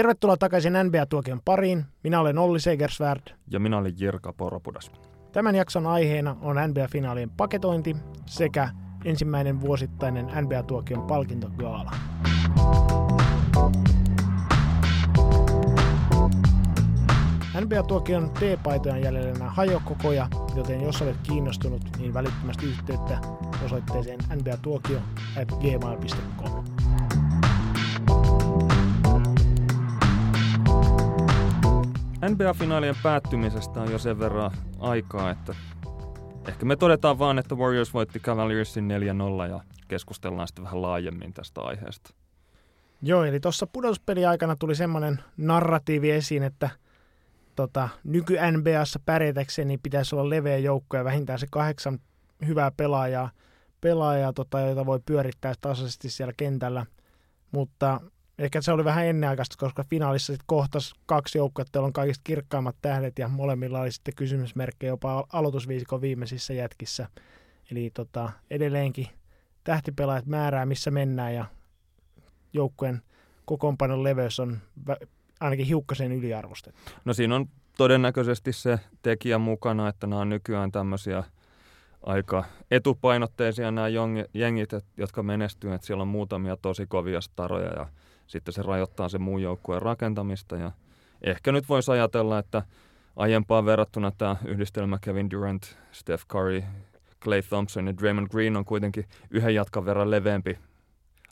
Tervetuloa takaisin NBA-tuokion pariin. Minä olen Olli Segersvärd. Ja minä olen Jirka Poropudas. Tämän jakson aiheena on NBA-finaalien paketointi sekä ensimmäinen vuosittainen NBA-tuokion palkintogaala. NBA-tuokion T-paitoja on jäljellä nämä hajokokoja, joten jos olet kiinnostunut, niin välittömästi yhteyttä osoitteeseen nbatuokio.gmail.com. NBA-finaalien päättymisestä on jo sen verran aikaa, että ehkä me todetaan vaan, että Warriors voitti Cavaliersin 4-0 ja keskustellaan sitten vähän laajemmin tästä aiheesta. Joo, eli tuossa pudotuspeli aikana tuli semmoinen narratiivi esiin, että tota, nyky-NBAssa pärjätäkseen niin pitäisi olla leveä joukko ja vähintään se kahdeksan hyvää pelaajaa, pelaajaa tota, joita voi pyörittää tasaisesti siellä kentällä. Mutta Ehkä se oli vähän ennenaikaista, koska finaalissa sitten kohtas kaksi joukkuetta, on kaikista kirkkaimmat tähdet ja molemmilla oli sitten kysymysmerkkejä jopa aloitusviisikon viimeisissä jätkissä. Eli tota, edelleenkin tähtipelaajat määrää, missä mennään ja joukkueen kokoonpanon leveys on ainakin hiukkasen yliarvostettu. No siinä on todennäköisesti se tekijä mukana, että nämä on nykyään tämmöisiä aika etupainotteisia nämä jengit, jotka menestyvät, siellä on muutamia tosi kovia staroja ja sitten se rajoittaa se muun joukkueen rakentamista ja ehkä nyt voisi ajatella, että aiempaan verrattuna tämä yhdistelmä Kevin Durant, Steph Curry, Clay Thompson ja Draymond Green on kuitenkin yhden jatkan verran leveämpi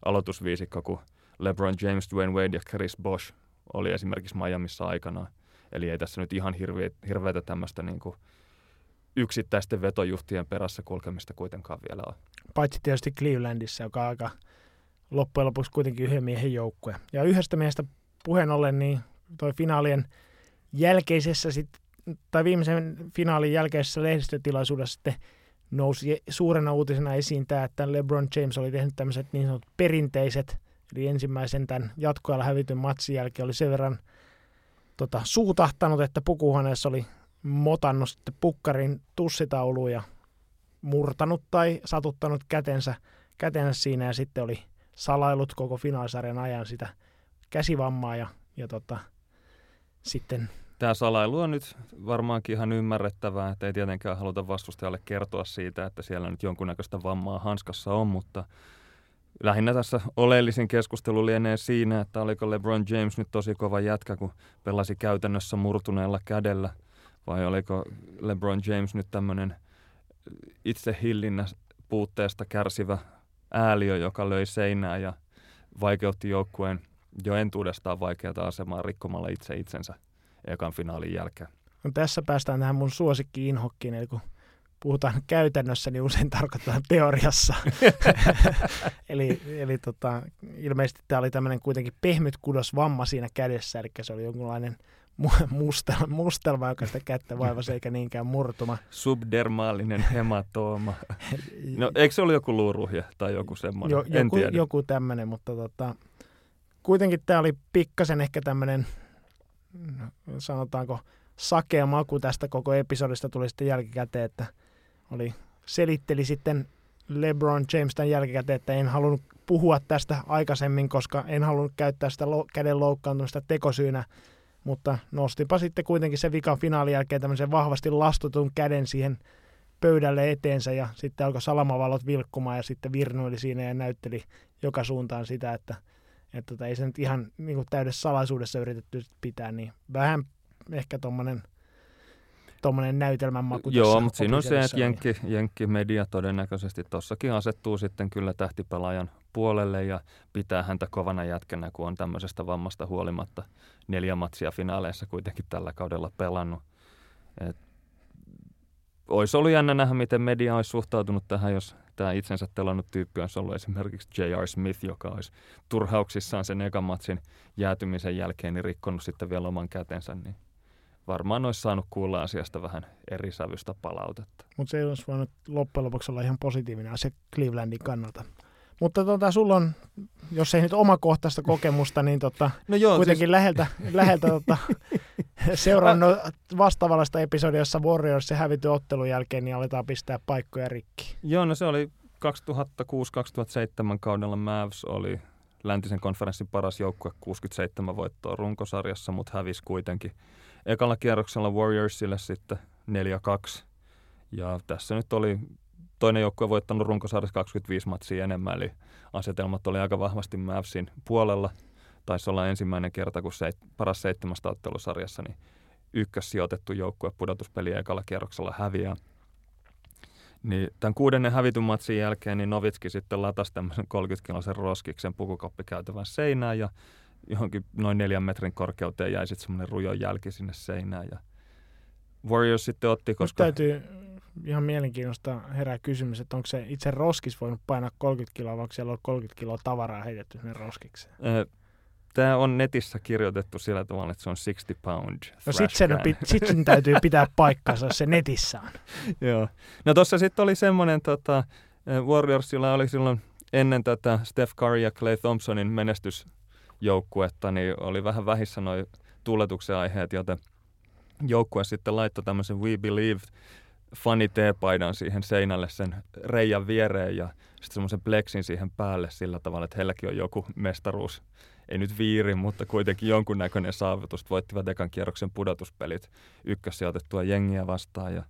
aloitusviisikko kuin LeBron James, Dwayne Wade ja Chris Bosh oli esimerkiksi Miamiissa aikanaan. Eli ei tässä nyt ihan hirveä, hirveätä tämmöistä niin kuin yksittäisten vetojuhtien perässä kulkemista kuitenkaan vielä ole. Paitsi tietysti Clevelandissa, joka on aika loppujen lopuksi kuitenkin yhden miehen joukkue. Ja yhdestä miehestä puheen ollen, niin toi finaalien jälkeisessä sit, tai viimeisen finaalin jälkeisessä lehdistötilaisuudessa sitten nousi suurena uutisena esiin tämä, että LeBron James oli tehnyt tämmöiset niin sanotut perinteiset, eli ensimmäisen tämän jatkoajalla hävityn matsin jälkeen oli sen verran tota, suutahtanut, että pukuhuoneessa oli motannut sitten pukkarin tussitauluun ja murtanut tai satuttanut kätensä, kätensä siinä ja sitten oli salailut koko finaalisarjan ajan sitä käsivammaa ja, ja tota, sitten Tämä salailu on nyt varmaankin ihan ymmärrettävää, että ei tietenkään haluta vastustajalle kertoa siitä, että siellä nyt jonkunnäköistä vammaa hanskassa on, mutta lähinnä tässä oleellisin keskustelu lienee siinä, että oliko LeBron James nyt tosi kova jätkä, kun pelasi käytännössä murtuneella kädellä, vai oliko LeBron James nyt tämmöinen itsehillinnä puutteesta kärsivä ääliö, joka löi seinää ja vaikeutti joukkueen jo entuudestaan vaikeata asemaa rikkomalla itse itsensä ekan finaalin jälkeen. No tässä päästään tähän mun suosikki-inhokkiin, eli kun puhutaan käytännössä, niin usein tarkoittaa teoriassa. eli eli tota, ilmeisesti tämä oli tämmöinen kuitenkin pehmyt kudos vamma siinä kädessä, eli se oli jonkunlainen – mustelma, mustelma, joka sitä kättä vaivasi, eikä niinkään murtuma. Subdermaalinen hematooma. No, eikö se ollut joku luuruhja tai joku semmoinen? Jo, joku, en tiedä. joku tämmöinen, mutta tota, kuitenkin tämä oli pikkasen ehkä tämmöinen, sanotaanko, sakea maku tästä koko episodista tuli sitten jälkikäteen, että oli, selitteli sitten LeBron James tämän jälkikäteen, että en halunnut puhua tästä aikaisemmin, koska en halunnut käyttää sitä lo- käden loukkaantumista tekosyynä mutta nostipa sitten kuitenkin se vikan finaalin jälkeen tämmöisen vahvasti lastutun käden siihen pöydälle eteensä ja sitten alkoi salamavalot vilkkumaan ja sitten virnuili siinä ja näytteli joka suuntaan sitä, että, että tota, ei se nyt ihan niin kuin täydessä salaisuudessa yritetty pitää, niin vähän ehkä tuommoinen tuommoinen näytelmän maku Joo, mutta siinä on se, että jenkki, jenkki media todennäköisesti tuossakin asettuu sitten kyllä tähtipelaajan puolelle ja pitää häntä kovana jätkänä, kun on tämmöisestä vammasta huolimatta neljä matsia finaaleissa kuitenkin tällä kaudella pelannut. Et olisi ollut jännä nähdä, miten media olisi suhtautunut tähän, jos tämä itsensä telannut tyyppi olisi ollut esimerkiksi J.R. Smith, joka olisi turhauksissaan sen ekan matsin jäätymisen jälkeen niin rikkonut sitten vielä oman kätensä, niin varmaan olisi saanut kuulla asiasta vähän eri sävystä palautetta. Mutta se olisi voinut loppujen lopuksi olla ihan positiivinen asia Clevelandin kannalta. Mutta tota, sulla on, jos ei nyt omakohtaista kokemusta, niin tota, no joo, kuitenkin siis... läheltä, läheltä tota, seurannut vastaavallista episodia, jossa Warriors se hävity ottelun jälkeen, niin aletaan pistää paikkoja rikki. Joo, no se oli 2006-2007 kaudella Mavs oli läntisen konferenssin paras joukkue, 67 voittoa runkosarjassa, mutta hävisi kuitenkin ekalla kierroksella Warriorsille sitten 4-2. Ja tässä nyt oli toinen joukkue voittanut runkosarjassa 25 matsia enemmän, eli asetelmat oli aika vahvasti Mavsin puolella. Taisi olla ensimmäinen kerta, kun seit, paras seitsemästä ottelusarjassa, niin ykkös sijoitettu joukkue pudotuspeliä ekalla kierroksella häviää. Niin tämän kuudennen hävityn matsin jälkeen niin Novitski sitten latasi tämmöisen 30-kilosen roskiksen pukukoppikäytävän seinään ja johonkin noin neljän metrin korkeuteen jäi sitten semmoinen rujo jälki sinne seinään. Ja Warriors sitten otti, koska... Nyt täytyy ihan mielenkiinnosta herää kysymys, että onko se itse roskis voinut painaa 30 kiloa, vai onko siellä ollut 30 kiloa tavaraa heitetty sinne roskikseen? Tämä on netissä kirjoitettu sillä tavalla, että se on 60 pound No sit sen, sit sen täytyy pitää paikkansa, se netissä on. Joo. No tuossa sitten oli semmoinen, tota, Warriorsilla oli silloin ennen tätä Steph Curry ja Clay Thompsonin menestysjoukkuetta, niin oli vähän vähissä noin tuuletuksen aiheet, joten joukkue sitten laittoi tämmöisen We Believe funny T-paidan siihen seinälle sen reijän viereen ja sitten semmoisen plexin siihen päälle sillä tavalla, että heilläkin on joku mestaruus. Ei nyt viiri, mutta kuitenkin jonkunnäköinen saavutus. Voittivat ekan kierroksen pudotuspelit ykkössijoitettua jengiä vastaan ja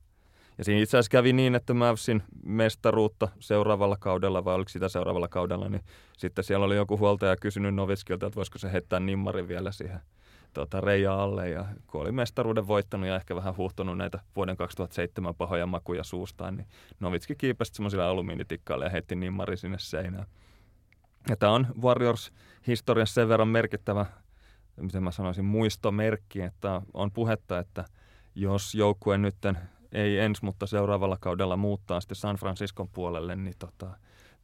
ja siinä itse asiassa kävi niin, että Mavsin mestaruutta seuraavalla kaudella, vai oliko sitä seuraavalla kaudella, niin sitten siellä oli joku huoltaja kysynyt Novitskilta, että voisiko se heittää nimmarin vielä siihen tuota, Reija alle ja kun oli mestaruuden voittanut ja ehkä vähän huhtonut näitä vuoden 2007 pahoja makuja suustaan, niin Novitski kiipesi semmoisilla alumiinitikkailla ja heitti nimmari sinne seinään. Ja tämä on Warriors historiassa sen verran merkittävä, miten mä sanoisin, muistomerkki, että on puhetta, että jos joukkue nyt ei ensi, mutta seuraavalla kaudella muuttaa sitten San Franciscon puolelle, niin tota,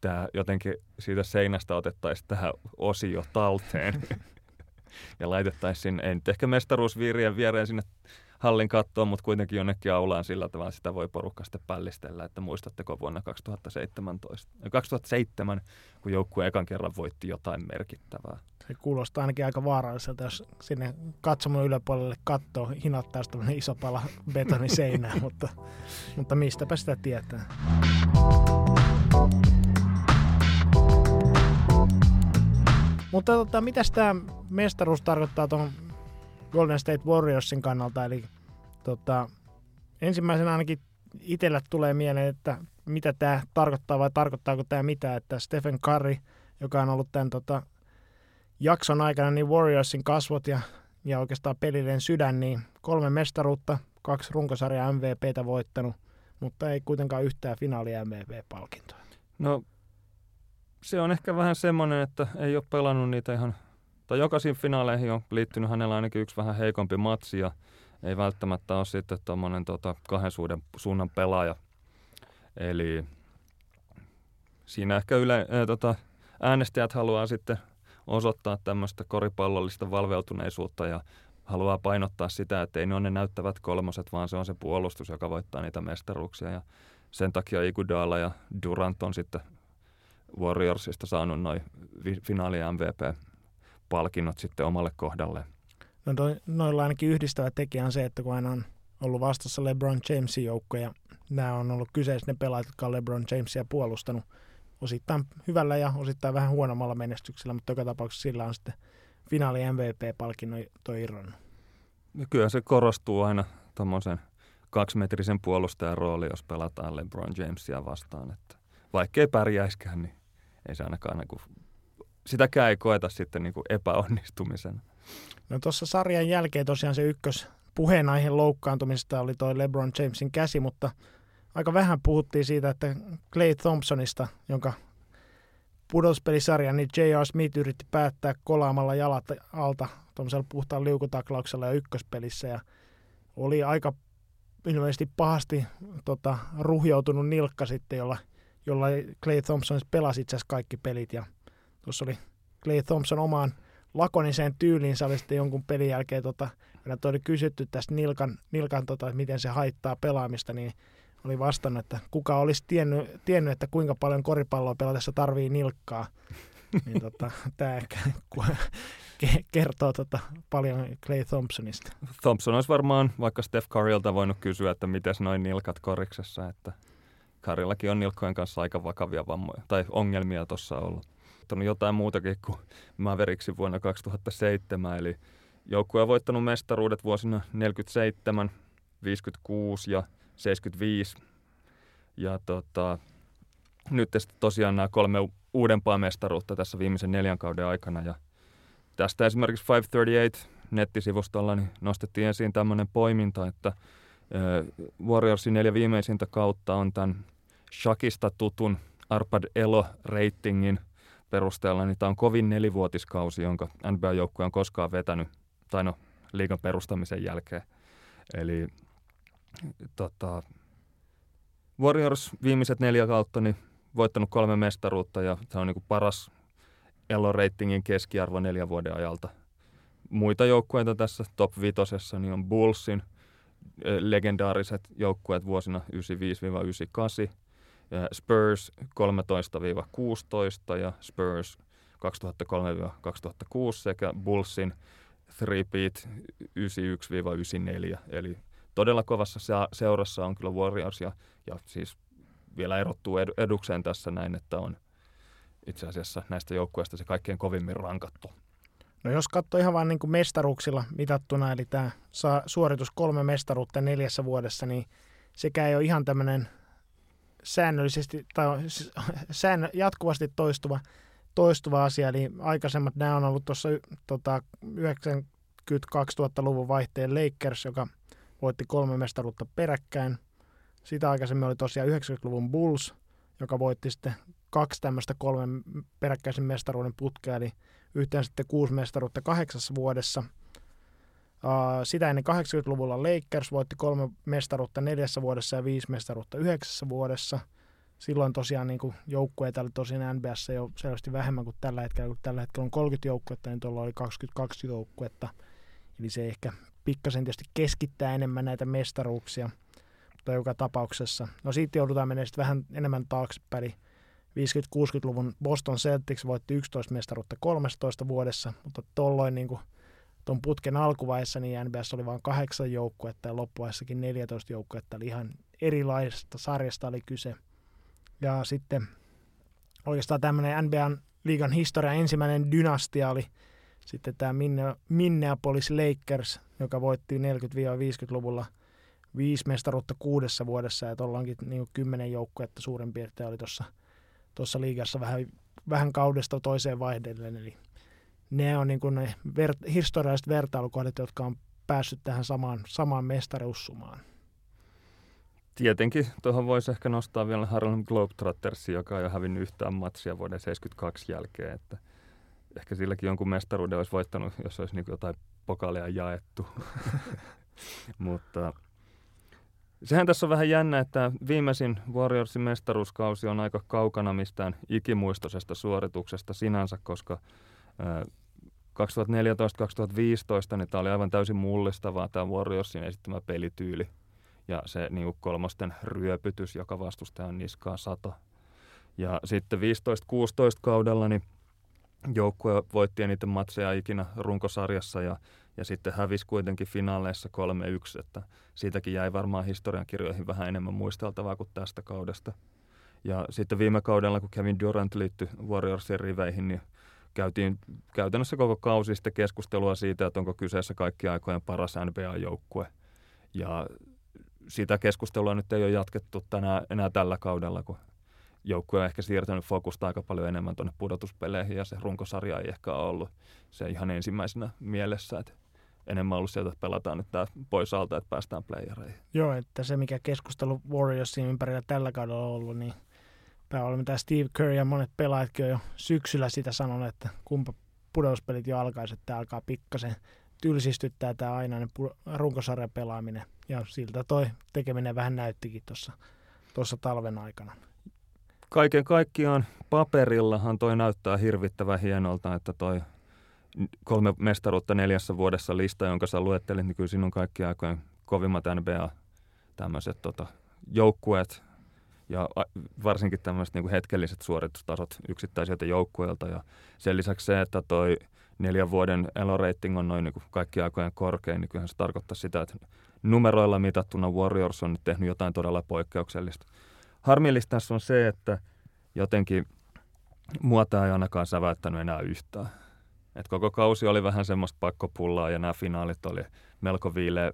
tämä jotenkin siitä seinästä otettaisiin tähän osio talteen. ja laitettaisiin, ei nyt ehkä mestaruusviirien viereen sinne hallin kattoon, mutta kuitenkin jonnekin aulaan sillä tavalla sitä voi porukka sitten pällistellä, että muistatteko vuonna 2017, 2007, kun joukkue ekan kerran voitti jotain merkittävää. Se kuulostaa ainakin aika vaaralliselta, jos sinne katsomon yläpuolelle kattoo hinattaisi tämmöinen iso pala betoniseinää, mutta, mutta mistäpä sitä tietää. Mutta tota, mitä tämä mestaruus tarkoittaa tuohon Golden State Warriorsin kannalta? Eli tota, ensimmäisenä ainakin itsellä tulee mieleen, että mitä tämä tarkoittaa vai tarkoittaako tämä mitä, että Stephen Curry, joka on ollut tämän tota, jakson aikana niin Warriorsin kasvot ja, ja oikeastaan pelilleen sydän, niin kolme mestaruutta, kaksi runkosarja MVPtä voittanut, mutta ei kuitenkaan yhtään finaali MVP-palkintoa. No se on ehkä vähän semmoinen, että ei ole pelannut niitä ihan, tai jokaisiin finaaleihin on liittynyt hänellä ainakin yksi vähän heikompi matsi ja ei välttämättä ole sitten tuommoinen tota, kahden suuden, suunnan pelaaja. Eli siinä ehkä yle, ää, tota, äänestäjät haluaa sitten osoittaa tämmöistä koripallollista valveutuneisuutta ja haluaa painottaa sitä, että ei ne ole ne näyttävät kolmoset, vaan se on se puolustus, joka voittaa niitä mestaruuksia. Ja sen takia Igudala ja Durant on sitten Warriorsista saanut noin finaali MVP-palkinnot sitten omalle kohdalle. No toi, noilla ainakin yhdistävä tekijä on se, että kun aina on ollut vastassa LeBron Jamesin joukko ja nämä on ollut kyseessä ne pelaajat, jotka on LeBron Jamesia puolustanut osittain hyvällä ja osittain vähän huonommalla menestyksellä, mutta joka tapauksessa sillä on sitten finaali MVP-palkinnon toi irronnut. Kyllä se korostuu aina tuommoisen kaksimetrisen puolustajan rooli, jos pelataan LeBron Jamesia vastaan. Että vaikkei pärjäiskään, niin ei se ainakaan niin kuin, sitäkään ei koeta sitten niin kuin epäonnistumisena. No tuossa sarjan jälkeen tosiaan se ykkös puheenaihe loukkaantumisesta oli toi LeBron Jamesin käsi, mutta aika vähän puhuttiin siitä, että Clay Thompsonista, jonka pudospelisarjan, niin J.R. Smith yritti päättää kolaamalla jalat alta tuollaisella puhtaan liukutaklauksella ja ykköspelissä ja oli aika ilmeisesti pahasti tota, ruhjoutunut nilkka sitten, jolla – jolla Clay Thompson pelasi itse asiassa kaikki pelit. Ja tuossa oli Clay Thompson omaan lakoniseen tyyliin, se oli sitten jonkun pelin jälkeen, tota, kun oli kysytty tästä nilkan, nilkan tota, että miten se haittaa pelaamista, niin oli vastannut, että kuka olisi tiennyt, tiennyt että kuinka paljon koripalloa pelatessa tarvii nilkkaa. niin tota, tämä ehkä kertoo tota, paljon Clay Thompsonista. Thompson olisi varmaan vaikka Steph Currylta voinut kysyä, että miten noin nilkat koriksessa, että Karillakin on nilkkojen kanssa aika vakavia vammoja tai ongelmia tuossa ollut. jotain muutakin kuin Mavericksi vuonna 2007, eli joukkue on voittanut mestaruudet vuosina 47, 56 ja 75. Ja tota, nyt tosiaan nämä kolme uudempaa mestaruutta tässä viimeisen neljän kauden aikana. Ja tästä esimerkiksi 538 nettisivustolla niin nostettiin esiin tämmöinen poiminta, että Warriorsin neljä viimeisintä kautta on tämän Shakista tutun Arpad Elo-reitingin perusteella, niin tämä on kovin nelivuotiskausi, jonka NBA-joukkue on koskaan vetänyt, tai no liigan perustamisen jälkeen. Eli tota, Warriors viimeiset neljä kautta niin voittanut kolme mestaruutta ja se on niin kuin paras Elo-reitingin keskiarvo neljän vuoden ajalta. Muita joukkueita tässä top vitosessa niin on Bullsin legendaariset joukkueet vuosina 95-98, Spurs 13-16 ja Spurs 2003-2006 sekä Bullsin Threepeat 91-94. Eli todella kovassa seurassa on kyllä Warriors ja, ja siis vielä erottuu edukseen tässä näin, että on itse asiassa näistä joukkueista se kaikkein kovimmin rankattu. No jos katsoo ihan vain niin kuin mestaruuksilla mitattuna, eli tämä suoritus kolme mestaruutta neljässä vuodessa, niin sekä ei ole ihan tämmöinen säännöllisesti tai säännö, jatkuvasti toistuva, toistuva asia. Eli aikaisemmat nämä on ollut tuossa tota, 90-2000-luvun vaihteen Lakers, joka voitti kolme mestaruutta peräkkäin. Sitä aikaisemmin oli tosiaan 90-luvun Bulls, joka voitti sitten kaksi tämmöistä kolmen peräkkäisen mestaruuden putkea, eli yhteensä sitten kuusi mestaruutta kahdeksassa vuodessa. Sitä ennen 80-luvulla Lakers voitti kolme mestaruutta neljässä vuodessa ja viisi mestaruutta yhdeksässä vuodessa. Silloin tosiaan niin joukkueita oli tosin NBS jo selvästi vähemmän kuin tällä hetkellä. Kun tällä hetkellä on 30 joukkuetta, niin tuolla oli 22 joukkuetta. Eli se ehkä pikkasen tietysti keskittää enemmän näitä mestaruuksia. Mutta joka tapauksessa. No siitä joudutaan menemään sitten vähän enemmän taaksepäin. 50-60-luvun Boston Celtics voitti 11 mestaruutta 13 vuodessa, mutta tolloin niin tuon putken alkuvaiheessa niin NBS oli vain kahdeksan joukkuetta ja loppuvaiheessakin 14 joukkuetta, eli ihan erilaisesta sarjasta oli kyse. Ja sitten oikeastaan tämmöinen NBAn liigan historian ensimmäinen dynastia oli sitten tämä Minneapolis Lakers, joka voitti 40-50-luvulla viisi mestaruutta kuudessa vuodessa, ja tuollaankin niin kymmenen joukkuetta suurin piirtein oli tuossa liigassa vähän, vähän kaudesta toiseen vaihdellen. Eli ne on niin kuin ne ver- historialliset vertailukohdat, jotka on päässyt tähän samaan, samaan mestareussumaan. Tietenkin tuohon voisi ehkä nostaa vielä Harlem Globetrottersi, joka ei ole hävinnyt yhtään matsia vuoden 72 jälkeen. Että ehkä silläkin jonkun mestaruuden olisi voittanut, jos olisi niin jotain pokaaleja jaettu. Mutta Sehän tässä on vähän jännä, että viimeisin Warriorsin mestaruuskausi on aika kaukana mistään ikimuistoisesta suorituksesta sinänsä, koska 2014-2015 niin tämä oli aivan täysin mullistavaa tämä Warriorsin esittämä pelityyli ja se niin kuin kolmosten ryöpytys, joka vastustajan niskaa sato. Ja sitten 15-16 kaudella niin joukkue voitti eniten matseja ikinä runkosarjassa ja ja sitten hävisi kuitenkin finaaleissa 3-1, että siitäkin jäi varmaan historiankirjoihin vähän enemmän muisteltavaa kuin tästä kaudesta. Ja sitten viime kaudella, kun Kevin Durant liittyi Warriorsin riveihin, niin käytiin käytännössä koko kausi sitten keskustelua siitä, että onko kyseessä kaikki aikojen paras NBA-joukkue. Ja sitä keskustelua nyt ei ole jatkettu tänään, enää tällä kaudella, kun joukkue on ehkä siirtänyt fokusta aika paljon enemmän tuonne pudotuspeleihin ja se runkosarja ei ehkä ollut se ihan ensimmäisenä mielessä. Että enemmän ollut sieltä, että pelataan nyt tämä pois alta, että päästään playereihin. Joo, että se mikä keskustelu Warriorsin ympärillä tällä kaudella on ollut, niin mitä Steve Kerr ja monet pelaajatkin on jo syksyllä sitä sanonut, että kumpa pudotuspelit jo alkaisi, että alkaa pikkasen tylsistyttää tämä ainainen runkosarjan pelaaminen. Ja siltä toi tekeminen vähän näyttikin tuossa tuossa talven aikana. Kaiken kaikkiaan paperillahan toi näyttää hirvittävän hienolta, että toi kolme mestaruutta neljässä vuodessa lista, jonka sä luettelit, niin kyllä siinä on kaikki aikojen kovimmat NBA tämmöiset tota, joukkueet ja varsinkin tämmöiset niin hetkelliset suoritustasot yksittäisiltä joukkueilta. Ja sen lisäksi se, että toi neljän vuoden elo-rating on noin niin kaikki aikojen korkein, niin kyllähän se tarkoittaa sitä, että numeroilla mitattuna Warriors on nyt tehnyt jotain todella poikkeuksellista. Harmillista tässä on se, että jotenkin muota ei ainakaan säväyttänyt enää yhtään. Et koko kausi oli vähän semmoista pakkopullaa ja nämä finaalit oli melko viileä,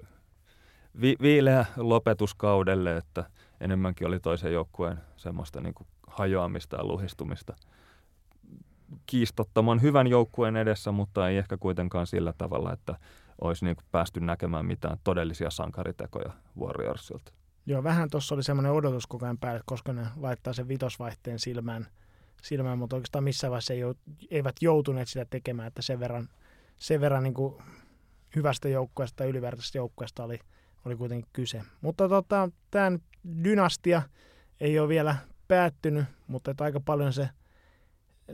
vi, viileä lopetuskaudelle, että enemmänkin oli toisen joukkueen semmoista niin kuin hajoamista ja luhistumista kiistottoman hyvän joukkueen edessä, mutta ei ehkä kuitenkaan sillä tavalla, että olisi niin kuin päästy näkemään mitään todellisia sankaritekoja Warriorsilta. Joo, vähän tuossa oli semmoinen odotus koko ajan päälle, koska ne laittaa sen vitosvaihteen silmään, silmään mutta oikeastaan missään vaiheessa ei, eivät joutuneet sitä tekemään, että sen verran, sen verran niin kuin hyvästä joukkueesta tai ylivertaisesta joukkueesta oli, oli kuitenkin kyse. Mutta tota, tämä dynastia ei ole vielä päättynyt, mutta että aika paljon se,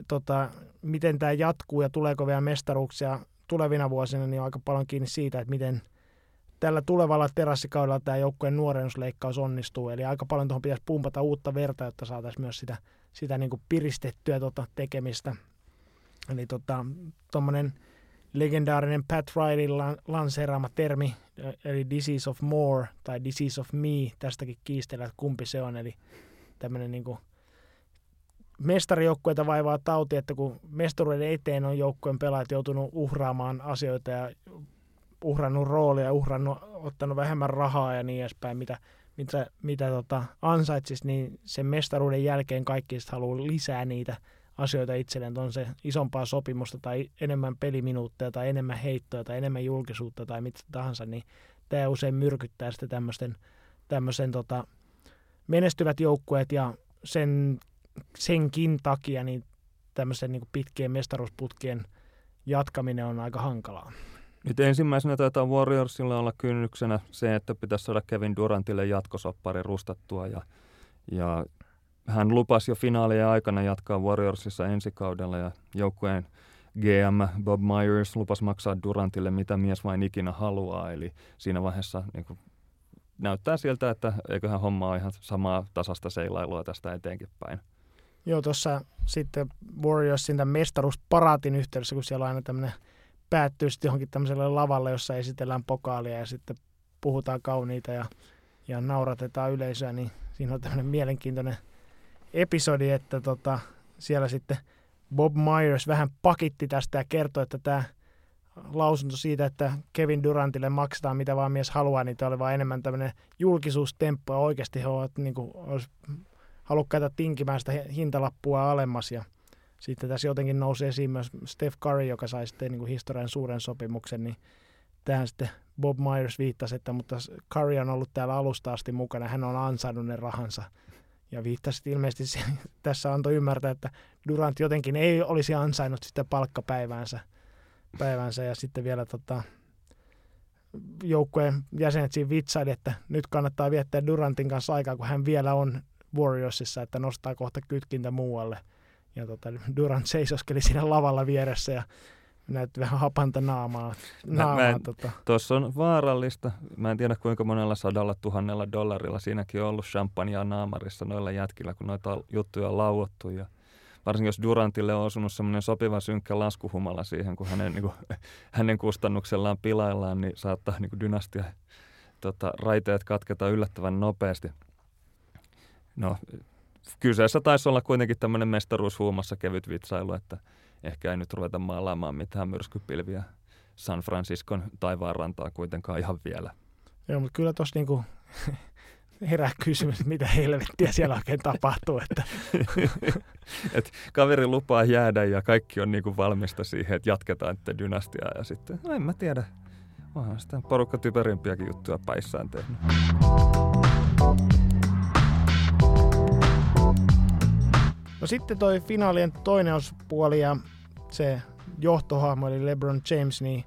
tota, miten tämä jatkuu ja tuleeko vielä mestaruuksia tulevina vuosina, niin on aika paljon kiinni siitä, että miten tällä tulevalla terassikaudella tämä joukkueen nuorennusleikkaus onnistuu. Eli aika paljon tuohon pitäisi pumpata uutta verta, jotta saataisiin myös sitä, sitä niin kuin piristettyä tota tekemistä. Eli tuommoinen tota, legendaarinen Pat Rileyn lanseeraama termi, eli disease of more tai disease of me, tästäkin kiistellään, että kumpi se on. Eli tämmöinen niin mestarijoukkueita vaivaa tauti, että kun mestaruuden eteen on joukkueen pelaajat joutunut uhraamaan asioita ja uhrannut roolia, uhrannut, ottanut vähemmän rahaa ja niin edespäin, mitä, mitä, mitä tota, ansaitsisi, niin sen mestaruuden jälkeen kaikki haluaa lisää niitä asioita itselleen, on se isompaa sopimusta tai enemmän peliminuutteja tai enemmän heittoja tai enemmän julkisuutta tai mitä tahansa, niin tämä usein myrkyttää sitten tämmöisten, tämmöisen tota, menestyvät joukkueet ja sen, senkin takia niin tämmöisen niin pitkien mestaruusputkien jatkaminen on aika hankalaa. Nyt ensimmäisenä taitaa Warriorsilla olla kynnyksenä se, että pitäisi saada Kevin Durantille jatkosoppari rustattua ja, ja hän lupasi jo finaalien aikana jatkaa Warriorsissa ensi kaudella ja joukkueen GM Bob Myers lupasi maksaa Durantille mitä mies vain ikinä haluaa, eli siinä vaiheessa niin kuin, näyttää siltä, että eiköhän homma ole ihan samaa tasasta seilailua tästä eteenkin päin. Joo, tuossa sitten Warriorsin tämän mestaruusparaatin yhteydessä, kun siellä on aina tämmöinen päättyy sitten johonkin tämmöiselle lavalle, jossa esitellään pokaalia ja sitten puhutaan kauniita ja, ja nauratetaan yleisöä, niin siinä on tämmöinen mielenkiintoinen episodi, että tota, siellä sitten Bob Myers vähän pakitti tästä ja kertoi, että tämä lausunto siitä, että Kevin Durantille maksetaan mitä vaan mies haluaa, niin tämä oli vaan enemmän tämmöinen julkisuustemppu ja oikeasti he ovat niin kuin, olisi halukkaita tinkimään sitä hintalappua alemmas ja sitten tässä jotenkin nousi esiin myös Steph Curry, joka sai sitten niin kuin historian suuren sopimuksen, niin tähän sitten Bob Myers viittasi, että mutta Curry on ollut täällä alusta asti mukana, hän on ansainnut ne rahansa. Ja viittasi ilmeisesti se, tässä antoi ymmärtää, että Durant jotenkin ei olisi ansainnut sitä palkkapäiväänsä. Päivänsä. Ja sitten vielä tota, joukkueen jäsenet siinä vitsaili, että nyt kannattaa viettää Durantin kanssa aikaa, kun hän vielä on Warriorsissa, että nostaa kohta kytkintä muualle – ja tota, Durant seisoskeli siinä lavalla vieressä ja näytti vähän hapanta naamaa. naamaa mä, tota. Tuossa on vaarallista. Mä en tiedä kuinka monella sadalla tuhannella dollarilla siinäkin on ollut champagnea naamarissa noilla jätkillä, kun noita juttuja on lauottu. Ja varsinkin jos Durantille on osunut semmoinen sopiva synkkä laskuhumala siihen, kun hänen, niin kuin, hänen kustannuksellaan pilaillaan, niin saattaa niin kuin dynastia tota, raiteet katketa yllättävän nopeasti. No, kyseessä taisi olla kuitenkin tämmöinen mestaruushuumassa kevyt vitsailu, että ehkä ei nyt ruveta maalaamaan mitään myrskypilviä San Franciscon taivaanrantaa kuitenkaan ihan vielä. Joo, mutta kyllä tuossa niinku herää kysymys, mitä helvettiä siellä oikein tapahtuu. Että. Et kaveri lupaa jäädä ja kaikki on niinku valmista siihen, että jatketaan tätä dynastiaa ja sitten, no en mä tiedä, onhan sitä porukka typerimpiäkin juttuja päissään tehnyt. Sitten toi finaalien toinen ospuoli ja se johtohahmo eli LeBron James, niin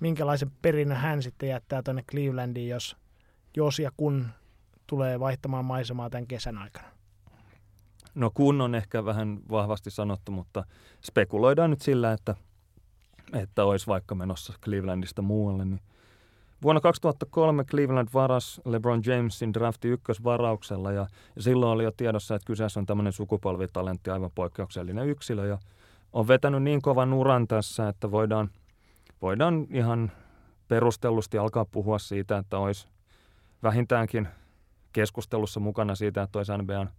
minkälaisen perinnön hän sitten jättää tuonne Clevelandiin, jos, jos ja kun tulee vaihtamaan maisemaa tämän kesän aikana? No kun on ehkä vähän vahvasti sanottu, mutta spekuloidaan nyt sillä, että, että olisi vaikka menossa Clevelandista muualle, niin Vuonna 2003 Cleveland varas LeBron Jamesin drafti ykkösvarauksella ja, silloin oli jo tiedossa, että kyseessä on tämmöinen sukupolvitalentti, aivan poikkeuksellinen yksilö ja on vetänyt niin kovan uran tässä, että voidaan, voidaan ihan perustellusti alkaa puhua siitä, että olisi vähintäänkin keskustelussa mukana siitä, että olisi NBAn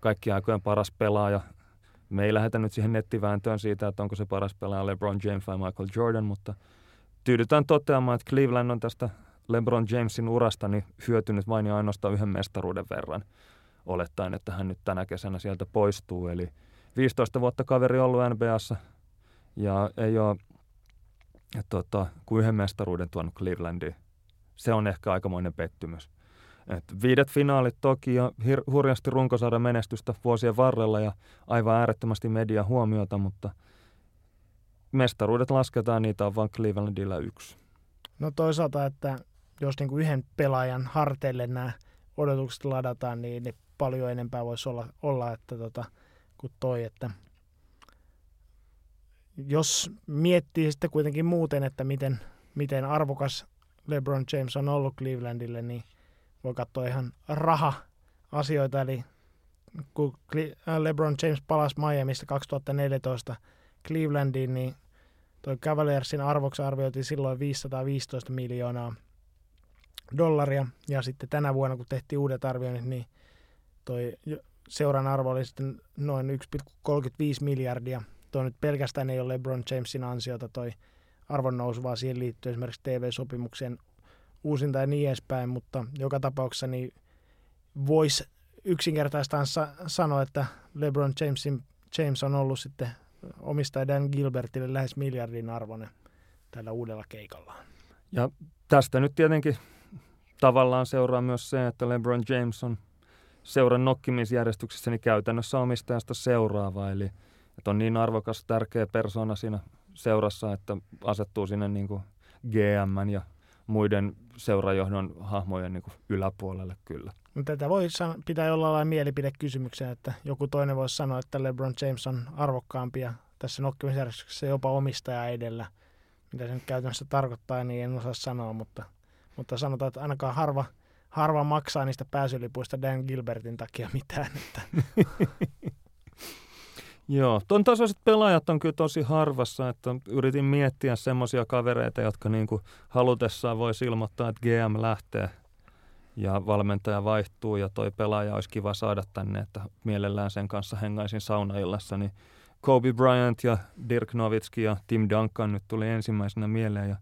kaikki aikojen paras pelaaja. Me ei lähdetä nyt siihen nettivääntöön siitä, että onko se paras pelaaja LeBron James vai Michael Jordan, mutta tyydytään toteamaan, että Cleveland on tästä LeBron Jamesin urasta niin hyötynyt vain ja ainoastaan yhden mestaruuden verran, olettaen, että hän nyt tänä kesänä sieltä poistuu. Eli 15 vuotta kaveri ollut NBAssa ja ei ole tota, kuin yhden mestaruuden tuonut Clevelandiin. Se on ehkä aikamoinen pettymys. Et viidet finaalit toki ja hir- hurjasti runkosarjan menestystä vuosien varrella ja aivan äärettömästi media huomiota, mutta mestaruudet lasketaan, niitä on vain Clevelandilla yksi. No toisaalta, että jos niin kuin yhden pelaajan harteille nämä odotukset ladataan, niin ne paljon enempää voisi olla, olla että tota, kuin toi, että jos miettii sitten kuitenkin muuten, että miten, miten arvokas LeBron James on ollut Clevelandille, niin voi katsoa ihan raha-asioita, eli kun äh, LeBron James palasi Miamista 2014 Clevelandiin, niin toi Cavaliersin arvoksi arvioitiin silloin 515 miljoonaa dollaria, ja sitten tänä vuonna, kun tehtiin uudet arvioinnit, niin toi seuran arvo oli sitten noin 1,35 miljardia. Tuo nyt pelkästään ei ole LeBron Jamesin ansiota toi arvon nousu, vaan siihen liittyy esimerkiksi TV-sopimuksen uusinta ja niin edespäin, mutta joka tapauksessa niin voisi yksinkertaistaan sa- sanoa, että LeBron Jamesin, James on ollut sitten omistaja Dan Gilbertille lähes miljardin arvoinen tällä uudella keikallaan. Ja tästä nyt tietenkin tavallaan seuraa myös se, että LeBron James on seuran nokkimisjärjestyksessä niin käytännössä omistajasta seuraava, eli että on niin arvokas, tärkeä persona siinä seurassa, että asettuu sinne niin kuin GM ja muiden seurajohdon hahmojen niin kuin yläpuolelle kyllä. Tätä voi pitää jollain mielipidekysymyksen, että joku toinen voisi sanoa, että LeBron James on arvokkaampi ja tässä nokkimisjärjestyksessä jopa omistaja edellä. Mitä se nyt käytännössä tarkoittaa, niin en osaa sanoa, mutta, mutta sanotaan, että ainakaan harva, harva maksaa niistä pääsylipuista Dan Gilbertin takia mitään. Että. Joo, ton tasoiset pelaajat on kyllä tosi harvassa, että yritin miettiä semmoisia kavereita, jotka niin kuin halutessaan voisi ilmoittaa, että GM lähtee ja valmentaja vaihtuu ja toi pelaaja olisi kiva saada tänne, että mielellään sen kanssa hengaisin saunaillassa, niin Kobe Bryant ja Dirk Nowitzki ja Tim Duncan nyt tuli ensimmäisenä mieleen ja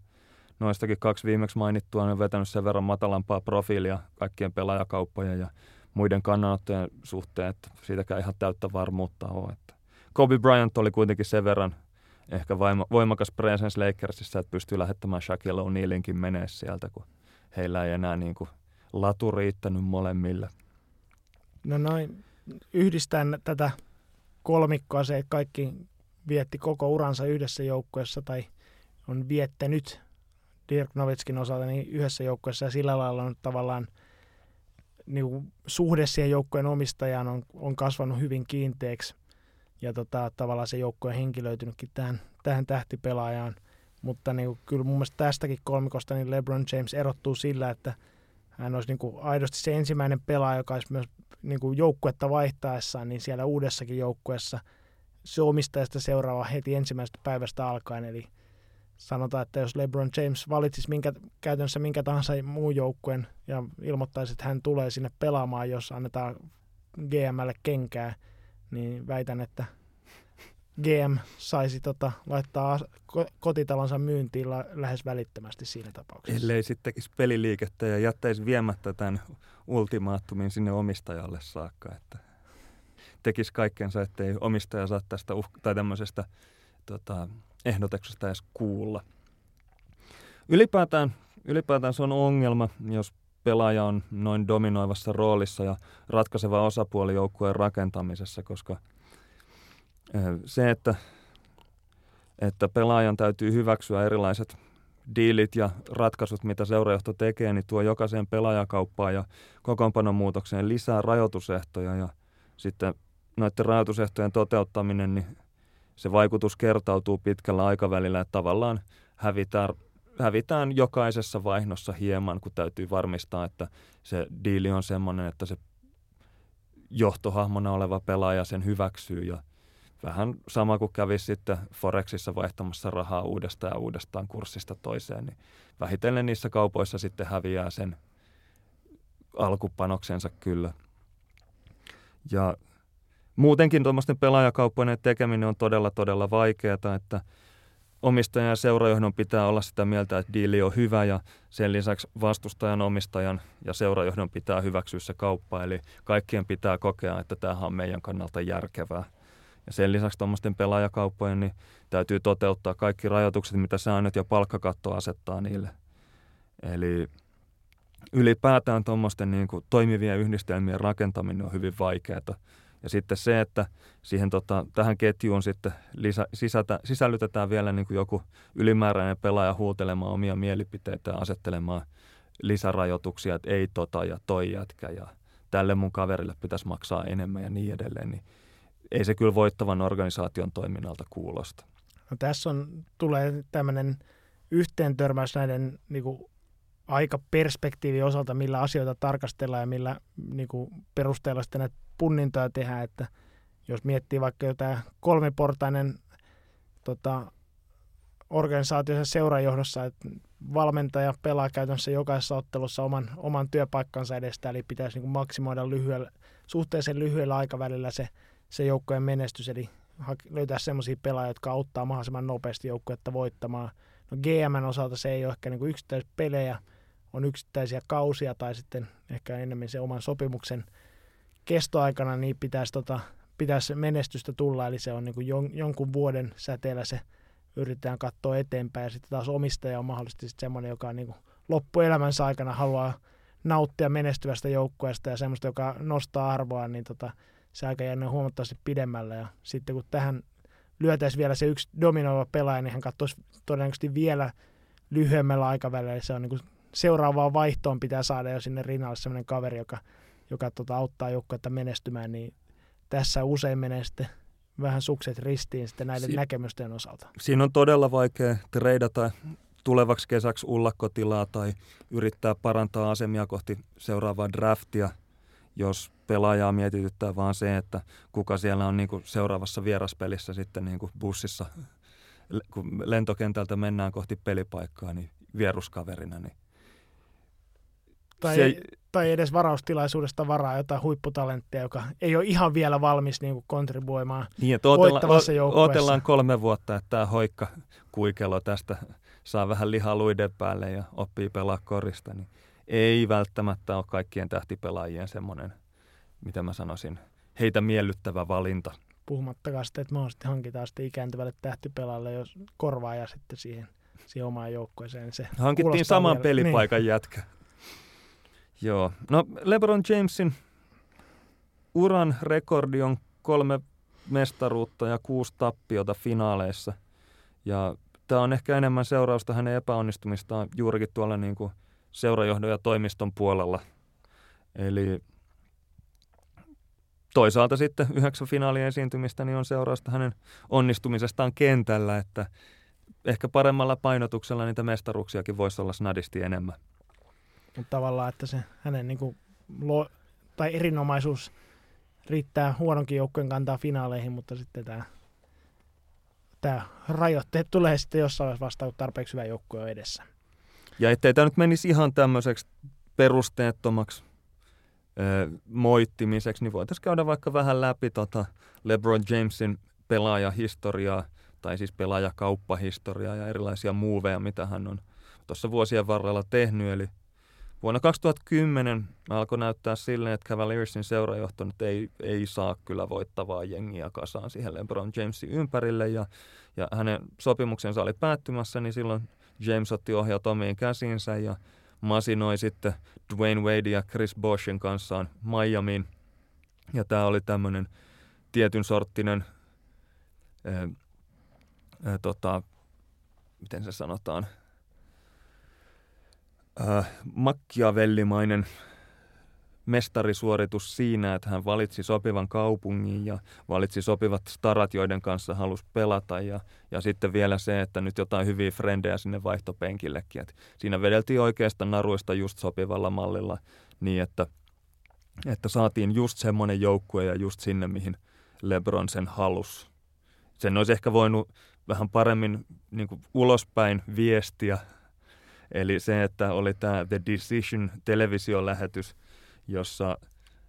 noistakin kaksi viimeksi mainittua on vetänyt sen verran matalampaa profiilia kaikkien pelaajakauppojen ja muiden kannanottojen suhteen, että siitäkään ihan täyttä varmuutta ole. Että Kobe Bryant oli kuitenkin sen verran ehkä voimakas presence Lakersissa, että pystyy lähettämään Shaquille O'Nealinkin menee sieltä, kun heillä ei enää niin kuin latu riittänyt molemmille. No noin, yhdistän tätä kolmikkoa se, että kaikki vietti koko uransa yhdessä joukkueessa tai on viettänyt Dirk Novitskin osalta niin yhdessä joukkueessa ja sillä lailla on tavallaan niin kuin suhde siihen joukkueen omistajaan on, on kasvanut hyvin kiinteäksi ja tota, tavallaan se joukko on henkilöitynytkin tähän, tähän tähtipelaajaan. Mutta niin kuin, kyllä mun mielestä tästäkin kolmikosta niin LeBron James erottuu sillä, että hän olisi niin kuin aidosti se ensimmäinen pelaaja, joka olisi myös niin kuin joukkuetta vaihtaessaan, niin siellä uudessakin joukkueessa se omistajasta seuraava heti ensimmäisestä päivästä alkaen. Eli sanotaan, että jos LeBron James valitsisi minkä, käytännössä minkä tahansa muun joukkueen ja ilmoittaisi, että hän tulee sinne pelaamaan, jos annetaan GMlle kenkää, niin väitän, että GM saisi tota, laittaa kotitalonsa myyntiin lähes välittömästi siinä tapauksessa. Ellei sitten tekisi peliliikettä ja jättäisi viemättä tämän ultimaattumin sinne omistajalle saakka, että tekisi kaikkensa, ettei omistaja saa tästä uh- tai tämmöisestä tota, ehdotuksesta edes kuulla. Ylipäätään, ylipäätään se on ongelma, jos pelaaja on noin dominoivassa roolissa ja ratkaiseva osapuoli joukkueen rakentamisessa, koska se, että, että pelaajan täytyy hyväksyä erilaiset diilit ja ratkaisut, mitä seurajohto tekee, niin tuo jokaiseen pelaajakauppaan ja kokoonpanon muutokseen lisää rajoitusehtoja ja sitten noiden rajoitusehtojen toteuttaminen, niin se vaikutus kertautuu pitkällä aikavälillä, että tavallaan hävitään hävitään jokaisessa vaihdossa hieman, kun täytyy varmistaa, että se diili on sellainen, että se johtohahmona oleva pelaaja sen hyväksyy ja vähän sama kuin kävisi sitten Forexissa vaihtamassa rahaa uudestaan ja uudestaan kurssista toiseen, niin vähitellen niissä kaupoissa sitten häviää sen alkupanoksensa kyllä. Ja muutenkin tuommoisten pelaajakauppojen tekeminen on todella, todella vaikeaa, että omistajan ja seurajohdon pitää olla sitä mieltä, että diili on hyvä ja sen lisäksi vastustajan, omistajan ja seurajohdon pitää hyväksyä se kauppa. Eli kaikkien pitää kokea, että tämähän on meidän kannalta järkevää. Ja sen lisäksi tuommoisten pelaajakauppojen niin täytyy toteuttaa kaikki rajoitukset, mitä säännöt ja palkkakatto asettaa niille. Eli ylipäätään tuommoisten niin kuin toimivien yhdistelmien rakentaminen on hyvin vaikeaa. Ja sitten se, että siihen tota, tähän ketjuun sitten lisä, sisätä, sisällytetään vielä niin kuin joku ylimääräinen pelaaja huutelemaan omia mielipiteitä ja asettelemaan lisärajoituksia, että ei tota ja toi jätkä ja tälle mun kaverille pitäisi maksaa enemmän ja niin edelleen, niin ei se kyllä voittavan organisaation toiminnalta kuulosta. No tässä on, tulee tämmöinen yhteen törmäys näiden niin kuin perspektiivi osalta, millä asioita tarkastellaan ja millä niin kuin perusteella sitten näitä punnintoja tehdään, että jos miettii vaikka jotain kolmiportainen tota, organisaatiossa seurajohdossa, että valmentaja pelaa käytännössä jokaisessa ottelussa oman, oman työpaikkansa edestä, eli pitäisi niin kuin maksimoida lyhyellä, suhteellisen lyhyellä aikavälillä se, se joukkojen menestys, eli löytää sellaisia pelaajia, jotka auttaa mahdollisimman nopeasti joukkuetta voittamaan. No GMn osalta se ei ole ehkä niin yksittäispelejä, on yksittäisiä kausia tai sitten ehkä enemmän se oman sopimuksen kestoaikana, niin pitäisi, tota, pitäisi menestystä tulla, eli se on niin jon, jonkun vuoden säteellä se yritetään katsoa eteenpäin, ja sitten taas omistaja on mahdollisesti semmoinen, joka on niin kuin loppuelämänsä aikana haluaa nauttia menestyvästä joukkueesta ja semmoista, joka nostaa arvoa, niin tota, se aika jää huomattavasti pidemmällä. Ja sitten kun tähän lyötäisiin vielä se yksi dominoiva pelaaja, niin hän katsoisi todennäköisesti vielä lyhyemmällä aikavälillä. Se on niin kuin seuraavaan vaihtoon pitää saada jo sinne rinnalle sellainen kaveri, joka, joka tota, auttaa joukkuetta menestymään, niin tässä usein menee sitten vähän sukset ristiin sitten näiden si- näkemysten osalta. Siinä on todella vaikea treidata tulevaksi kesäksi ullakkotilaa tai yrittää parantaa asemia kohti seuraavaa draftia, jos pelaajaa mietityttää vaan se, että kuka siellä on niin kuin seuraavassa vieraspelissä sitten niin kuin bussissa, kun lentokentältä mennään kohti pelipaikkaa, niin vieruskaverina, niin tai, se, tai edes varaustilaisuudesta varaa jotain huipputalenttia, joka ei ole ihan vielä valmis niin kuin kontribuoimaan niin, voittavassa joukkueessa. Otellaan kolme vuotta, että tämä hoikka kuikelo tästä saa vähän lihaa luiden päälle ja oppii pelaa korista, niin ei välttämättä ole kaikkien tähtipelaajien semmoinen, mitä mä sanoisin, heitä miellyttävä valinta. Puhumattakaan sitten, että mahdollisesti hankitaan sitten ikääntyvälle tähtipelaajalle, jos korvaaja sitten siihen, siihen omaan joukkueeseen. Se Hankittiin saman vielä. pelipaikan niin. jätkä. Joo. No LeBron Jamesin uran rekordi on kolme mestaruutta ja kuusi tappiota finaaleissa. Ja tämä on ehkä enemmän seurausta hänen epäonnistumistaan juurikin tuolla niin kuin seurajohdon ja toimiston puolella. Eli toisaalta sitten yhdeksän finaalien esiintymistä niin on seurausta hänen onnistumisestaan kentällä, että ehkä paremmalla painotuksella niitä mestaruuksiakin voisi olla snadisti enemmän. Mutta tavallaan, että se hänen niin kuin, lo, tai erinomaisuus riittää huononkin joukkueen kantaa finaaleihin, mutta sitten tämä tämä rajoitteet tulee sitten jossain vaiheessa vasta, kun tarpeeksi hyvä joukkue on edessä. Ja ettei tämä nyt menisi ihan tämmöiseksi perusteettomaksi moittimiseksi, niin voitaisiin käydä vaikka vähän läpi tota LeBron Jamesin pelaajahistoriaa, tai siis pelaajakauppahistoriaa ja erilaisia muuveja, mitä hän on tuossa vuosien varrella tehnyt. Eli Vuonna 2010 alkoi näyttää silleen, että Cavaliersin seurajohto nyt ei, ei saa kyllä voittavaa jengiä kasaan siihen LeBron Jamesin ympärille ja, ja hänen sopimuksensa oli päättymässä, niin silloin James otti ohjat omiin käsiinsä ja masinoi sitten Dwayne Wade ja Chris Boschin kanssaan Miamiin. Ja tämä oli tämmöinen tietyn sorttinen, ää, ää, tota, miten se sanotaan – äh, makkiavellimainen mestarisuoritus siinä, että hän valitsi sopivan kaupungin ja valitsi sopivat starat, joiden kanssa halusi pelata. Ja, ja sitten vielä se, että nyt jotain hyviä frendejä sinne vaihtopenkillekin. Et siinä vedeltiin oikeasta naruista just sopivalla mallilla niin, että, että saatiin just semmoinen joukkue ja just sinne, mihin LeBron sen halus. Sen olisi ehkä voinut vähän paremmin niin ulospäin viestiä Eli se, että oli tämä The Decision televisiolähetys, jossa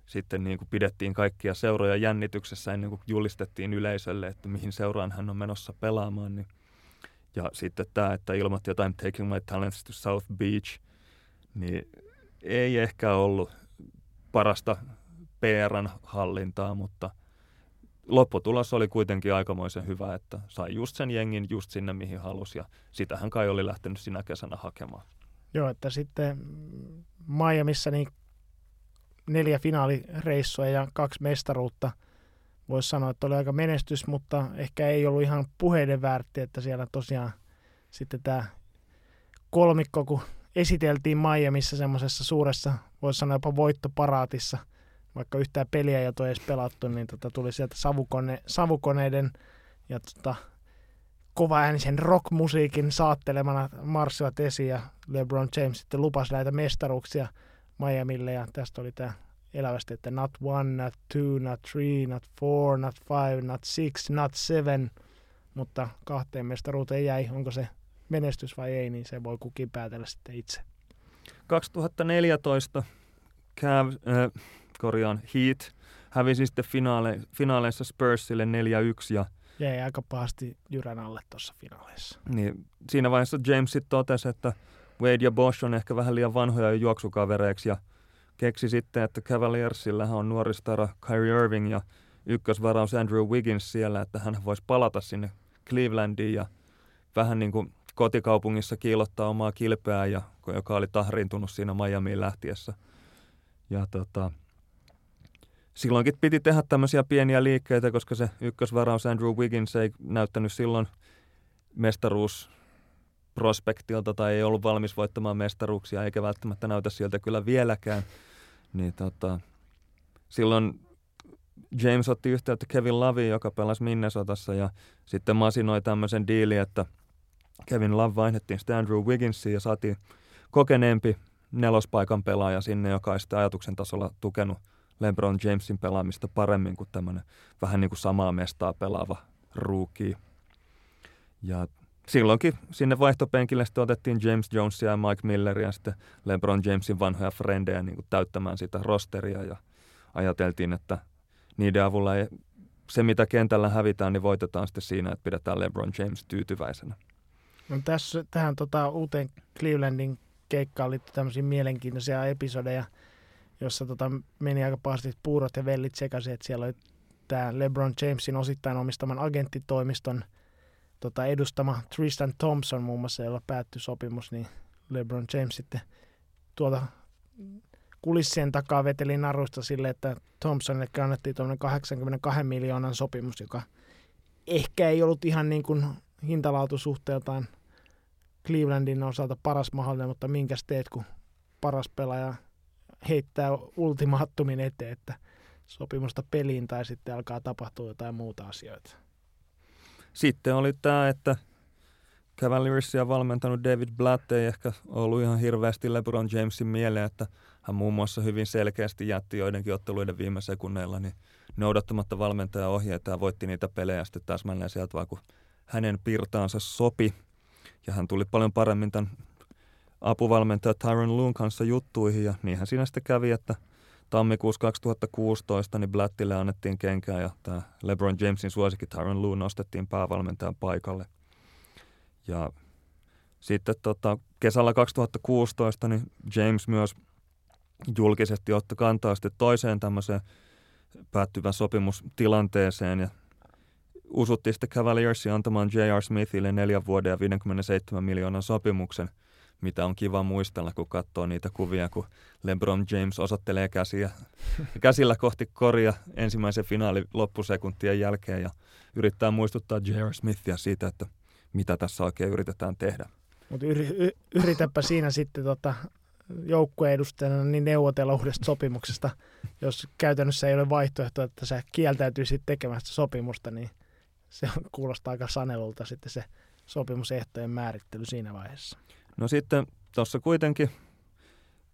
sitten niin kuin pidettiin kaikkia seuroja jännityksessä ennen kuin julistettiin yleisölle, että mihin seuraan hän on menossa pelaamaan. Niin. Ja sitten tämä, että ilmoitti jotain taking my talents to South Beach, niin ei ehkä ollut parasta PRn hallintaa, mutta lopputulos oli kuitenkin aikamoisen hyvä, että sai just sen jengin just sinne, mihin halusi, ja sitähän kai oli lähtenyt sinä kesänä hakemaan. Joo, että sitten Miamiissa niin neljä finaalireissua ja kaksi mestaruutta. Voisi sanoa, että oli aika menestys, mutta ehkä ei ollut ihan puheiden väärti, että siellä tosiaan sitten tämä kolmikko, kun esiteltiin Miamiissa semmoisessa suuressa, voisi sanoa jopa voittoparaatissa, vaikka yhtään peliä ei ole edes pelattu, niin tota, tuli sieltä savukone, savukoneiden ja tota, kovaäänisen rockmusiikin saattelemana marssivat esiin ja LeBron James sitten lupasi näitä mestaruuksia Miamille ja tästä oli tämä elävästi, että not one, not two, not three, not four, not five, not six, not seven, mutta kahteen mestaruuteen jäi. Onko se menestys vai ei, niin se voi kukin päätellä sitten itse. 2014 Cav, äh, korjaan Heat hävisi sitten finaale, finaaleissa Spursille 4-1 ja Jäi aika pahasti jyrän alle tuossa finaaleissa. Niin, siinä vaiheessa James sitten totesi, että Wade ja Bosch on ehkä vähän liian vanhoja juoksukavereiksi ja keksi sitten, että Cavaliersillähän on nuori stara Kyrie Irving ja ykkösvaraus Andrew Wiggins siellä, että hän voisi palata sinne Clevelandiin ja vähän niin kuin kotikaupungissa kiilottaa omaa kilpeään, ja, joka oli tahriintunut siinä Miamiin lähtiessä. Ja tota, silloinkin piti tehdä tämmöisiä pieniä liikkeitä, koska se ykkösvaraus Andrew Wiggins ei näyttänyt silloin mestaruus prospektilta tai ei ollut valmis voittamaan mestaruuksia, eikä välttämättä näytä sieltä kyllä vieläkään. Niin tota, silloin James otti yhteyttä Kevin Lavin, joka pelasi Minnesotassa ja sitten masinoi tämmöisen diilin, että Kevin Love vaihdettiin Andrew Wigginsiin ja saatiin kokeneempi nelospaikan pelaaja sinne, joka olisi sitten ajatuksen tasolla tukenut LeBron Jamesin pelaamista paremmin kuin tämmöinen vähän niin kuin samaa mestaa pelaava rookie. Ja silloinkin sinne vaihtopenkille sitten otettiin James Jonesia ja Mike Milleria ja sitten LeBron Jamesin vanhoja frendejä niin kuin täyttämään sitä rosteria ja ajateltiin, että niiden avulla ei, se, mitä kentällä hävitään, niin voitetaan sitten siinä, että pidetään LeBron James tyytyväisenä. No tässä, tähän tota, uuteen Clevelandin keikkaan liittyy tämmöisiä mielenkiintoisia episodeja, jossa tota, meni aika pahasti puurot ja vellit sekaisin, että siellä oli tämä LeBron Jamesin osittain omistaman agenttitoimiston tota, edustama Tristan Thompson muun muassa, jolla päättyi sopimus, niin LeBron James sitten tuolta kulissien takaa veteli narusta sille, että Thompsonille annettiin tuommoinen 82 miljoonan sopimus, joka ehkä ei ollut ihan niin kuin hintalaatusuhteeltaan Clevelandin osalta paras mahdollinen, mutta minkäs teet, kun paras pelaaja heittää ultimaattumin eteen, että sopimusta peliin tai sitten alkaa tapahtua jotain muuta asioita. Sitten oli tämä, että Cavaliersia valmentanut David Blatt ei ehkä ollut ihan hirveästi LeBron Jamesin mieleen, että hän muun muassa hyvin selkeästi jätti joidenkin otteluiden viime sekunneilla niin noudattamatta valmentajan ohjeita ja voitti niitä pelejä sitten täsmälleen sieltä vaan kun hänen pirtaansa sopi. Ja hän tuli paljon paremmin tämän apuvalmentaja Tyron Loon kanssa juttuihin ja niinhän siinä sitten kävi, että tammikuussa 2016 niin Blattille annettiin kenkää ja tämä LeBron Jamesin suosikki Tyron Loon nostettiin päävalmentajan paikalle. Ja sitten tota, kesällä 2016 niin James myös julkisesti otti kantaa sitten toiseen tämmöiseen päättyvän sopimustilanteeseen ja usuttiin sitten Cavaliersin antamaan J.R. Smithille neljän vuoden ja 57 miljoonan sopimuksen, mitä on kiva muistella, kun katsoo niitä kuvia, kun LeBron James osoittelee käsiä, käsillä kohti koria ensimmäisen finaalin loppusekuntien jälkeen ja yrittää muistuttaa J.R. Smithia siitä, että mitä tässä oikein yritetään tehdä. Mutta yri, yritäpä siinä sitten tota, joukkueen niin neuvotella uudesta sopimuksesta, jos käytännössä ei ole vaihtoehto, että sä kieltäytyisit tekemästä sopimusta, niin se kuulostaa aika sanelulta sitten se sopimusehtojen määrittely siinä vaiheessa. No sitten tuossa kuitenkin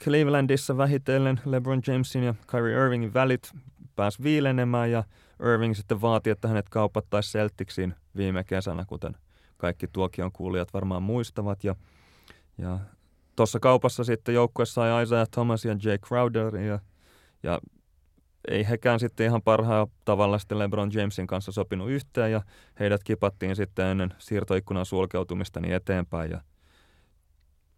Clevelandissa vähitellen LeBron Jamesin ja Kyrie Irvingin välit pääsi viilenemään ja Irving sitten vaati, että hänet kaupattaisiin Celticsiin viime kesänä, kuten kaikki tuokion kuulijat varmaan muistavat. Ja, ja tuossa kaupassa sitten joukkue sai Isaiah Thomas ja Jay Crowder ja, ja ei hekään sitten ihan parhaalla tavalla sitten LeBron Jamesin kanssa sopinut yhteen ja heidät kipattiin sitten ennen siirtoikkunan sulkeutumista niin eteenpäin ja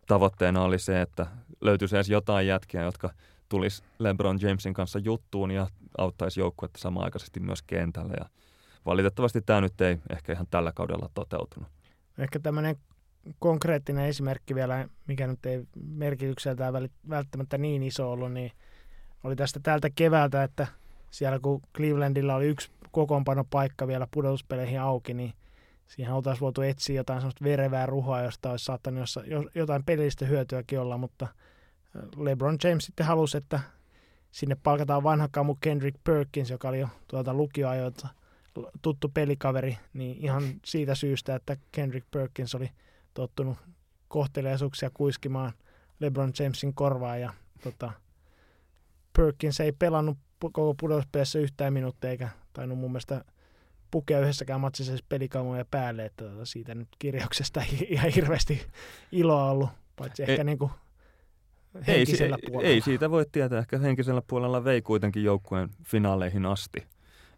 tavoitteena oli se, että löytyisi edes jotain jätkiä, jotka tulisi LeBron Jamesin kanssa juttuun ja auttaisi joukkuetta samaaikaisesti myös kentällä ja valitettavasti tämä nyt ei ehkä ihan tällä kaudella toteutunut. Ehkä tämmöinen konkreettinen esimerkki vielä, mikä nyt ei merkitykseltään välttämättä niin iso ollut, niin oli tästä tältä keväältä, että siellä kun Clevelandilla oli yksi kokoonpanopaikka vielä pudotuspeleihin auki, niin siihen oltaisiin voitu etsiä jotain sellaista verevää ruhoa, josta olisi saattanut jotain pelillistä hyötyäkin olla, mutta LeBron James sitten halusi, että sinne palkataan vanha kamu Kendrick Perkins, joka oli jo tuolta lukioajoilta tuttu pelikaveri, niin ihan siitä syystä, että Kendrick Perkins oli tottunut kohteliaisuuksia kuiskimaan LeBron Jamesin korvaa ja tota, Perkins ei pelannut koko pudotuspelissä yhtään minuuttia eikä tainnut mun mielestä pukea yhdessäkään matsissa pelikamoja päälle, että tota, siitä nyt kirjauksesta ei ihan hirveästi iloa ollut, paitsi ei, ehkä niin kuin henkisellä ei, puolella. Ei siitä voi tietää, ehkä henkisellä puolella vei kuitenkin joukkueen finaaleihin asti,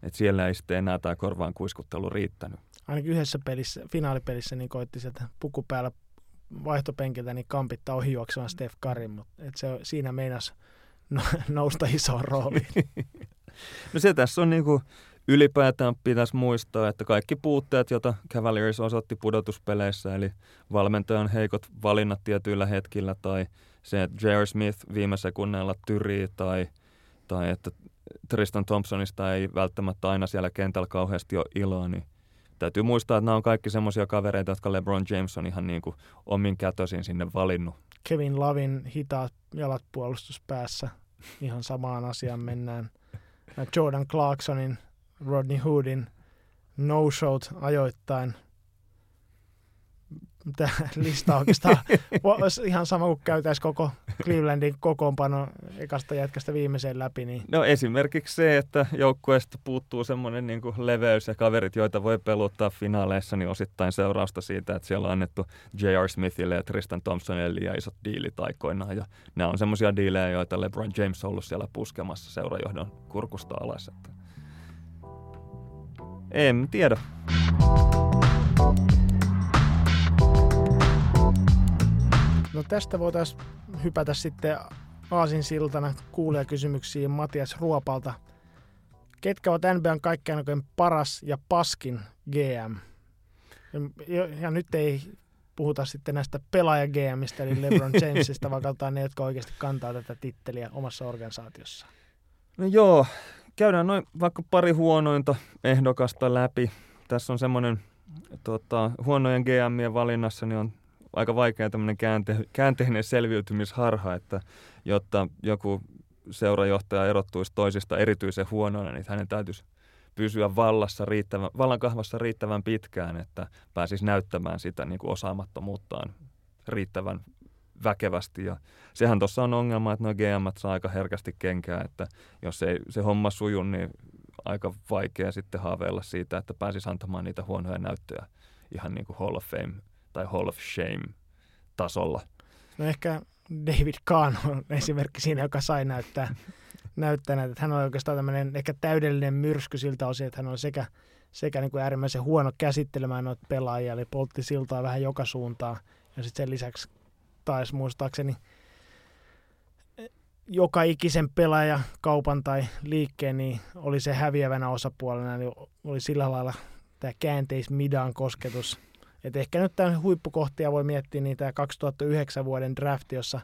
että siellä ei sitten enää tämä korvaan kuiskuttelu riittänyt. Ainakin yhdessä pelissä, finaalipelissä niin koitti sieltä puku päällä vaihtopenkiltä niin kampittaa ohi juoksemaan Steph Curry, mutta et se, siinä meinasi no, nousta isoon rooliin. no se tässä on niin kuin ylipäätään pitäisi muistaa, että kaikki puutteet, joita Cavaliers osoitti pudotuspeleissä, eli valmentajan heikot valinnat tietyillä hetkillä, tai se, että J.R. Smith viime sekunneilla tyrii, tai, tai että Tristan Thompsonista ei välttämättä aina siellä kentällä kauheasti ole iloa, niin täytyy muistaa, että nämä on kaikki semmoisia kavereita, jotka LeBron James on ihan niin kuin omin kätösin sinne valinnut. Kevin Lavin hitaat jalat puolustuspäässä, ihan samaan asiaan mennään. Jordan Clarksonin Rodney Hoodin no-showt ajoittain. Tämä lista oikeastaan olisi ihan sama kuin käytäisiin koko Clevelandin kokoonpano ekasta jätkästä viimeiseen läpi. Niin. No esimerkiksi se, että joukkueesta puuttuu semmoinen niin leveys ja kaverit, joita voi peluttaa finaaleissa, niin osittain seurausta siitä, että siellä on annettu J.R. Smithille ja Tristan Thompsonille liian isot diilit aikoinaan. Ja nämä on semmoisia diilejä, joita LeBron James on ollut siellä puskemassa seurajohdon kurkusta alas. Että en tiedä. No tästä voitaisiin hypätä sitten aasinsiltana kuulijakysymyksiin Matias Ruopalta. Ketkä ovat NBAn kaikkein oikein paras ja paskin GM? Ja, ja nyt ei puhuta sitten näistä pelaaja GMistä, eli LeBron Jamesista, vaan katsotaan ne, jotka oikeasti kantaa tätä titteliä omassa organisaatiossa. No joo, käydään noin vaikka pari huonointa ehdokasta läpi. Tässä on semmoinen tota, huonojen GMien valinnassa niin on aika vaikea tämmöinen käänte, käänteinen selviytymisharha, että jotta joku seurajohtaja erottuisi toisista erityisen huonona, niin hänen täytyisi pysyä vallassa riittävän, vallankahvassa riittävän pitkään, että pääsisi näyttämään sitä niin kuin osaamattomuuttaan riittävän väkevästi. Ja sehän tuossa on ongelma, että nuo GM saa aika herkästi kenkää, että jos ei se homma suju, niin aika vaikea sitten haaveilla siitä, että pääsisi antamaan niitä huonoja näyttöjä ihan niin kuin Hall of Fame tai Hall of Shame tasolla. No ehkä David Kahn on esimerkki siinä, joka sai näyttää, näyttää näitä. Hän on oikeastaan tämmöinen ehkä täydellinen myrsky siltä osin, että hän on sekä, sekä niin kuin äärimmäisen huono käsittelemään noita pelaajia, eli poltti siltaa vähän joka suuntaan. Ja sitten sen lisäksi taisi muistaakseni joka ikisen pelaaja kaupan tai liikkeen, niin oli se häviävänä osapuolena, niin oli sillä lailla tämä käänteismidan kosketus. Et ehkä nyt tämän huippukohtia voi miettiä niin tämä 2009 vuoden draft, jossa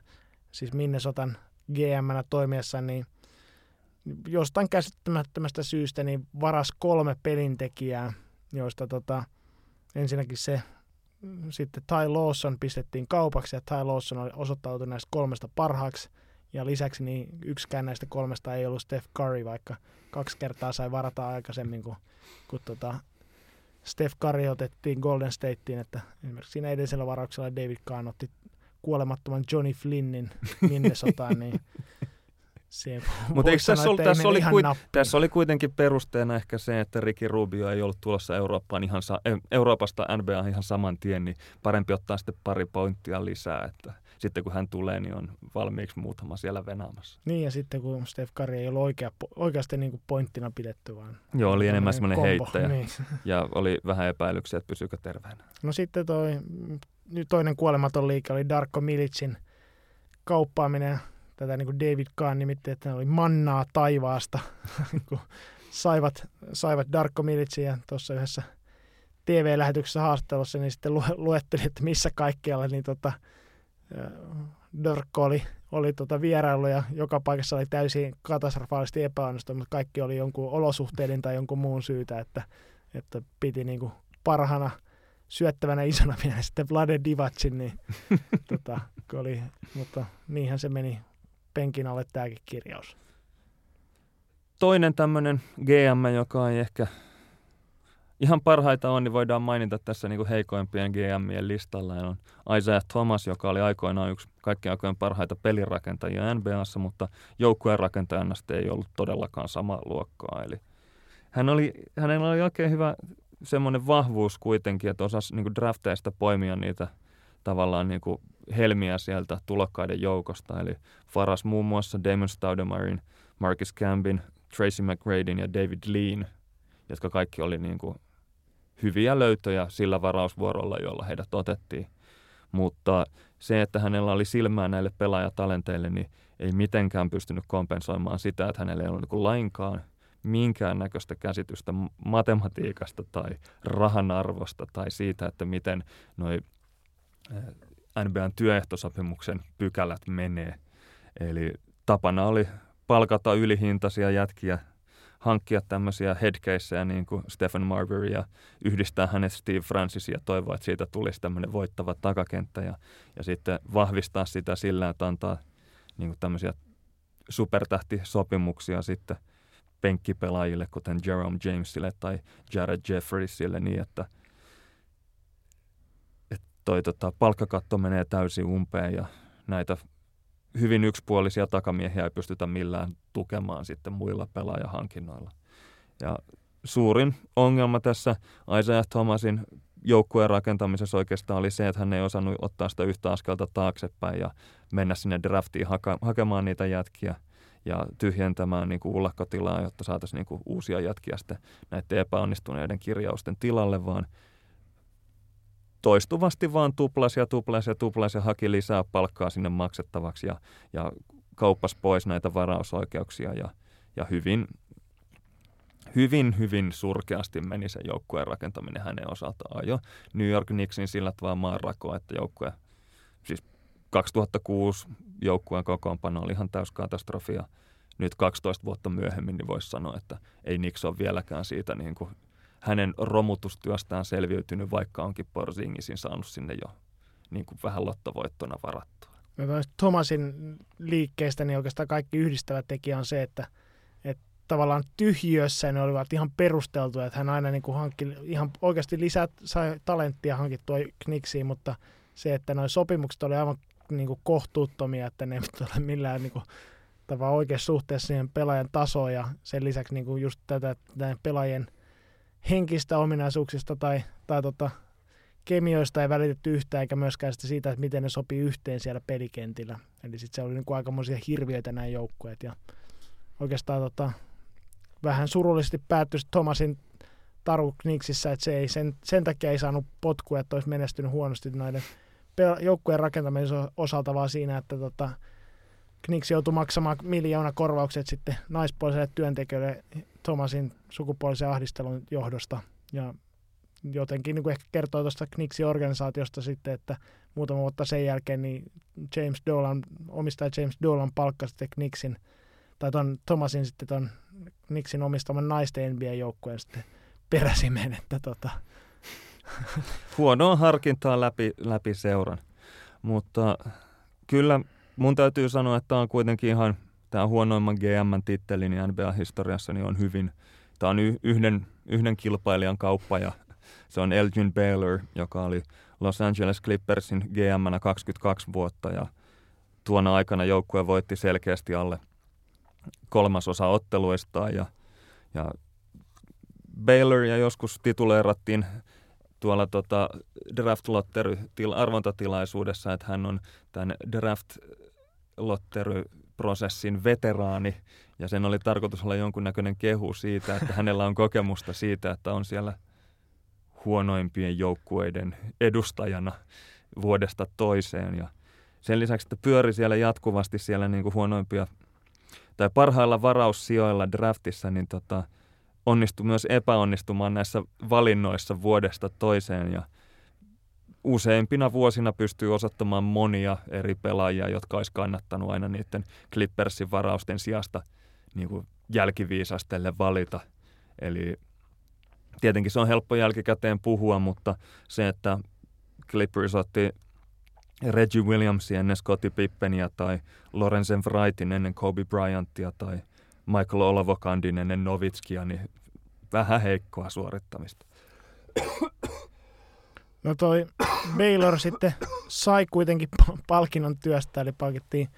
siis Minnesotan GM toimiessa, niin jostain käsittämättömästä syystä niin varas kolme pelintekijää, joista tota, ensinnäkin se sitten Ty Lawson pistettiin kaupaksi ja Ty Lawson oli osoittautunut näistä kolmesta parhaaksi. Ja lisäksi niin yksikään näistä kolmesta ei ollut Steph Curry, vaikka kaksi kertaa sai varata aikaisemmin, kun, kun tota Steph Curry otettiin Golden Stateen, että esimerkiksi siinä edellisellä varauksella David Kahn otti kuolemattoman Johnny Flynnin Minnesotaan, niin mutta eikö tässä, ollut, tässä, oli kuit, tässä oli kuitenkin perusteena ehkä se, että Ricky Rubio ei ollut tulossa Eurooppaan ihan sa, Euroopasta NBA ihan saman tien, niin parempi ottaa sitten pari pointtia lisää. Että sitten kun hän tulee, niin on valmiiksi muutama siellä venaamassa. Niin ja sitten kun Steph Curry ei ollut oikea, oikeasti niin kuin pointtina pidetty, vaan... Joo, oli enemmän semmoinen heittäjä Niin. ja oli vähän epäilyksiä, että pysyykö terveenä. No sitten toi toinen kuolematon liike oli Darko Milicin kauppaaminen. Tätä niin kuin David Kahn nimitti, että ne oli mannaa taivaasta, kun saivat, saivat Darko ja tuossa yhdessä TV-lähetyksessä haastattelussa, niin sitten lu- luetteli, että missä kaikkialla, niin tota, Darko oli, oli tota vierailu ja joka paikassa oli täysin katastrofaalisesti epäonnistunut, mutta kaikki oli jonkun olosuhteiden tai jonkun muun syytä, että, että piti niin kuin parhana syöttävänä isona miehenä sitten Vlade Divacin, niin tota, oli, mutta niinhän se meni penkin alle tämäkin kirjaus. Toinen tämmöinen GM, joka ei ehkä ihan parhaita on, niin voidaan mainita tässä niin kuin heikoimpien GMien listalla. Ja on Isaiah Thomas, joka oli aikoinaan yksi kaikkien aikojen parhaita pelirakentajia NBAssa, mutta joukkueen rakentajana ei ollut todellakaan samaa luokkaa. Eli hän oli, hänellä oli oikein hyvä semmoinen vahvuus kuitenkin, että osasi niin drafteista poimia niitä tavallaan niin kuin helmiä sieltä tulokkaiden joukosta. Eli Faras muun muassa Damon Stoudemirein, Marcus Cambin, Tracy McGradin ja David Lean, jotka kaikki oli niin kuin hyviä löytöjä sillä varausvuorolla, jolla heidät otettiin. Mutta se, että hänellä oli silmää näille pelaajatalenteille, niin ei mitenkään pystynyt kompensoimaan sitä, että hänellä ei ollut niin lainkaan minkäännäköistä käsitystä matematiikasta tai rahan arvosta tai siitä, että miten noi NBAn työehtosopimuksen pykälät menee. Eli tapana oli palkata ylihintaisia jätkiä, hankkia tämmöisiä headcaseja niin kuin Stephen Marbury ja yhdistää hänet Steve Francis ja toivoa, että siitä tulisi tämmöinen voittava takakenttä ja, ja sitten vahvistaa sitä sillä, että antaa niin kuin tämmöisiä supertähtisopimuksia sitten penkkipelaajille, kuten Jerome Jamesille tai Jared Jeffriesille niin, että toi tota, palkkakatto menee täysin umpeen ja näitä hyvin yksipuolisia takamiehiä ei pystytä millään tukemaan sitten muilla pelaajahankinnoilla. Ja suurin ongelma tässä Isaiah Thomasin joukkueen rakentamisessa oikeastaan oli se, että hän ei osannut ottaa sitä yhtä askelta taaksepäin ja mennä sinne draftiin haka- hakemaan niitä jätkiä ja tyhjentämään niin kuin ullakkotilaa, jotta saataisiin niin kuin uusia jätkiä sitten näiden epäonnistuneiden kirjausten tilalle, vaan toistuvasti vaan tuplasi ja tuplasi ja tuplasi ja haki lisää palkkaa sinne maksettavaksi ja, ja kauppas pois näitä varausoikeuksia ja, ja hyvin, hyvin, hyvin surkeasti meni se joukkueen rakentaminen hänen osaltaan jo. New York Knicksin sillä tavalla maanrakoa, että joukkue, siis 2006 joukkueen kokoonpano oli ihan täys katastrofia. Nyt 12 vuotta myöhemmin niin voisi sanoa, että ei ole vieläkään siitä niin kuin hänen romutustyöstään selviytynyt, vaikka onkin Porzingisin saanut sinne jo niin kuin vähän lottovoittona varattua. Thomasin liikkeestä niin oikeastaan kaikki yhdistävä tekijä on se, että, että tavallaan tyhjössä ne olivat ihan perusteltuja, että hän aina niin kuin hankki ihan oikeasti lisää sai talenttia hankittua Knicksiin, mutta se, että noin sopimukset oli aivan niin kuin kohtuuttomia, että ne eivät ole millään niin kuin, tavallaan oikeassa suhteessa siihen pelaajan tasoon ja sen lisäksi niin kuin just tätä pelaajien – henkistä ominaisuuksista tai, tai tota, kemioista ei välitetty yhtään, eikä myöskään siitä, että miten ne sopii yhteen siellä pelikentillä. Eli sitten se oli niin kuin aikamoisia hirviöitä nämä joukkueet. Ja oikeastaan tota, vähän surullisesti päättyi Thomasin taru Knicksissä, että se ei sen, sen takia ei saanut potkua, että olisi menestynyt huonosti näiden joukkueen rakentamisen osalta, vaan siinä, että tota, Knicks joutui maksamaan miljoona korvaukset sitten naispuoliselle työntekijöille Thomasin sukupuolisen ahdistelun johdosta. Ja jotenkin niin kuin ehkä kertoo tuosta Knicksin organisaatiosta sitten, että muutama vuotta sen jälkeen niin James Dolan, omistaja James Dolan palkkasi sitten Knicksin, tai ton Thomasin sitten ton Knicksin omistaman naisten NBA-joukkueen sitten peräsimeen, että tota. Huonoa harkintaa läpi, läpi seuran, mutta kyllä mun täytyy sanoa, että tämä on kuitenkin ihan tämä huonoimman GM-titteli niin NBA-historiassa niin on hyvin, tämä on yhden, yhden kilpailijan kauppa ja se on Elgin Baylor, joka oli Los Angeles Clippersin gm 22 vuotta ja tuona aikana joukkue voitti selkeästi alle kolmasosa otteluistaan ja, ja Baylor ja joskus tituleerattiin tuolla tota draft lottery arvontatilaisuudessa, että hän on tämän draft lottery prosessin veteraani ja sen oli tarkoitus olla jonkunnäköinen kehu siitä, että hänellä on kokemusta siitä, että on siellä huonoimpien joukkueiden edustajana vuodesta toiseen. Ja sen lisäksi, että pyöri siellä jatkuvasti siellä niin kuin huonoimpia tai parhailla varaussijoilla draftissa, niin tota, onnistui myös epäonnistumaan näissä valinnoissa vuodesta toiseen. Ja useimpina vuosina pystyy osoittamaan monia eri pelaajia, jotka olisi kannattanut aina niiden Clippersin varausten sijasta niin kuin jälkiviisastelle valita. Eli tietenkin se on helppo jälkikäteen puhua, mutta se, että Clippers otti Reggie Williamsia ennen Scottie Pippenia tai Lorenzen Wrightin ennen Kobe Bryantia tai Michael Olovokandin ennen Novitskia, niin vähän heikkoa suorittamista. No toi Baylor sitten sai kuitenkin palkinnon työstä, eli palkittiin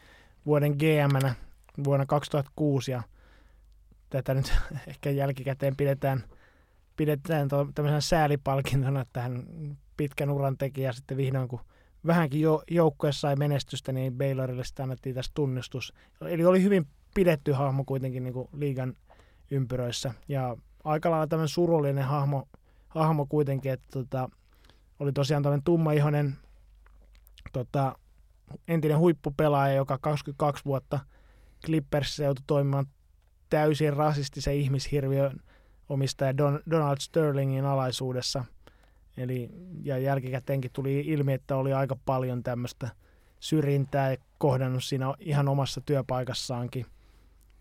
vuoden gm vuonna 2006 ja tätä nyt ehkä jälkikäteen pidetään, pidetään tämmöisenä säälipalkintona, että hän pitkän uran tekijä sitten vihdoin, kun vähänkin jo, joukkue sai menestystä, niin Baylorille sitten annettiin tässä tunnistus. Eli oli hyvin pidetty hahmo kuitenkin niin kuin liigan ympyröissä ja aika lailla tämmöinen surullinen hahmo, hahmo kuitenkin, että tota, oli tosiaan tämmöinen tummaihoinen tota, entinen huippupelaaja, joka 22 vuotta Clippersissä joutui toimimaan täysin rasistisen ihmishirviön omistaja Don, Donald Sterlingin alaisuudessa. Eli, ja jälkikäteenkin tuli ilmi, että oli aika paljon tämmöistä syrjintää ja kohdannut siinä ihan omassa työpaikassaankin.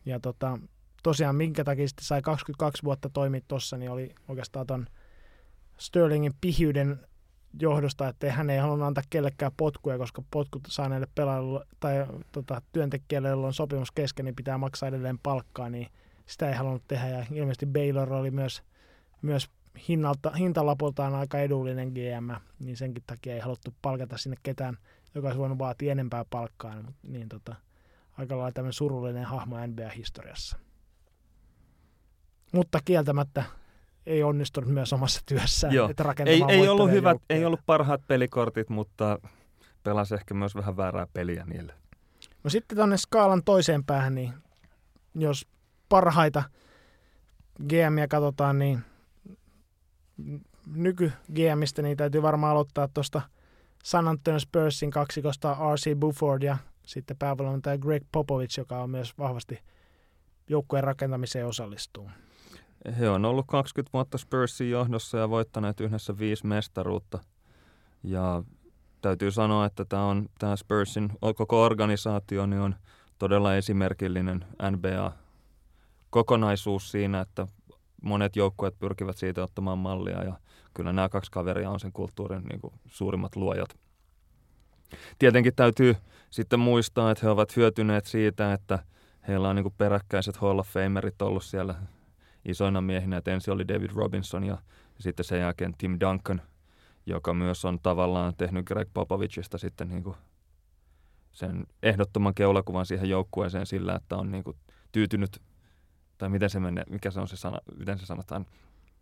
Ja tota, tosiaan minkä takia sitten sai 22 vuotta toimia tuossa, niin oli oikeastaan ton Sterlingin pihyyden johdosta, että hän ei halunnut antaa kellekään potkuja, koska potkut saaneille pelaajille tai tota, työntekijälle, joilla on sopimus kesken, niin pitää maksaa edelleen palkkaa, niin sitä ei halunnut tehdä. Ja ilmeisesti Baylor oli myös, myös hinnalta, hintalapultaan aika edullinen GM, niin senkin takia ei haluttu palkata sinne ketään, joka olisi voinut vaatia enempää palkkaa. Niin, niin tota, aika lailla tämmöinen surullinen hahmo NBA-historiassa. Mutta kieltämättä ei onnistunut myös omassa työssään. Joo. Että ei, ei, ollut hyvät, ei ollut parhaat pelikortit, mutta pelasi ehkä myös vähän väärää peliä niille. No sitten tuonne skaalan toiseen päähän, niin jos parhaita GMiä katsotaan, niin nyky GMistä niin täytyy varmaan aloittaa tuosta San Antonio Spursin kaksikosta R.C. Bufford ja sitten päävalmentaja Greg Popovich, joka on myös vahvasti joukkueen rakentamiseen osallistuu. He on ollut 20 vuotta Spursin johdossa ja voittaneet yhdessä viisi mestaruutta. Ja täytyy sanoa, että tämä, on, tämä Spursin koko organisaatio niin on todella esimerkillinen NBA-kokonaisuus siinä, että monet joukkueet pyrkivät siitä ottamaan mallia ja kyllä nämä kaksi kaveria on sen kulttuurin niin kuin, suurimmat luojat. Tietenkin täytyy sitten muistaa, että he ovat hyötyneet siitä, että heillä on niin kuin peräkkäiset Hall of Famerit ollut siellä isoina miehinä, että ensin oli David Robinson ja sitten sen jälkeen Tim Duncan, joka myös on tavallaan tehnyt Greg Popovicista sitten niin kuin sen ehdottoman keulakuvan siihen joukkueeseen sillä, että on niin kuin tyytynyt, tai miten se menee, mikä se on se sana, miten se sanotaan,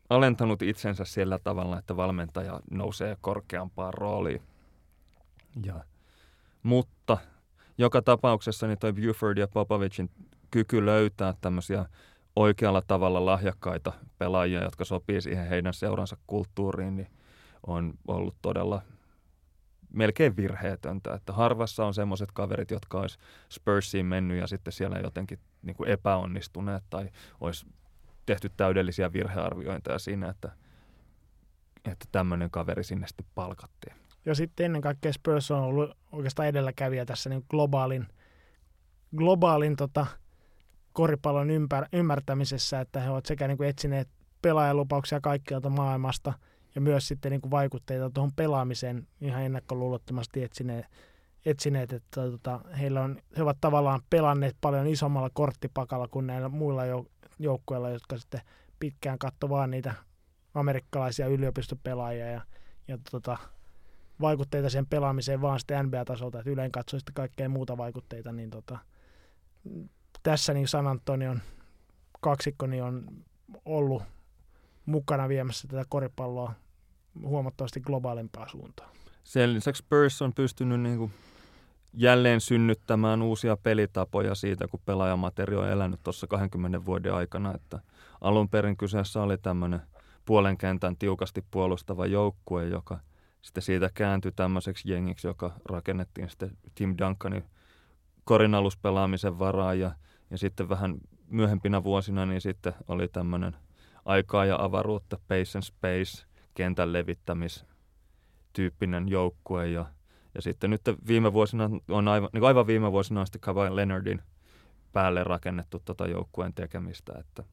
alentanut itsensä sillä tavalla, että valmentaja nousee korkeampaan rooliin. Ja, mutta joka tapauksessa niin toi Buford ja Popovicin kyky löytää tämmöisiä oikealla tavalla lahjakkaita pelaajia, jotka sopii siihen heidän seuransa kulttuuriin, niin on ollut todella melkein virheetöntä. Että harvassa on semmoiset kaverit, jotka olisi Spursiin mennyt ja sitten siellä jotenkin niin kuin epäonnistuneet tai olisi tehty täydellisiä virhearviointeja siinä, että, että tämmöinen kaveri sinne sitten palkattiin. Ja sitten ennen kaikkea Spurs on ollut oikeastaan edelläkävijä tässä niin globaalin, globaalin tota, koripallon ympär, ymmärtämisessä, että he ovat sekä niin kuin etsineet pelaajalupauksia kaikkialta maailmasta ja myös sitten niin kuin vaikutteita tuohon pelaamiseen ihan ennakkoluulottomasti etsineet, etsineet että tota, heillä on, he ovat tavallaan pelanneet paljon isommalla korttipakalla kuin näillä muilla joukkueilla, jotka sitten pitkään katsovat niitä amerikkalaisia yliopistopelaajia ja, ja tota, vaikutteita sen pelaamiseen vaan sitten NBA-tasolta, että yleen katsoo sitten kaikkea muuta vaikutteita, niin tota, tässä niin San Antonion kaksikko niin on ollut mukana viemässä tätä koripalloa huomattavasti globaalimpaa suuntaan. Sen lisäksi Spurs on pystynyt niin kuin jälleen synnyttämään uusia pelitapoja siitä, kun pelaajamaterio on elänyt tuossa 20 vuoden aikana. Että alun perin kyseessä oli tämmöinen puolen kentän tiukasti puolustava joukkue, joka sitten siitä kääntyi tämmöiseksi jengiksi, joka rakennettiin sitten Tim Duncanin korinaluspelaamisen varaan ja, ja sitten vähän myöhempinä vuosina niin sitten oli tämmöinen aikaa ja avaruutta, pace and space, kentän levittämistyyppinen joukkue ja, ja sitten nyt viime vuosina on aivan, niin aivan viime vuosina on sitten Leonardin päälle rakennettu tota joukkueen tekemistä, että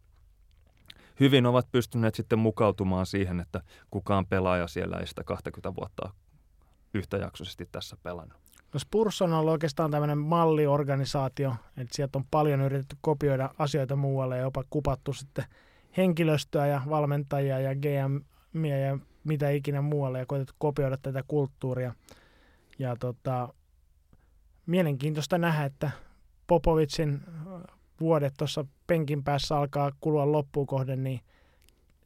hyvin ovat pystyneet sitten mukautumaan siihen, että kukaan pelaaja siellä ei sitä 20 vuotta yhtäjaksoisesti tässä pelannut. No Spurs on ollut oikeastaan tämmöinen malliorganisaatio, että sieltä on paljon yritetty kopioida asioita muualle ja jopa kupattu sitten henkilöstöä ja valmentajia ja GM ja mitä ikinä muualle ja koetettu kopioida tätä kulttuuria. Ja tota, mielenkiintoista nähdä, että Popovitsin vuodet tuossa penkin päässä alkaa kulua loppuun kohden, niin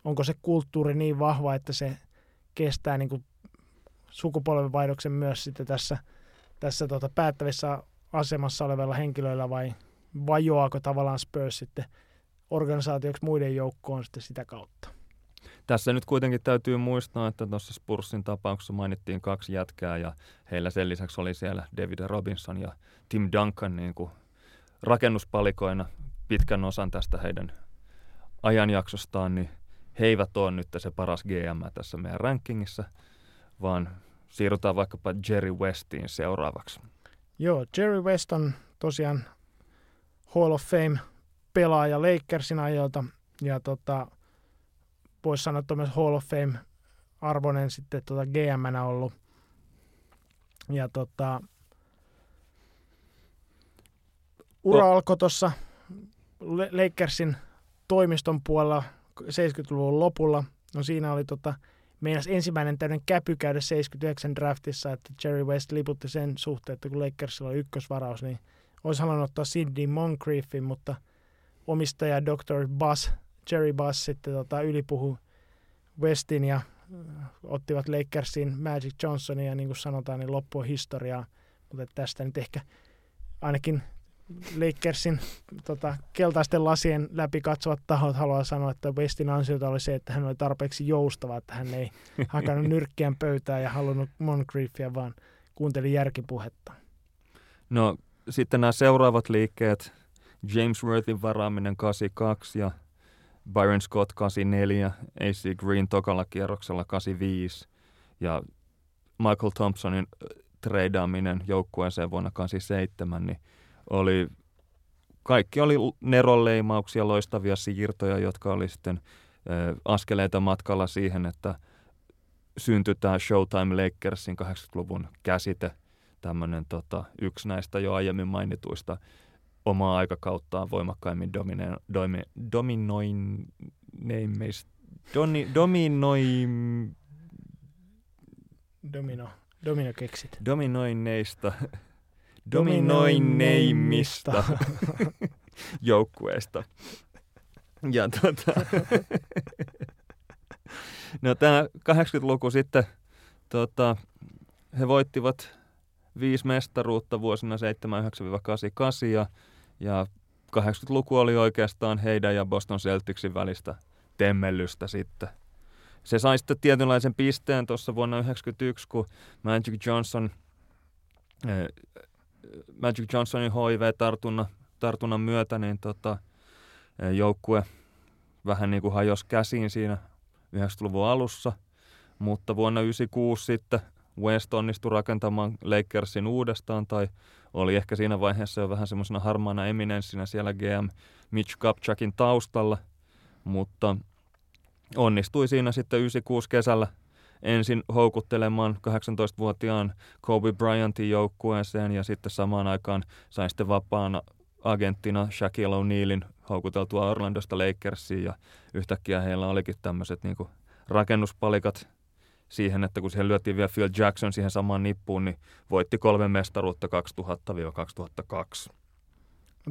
onko se kulttuuri niin vahva, että se kestää niin sukupolvenvaihdoksen myös sitten tässä, tässä tota päättävissä asemassa olevilla henkilöillä vai vajoako tavallaan Spurs sitten organisaatioksi muiden joukkoon sitten sitä kautta? Tässä nyt kuitenkin täytyy muistaa, että tuossa Spursin tapauksessa mainittiin kaksi jätkää ja heillä sen lisäksi oli siellä David Robinson ja Tim Duncan niin kuin rakennuspalikoina pitkän osan tästä heidän ajanjaksostaan, niin he eivät ole nyt se paras GM tässä meidän rankingissa, vaan siirrytään vaikkapa Jerry Westiin seuraavaksi. Joo, Jerry West on tosiaan Hall of Fame pelaaja Lakersin ajoilta ja tota, voisi sanoa, että on myös Hall of Fame arvoinen sitten tota gm ollut. Ja tota, ura alkoi tuossa Lakersin toimiston puolella 70-luvun lopulla. No siinä oli tota, meidän ensimmäinen täyden käpy käydä 79 draftissa, että Jerry West liputti sen suhteen, että kun Lakersilla oli ykkösvaraus, niin olisi halunnut ottaa Sidney Moncrieffin, mutta omistaja Dr. Buzz, Jerry Buzz sitten tota, ylipuhu Westin ja äh, ottivat Lakersin Magic Johnsonin ja niin kuin sanotaan, niin loppu on historiaa. Mutta tästä nyt ehkä ainakin Lakersin tota, keltaisten lasien läpi katsovat tahot haluaa sanoa, että Westin ansiota oli se, että hän oli tarpeeksi joustava, että hän ei hakannut nyrkkiään pöytään ja halunnut Moncrieffia, vaan kuunteli järkipuhetta. No sitten nämä seuraavat liikkeet, James Worthin varaaminen 82 ja Byron Scott 84, AC Green tokalla kierroksella 85 ja Michael Thompsonin treidaaminen joukkueeseen vuonna 87, niin oli, kaikki oli neronleimauksia, loistavia siirtoja, jotka oli sitten äh, askeleita matkalla siihen, että syntyi tämä Showtime Lakersin 80-luvun käsite, tämmöinen tota, yksi näistä jo aiemmin mainituista omaa aikakauttaan voimakkaimmin domine, domi, dominoineimmeista, doni, dominoim... Domino. Domino keksit. Dominoineimmista joukkueista. Ja tota, no tämä 80-luku sitten, tota, he voittivat viisi mestaruutta vuosina 79-88 ja, ja 80-luku oli oikeastaan heidän ja Boston Celticsin välistä temmellystä sitten. Se sai sitten tietynlaisen pisteen tuossa vuonna 1991, kun Magic Johnson eh, Magic Johnsonin HIV-tartunnan tartunnan myötä niin tota, e, joukkue vähän niin kuin hajosi käsiin siinä 90-luvun alussa, mutta vuonna 1996 sitten West onnistui rakentamaan Lakersin uudestaan, tai oli ehkä siinä vaiheessa jo vähän semmoisena harmaana eminenssinä siellä GM Mitch Kupchakin taustalla, mutta onnistui siinä sitten 96 kesällä ensin houkuttelemaan 18-vuotiaan Kobe Bryantin joukkueeseen ja sitten samaan aikaan sain sitten vapaana agenttina Shaquille O'Nealin houkuteltua Orlandosta Lakersiin ja yhtäkkiä heillä olikin tämmöiset niin rakennuspalikat siihen, että kun siihen lyötiin vielä Phil Jackson siihen samaan nippuun, niin voitti kolme mestaruutta 2000-2002.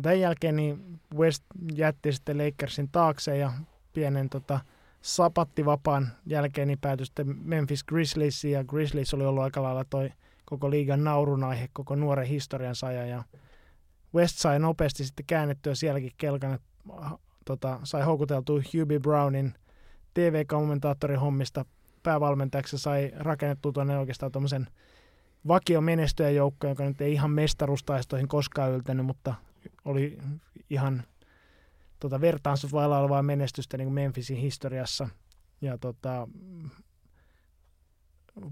Tämän jälkeen niin West jätti sitten Lakersin taakse ja pienen tota, sapattivapaan jälkeen niin päätyi sitten Memphis Grizzliesiin ja Grizzlies oli ollut aika lailla toi koko liigan naurun aihe koko nuoren historiansa ajan ja West sai nopeasti sitten käännettyä sielläkin kelkan, tota, sai houkuteltua Hubie Brownin TV-kommentaattorin hommista päävalmentajaksi sai rakennettua tuonne oikeastaan tuommoisen vakio joukko, joka nyt ei ihan mestarustaistoihin koskaan yltänyt, mutta oli ihan tota, vertaansa vailla olevaa menestystä niin kuin Memphisin historiassa. Ja tota,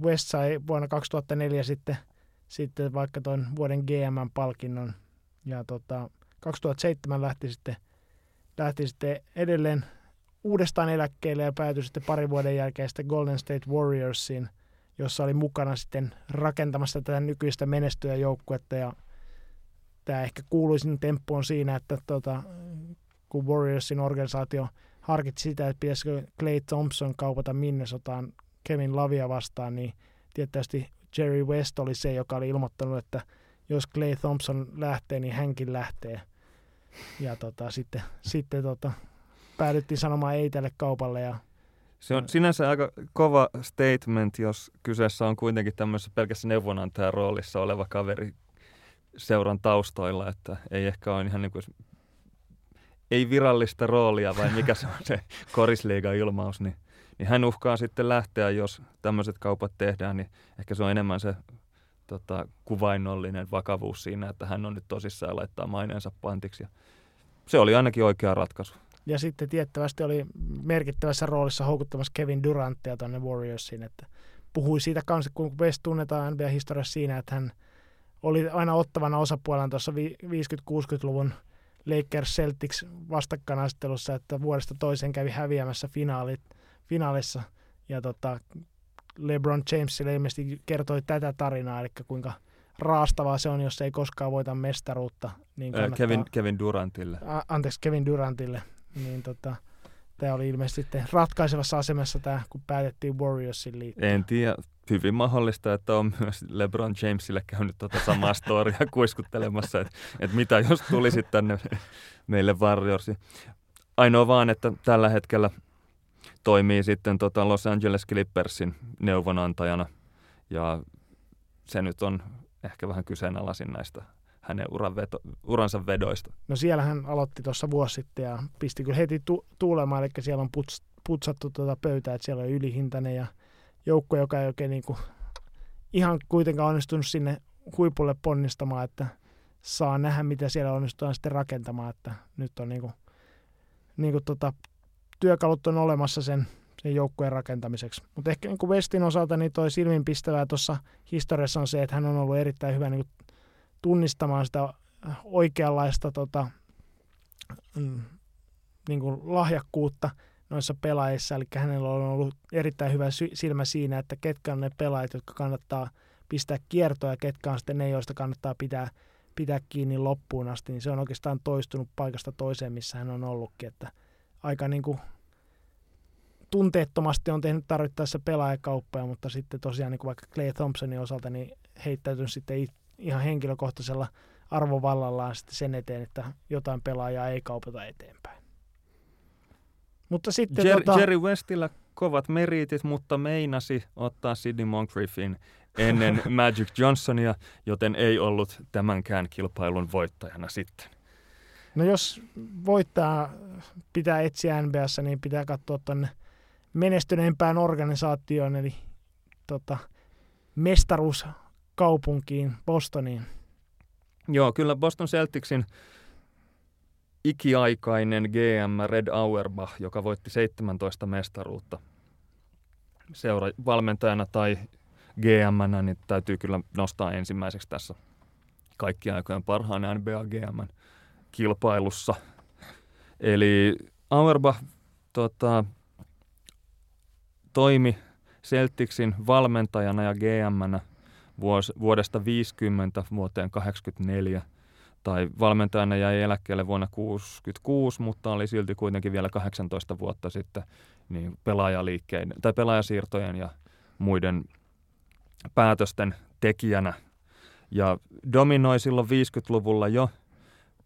West sai vuonna 2004 sitten, sitten vaikka tuon vuoden GM-palkinnon. Ja tota, 2007 lähti sitten, lähti sitten edelleen uudestaan eläkkeelle ja päätyi sitten parin vuoden jälkeen sitten Golden State Warriorsiin, jossa oli mukana sitten rakentamassa tätä nykyistä menestyjäjoukkuetta ja tämä ehkä kuuluisin temppu on siinä, että tota, kun Warriorsin organisaatio harkitsi sitä, että pitäisikö Clay Thompson kaupata Minnesotaan Kevin Lavia vastaan, niin tietysti Jerry West oli se, joka oli ilmoittanut, että jos Clay Thompson lähtee, niin hänkin lähtee. Ja tota, sitten, sitten tota, päädyttiin sanomaan ei tälle kaupalle. Ja, se on sinänsä aika kova statement, jos kyseessä on kuitenkin tämmöisessä pelkässä neuvonantajan roolissa oleva kaveri seuran taustoilla, että ei ehkä ole ihan niin kuin, ei virallista roolia vai mikä se on se korisliigan ilmaus, niin, niin hän uhkaa sitten lähteä, jos tämmöiset kaupat tehdään, niin ehkä se on enemmän se tota, kuvainnollinen vakavuus siinä, että hän on nyt tosissaan laittaa maineensa pantiksi. Ja se oli ainakin oikea ratkaisu. Ja sitten tiettävästi oli merkittävässä roolissa houkuttamassa Kevin Duranttia tuonne Warriorsiin, että puhui siitä kanssa, kun West tunnetaan NBA-historiassa siinä, että hän oli aina ottavana osapuolena tuossa 50-60-luvun Lakers Celtics vastakkainasettelussa, että vuodesta toiseen kävi häviämässä finaalit, finaalissa. Ja tota, LeBron Jamesille ilmeisesti kertoi tätä tarinaa, eli kuinka raastavaa se on, jos ei koskaan voita mestaruutta. Niin kannattaa, Kevin, Kevin Durantille. A, anteeksi, Kevin Durantille niin tota, tämä oli ilmeisesti sitten ratkaisevassa asemassa tämä, kun päätettiin Warriorsin liittyä. En tiedä. Hyvin mahdollista, että on myös LeBron Jamesille käynyt tuota samaa storia kuiskuttelemassa, että, että mitä jos tulisit tänne meille Warriorsiin. Ainoa vaan, että tällä hetkellä toimii sitten tota Los Angeles Clippersin neuvonantajana ja se nyt on ehkä vähän kyseenalaisin näistä hänen uran veto, uransa vedoista? No siellä hän aloitti tuossa vuosi sitten ja pisti kyllä heti tu- tuulemaan, eli siellä on puts, putsattu tuota pöytää, että siellä on ylihintainen ja joukko, joka ei oikein niin kuin ihan kuitenkaan onnistunut sinne huipulle ponnistamaan, että saa nähdä, mitä siellä onnistutaan sitten rakentamaan, että nyt on niin kuin, niin kuin tota, työkalut on olemassa sen, sen joukkueen rakentamiseksi. Mutta ehkä niin kuin Westin osalta niin toi silminpistävää tuossa historiassa on se, että hän on ollut erittäin hyvä niin kuin tunnistamaan sitä oikeanlaista tota, mm, niin kuin lahjakkuutta noissa pelaajissa. Eli hänellä on ollut erittäin hyvä silmä siinä, että ketkä on ne pelaajat, jotka kannattaa pistää kiertoa ja ketkä on sitten ne, joista kannattaa pitää, pitää kiinni loppuun asti. Niin se on oikeastaan toistunut paikasta toiseen, missä hän on ollutkin. Että aika niin kuin tunteettomasti on tehnyt tarvittaessa pelaajakauppaa, mutta sitten tosiaan niin kuin vaikka Clay Thompsonin osalta niin heittäytynyt sitten ihan henkilökohtaisella arvovallallaan sitten sen eteen, että jotain pelaajaa ei kaupata eteenpäin. Mutta sitten Jer- tota... Jerry Westillä kovat meritit, mutta meinasi ottaa Sidney Moncrieffin ennen Magic Johnsonia, joten ei ollut tämänkään kilpailun voittajana sitten. No jos voittaa pitää etsiä NBAssa, niin pitää katsoa tuonne menestyneempään organisaatioon, eli tota, mestaruus kaupunkiin, Bostoniin. Joo, kyllä Boston Celticsin ikiaikainen GM Red Auerbach, joka voitti 17 mestaruutta seura valmentajana tai gm niin täytyy kyllä nostaa ensimmäiseksi tässä kaikkien aikojen parhaan NBA GM kilpailussa. Eli Auerbach tota, toimi Celticsin valmentajana ja gm vuodesta 50 vuoteen 84 tai valmentajana jäi eläkkeelle vuonna 66, mutta oli silti kuitenkin vielä 18 vuotta sitten niin pelaajaliikkeiden tai pelaajasiirtojen ja muiden päätösten tekijänä. Ja dominoi silloin 50-luvulla jo.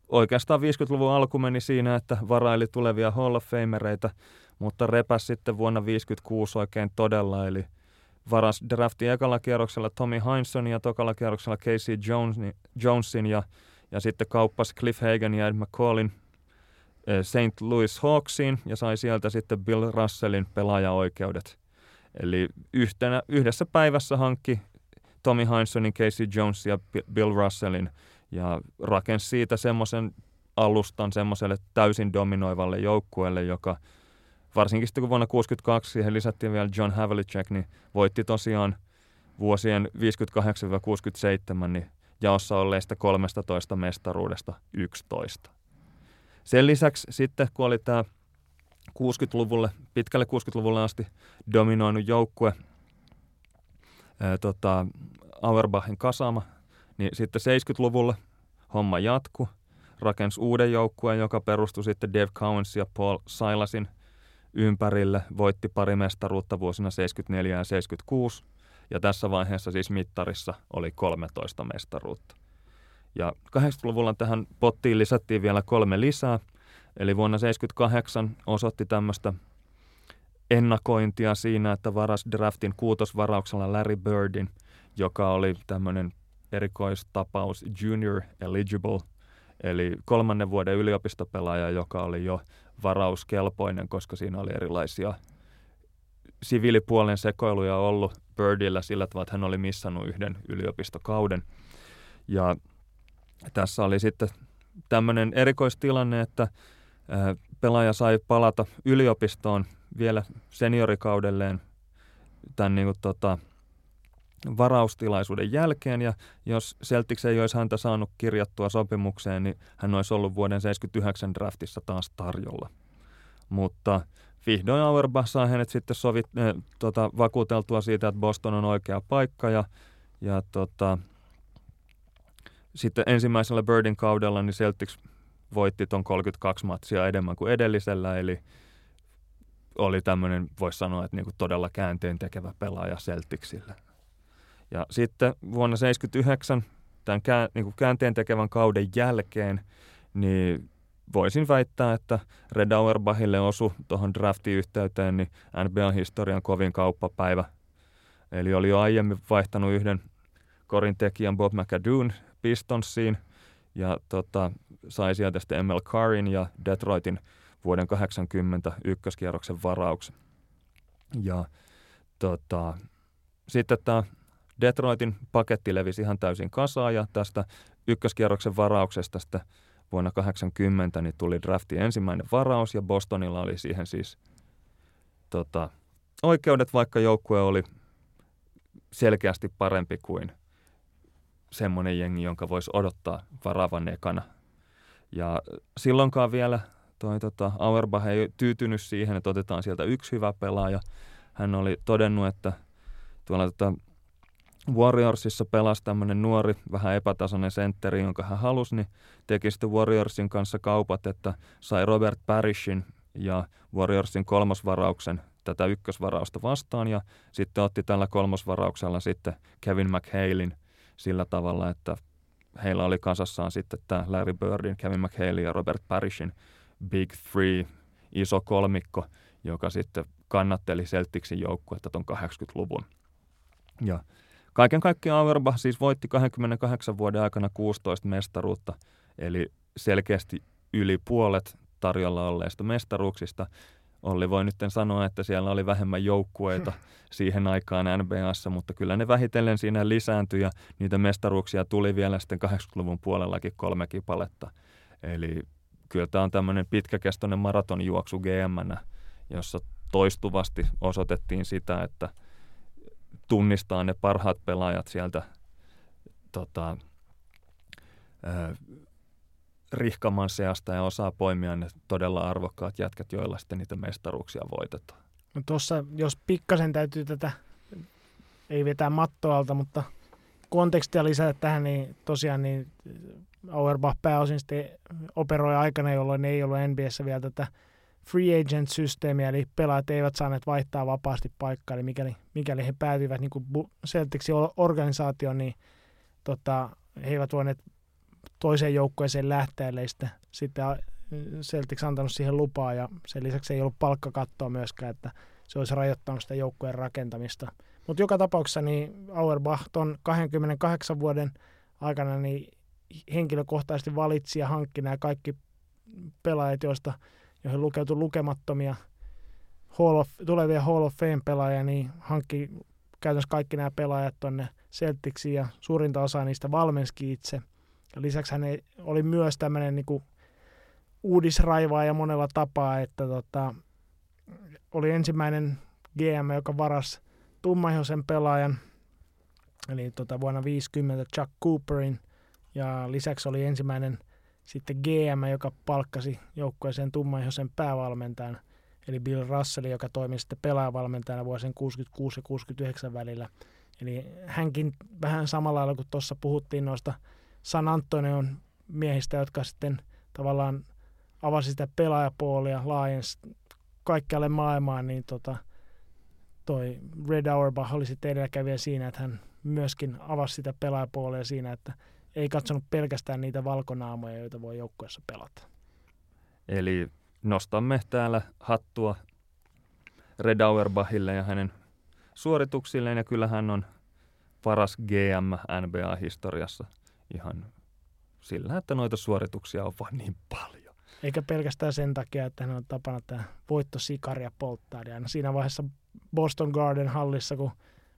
Oikeastaan 50-luvun alku meni siinä, että varaili tulevia Hall of Famereita, mutta repäs sitten vuonna 1956 oikein todella, eli varas drafti ekalla kierroksella Tommy Heinsonin ja tokalla kierroksella Casey Jonesin, Jonesin ja, ja sitten kauppasi Cliff Hagan ja Ed McCallin eh, St. Louis Hawksiin ja sai sieltä sitten Bill Russellin pelaajaoikeudet. Eli yhtenä, yhdessä päivässä hankki Tommy Heinsonin, Casey Jones ja Bill Russellin ja rakensi siitä semmoisen alustan semmoiselle täysin dominoivalle joukkueelle, joka varsinkin sitten kun vuonna 1962 siihen lisättiin vielä John Havlicek, niin voitti tosiaan vuosien 58-67 niin jaossa olleista 13 mestaruudesta 11. Sen lisäksi sitten, kun oli tämä 60-luvulle, pitkälle 60-luvulle asti dominoinut joukkue, ää, tota, Auerbachin kasama, niin sitten 70-luvulle homma jatku. Rakensi uuden joukkueen, joka perustui sitten Dave Cowens ja Paul Silasin ympärille. Voitti pari mestaruutta vuosina 74 ja 76. Ja tässä vaiheessa siis mittarissa oli 13 mestaruutta. Ja 80-luvulla tähän pottiin lisättiin vielä kolme lisää. Eli vuonna 78 osoitti tämmöistä ennakointia siinä, että varas draftin kuutosvarauksella Larry Birdin, joka oli tämmöinen erikoistapaus junior eligible, eli kolmannen vuoden yliopistopelaaja, joka oli jo varauskelpoinen, koska siinä oli erilaisia siviilipuolen sekoiluja ollut Birdillä sillä tavalla, että hän oli missannut yhden yliopistokauden. Ja tässä oli sitten tämmöinen erikoistilanne, että pelaaja sai palata yliopistoon vielä seniorikaudelleen tämän niin kuin, tota, varaustilaisuuden jälkeen, ja jos Celtics ei olisi häntä saanut kirjattua sopimukseen, niin hän olisi ollut vuoden 79 draftissa taas tarjolla. Mutta vihdoin Auerbach saa hänet sitten sovit, äh, tota, vakuuteltua siitä, että Boston on oikea paikka, ja, ja tota, sitten ensimmäisellä Birdin kaudella niin Celtics voitti tuon 32 matsia enemmän kuin edellisellä, eli oli tämmöinen, voisi sanoa, että niinku todella käänteen tekevä pelaaja Celticsille. Ja sitten vuonna 1979 tämän kään, niin käänteen tekevän kauden jälkeen, niin voisin väittää, että Red Auerbachille osu tuohon draftin yhteyteen niin NBA-historian kovin kauppapäivä. Eli oli jo aiemmin vaihtanut yhden korin tekijän Bob McAdoon Pistonsiin ja tota, sai sieltä sitten ML Carrin ja Detroitin vuoden 80 ykköskierroksen varauksen. Ja tota, sitten tämä Detroitin paketti levisi ihan täysin kasaan ja tästä ykköskierroksen varauksesta sitten vuonna 80 niin tuli drafti ensimmäinen varaus ja Bostonilla oli siihen siis tota, oikeudet, vaikka joukkue oli selkeästi parempi kuin semmoinen jengi, jonka voisi odottaa varaavan ekana. Ja silloinkaan vielä toi, tota, Auerbach ei tyytynyt siihen, että otetaan sieltä yksi hyvä pelaaja. Hän oli todennut, että tuolla tota, Warriorsissa pelasi tämmöinen nuori, vähän epätasainen sentteri, jonka hän halusi, niin teki sitten Warriorsin kanssa kaupat, että sai Robert Parishin ja Warriorsin kolmosvarauksen tätä ykkösvarausta vastaan ja sitten otti tällä kolmosvarauksella sitten Kevin McHalein sillä tavalla, että heillä oli kasassaan sitten tämä Larry Birdin, Kevin McHale ja Robert Parishin Big Three, iso kolmikko, joka sitten kannatteli Celticsin joukkuetta tuon 80-luvun. Ja Kaiken kaikkiaan Auerbach siis voitti 28 vuoden aikana 16 mestaruutta, eli selkeästi yli puolet tarjolla olleista mestaruuksista. Olli voi nyt sanoa, että siellä oli vähemmän joukkueita siihen aikaan NBAssa, mutta kyllä ne vähitellen siinä lisääntyi ja niitä mestaruuksia tuli vielä sitten 80-luvun puolellakin kolme kipaletta. Eli kyllä tämä on tämmöinen pitkäkestoinen maratonjuoksu gm jossa toistuvasti osoitettiin sitä, että – tunnistaa ne parhaat pelaajat sieltä tota, äh, rihkaman seasta ja osaa poimia ne todella arvokkaat jätkät, joilla sitten niitä mestaruuksia voitetaan. No tuossa, jos pikkasen täytyy tätä, ei vetää mattoalta, mutta kontekstia lisätä tähän, niin tosiaan niin Auerbach pääosin sitten operoi aikana, jolloin ei ollut NBS vielä tätä free agent-systeemiä, eli pelaajat eivät saaneet vaihtaa vapaasti paikkaa, eli mikäli, mikäli he päätyivät niin kuin Celticsin organisaatioon, niin tota, he eivät voineet toiseen joukkueeseen lähteä, eli sitten, sitten Celtics antanut siihen lupaa ja sen lisäksi ei ollut palkkakattoa myöskään, että se olisi rajoittanut sitä joukkueen rakentamista. Mutta joka tapauksessa niin Auerbach ton 28 vuoden aikana niin henkilökohtaisesti valitsi ja hankki nämä kaikki pelaajat, joista, joihin lukeutui lukemattomia Hall of, tulevia Hall of Fame-pelaajia, niin hankki käytännössä kaikki nämä pelaajat tuonne Celticsiin ja suurinta osaa niistä valmenski itse. Ja lisäksi hän oli myös tämmöinen niin uudisraivaaja monella tapaa, että tota, oli ensimmäinen GM, joka varas tummaihoisen pelaajan, eli tota, vuonna 50 Chuck Cooperin, ja lisäksi oli ensimmäinen sitten GM, joka palkkasi joukkueeseen tummaihoisen päävalmentajan, eli Bill Russell, joka toimi sitten pelaajavalmentajana vuosien 66 ja 69 välillä. Eli hänkin vähän samalla lailla kuin tuossa puhuttiin noista San Antonion miehistä, jotka sitten tavallaan avasi sitä pelaajapuolia, laajensi kaikkialle maailmaan, niin tota, toi Red Auerbach oli sitten edelläkävijä siinä, että hän myöskin avasi sitä pelaajapuolia siinä, että ei katsonut pelkästään niitä valkonaamoja, joita voi joukkueessa pelata. Eli nostamme täällä hattua Red Auerbachille ja hänen suorituksilleen, ja kyllä hän on paras GM NBA-historiassa ihan sillä, että noita suorituksia on vain niin paljon. Eikä pelkästään sen takia, että hän on tapana tämä voittosikaria polttaa. Ja siinä vaiheessa Boston Garden hallissa, kun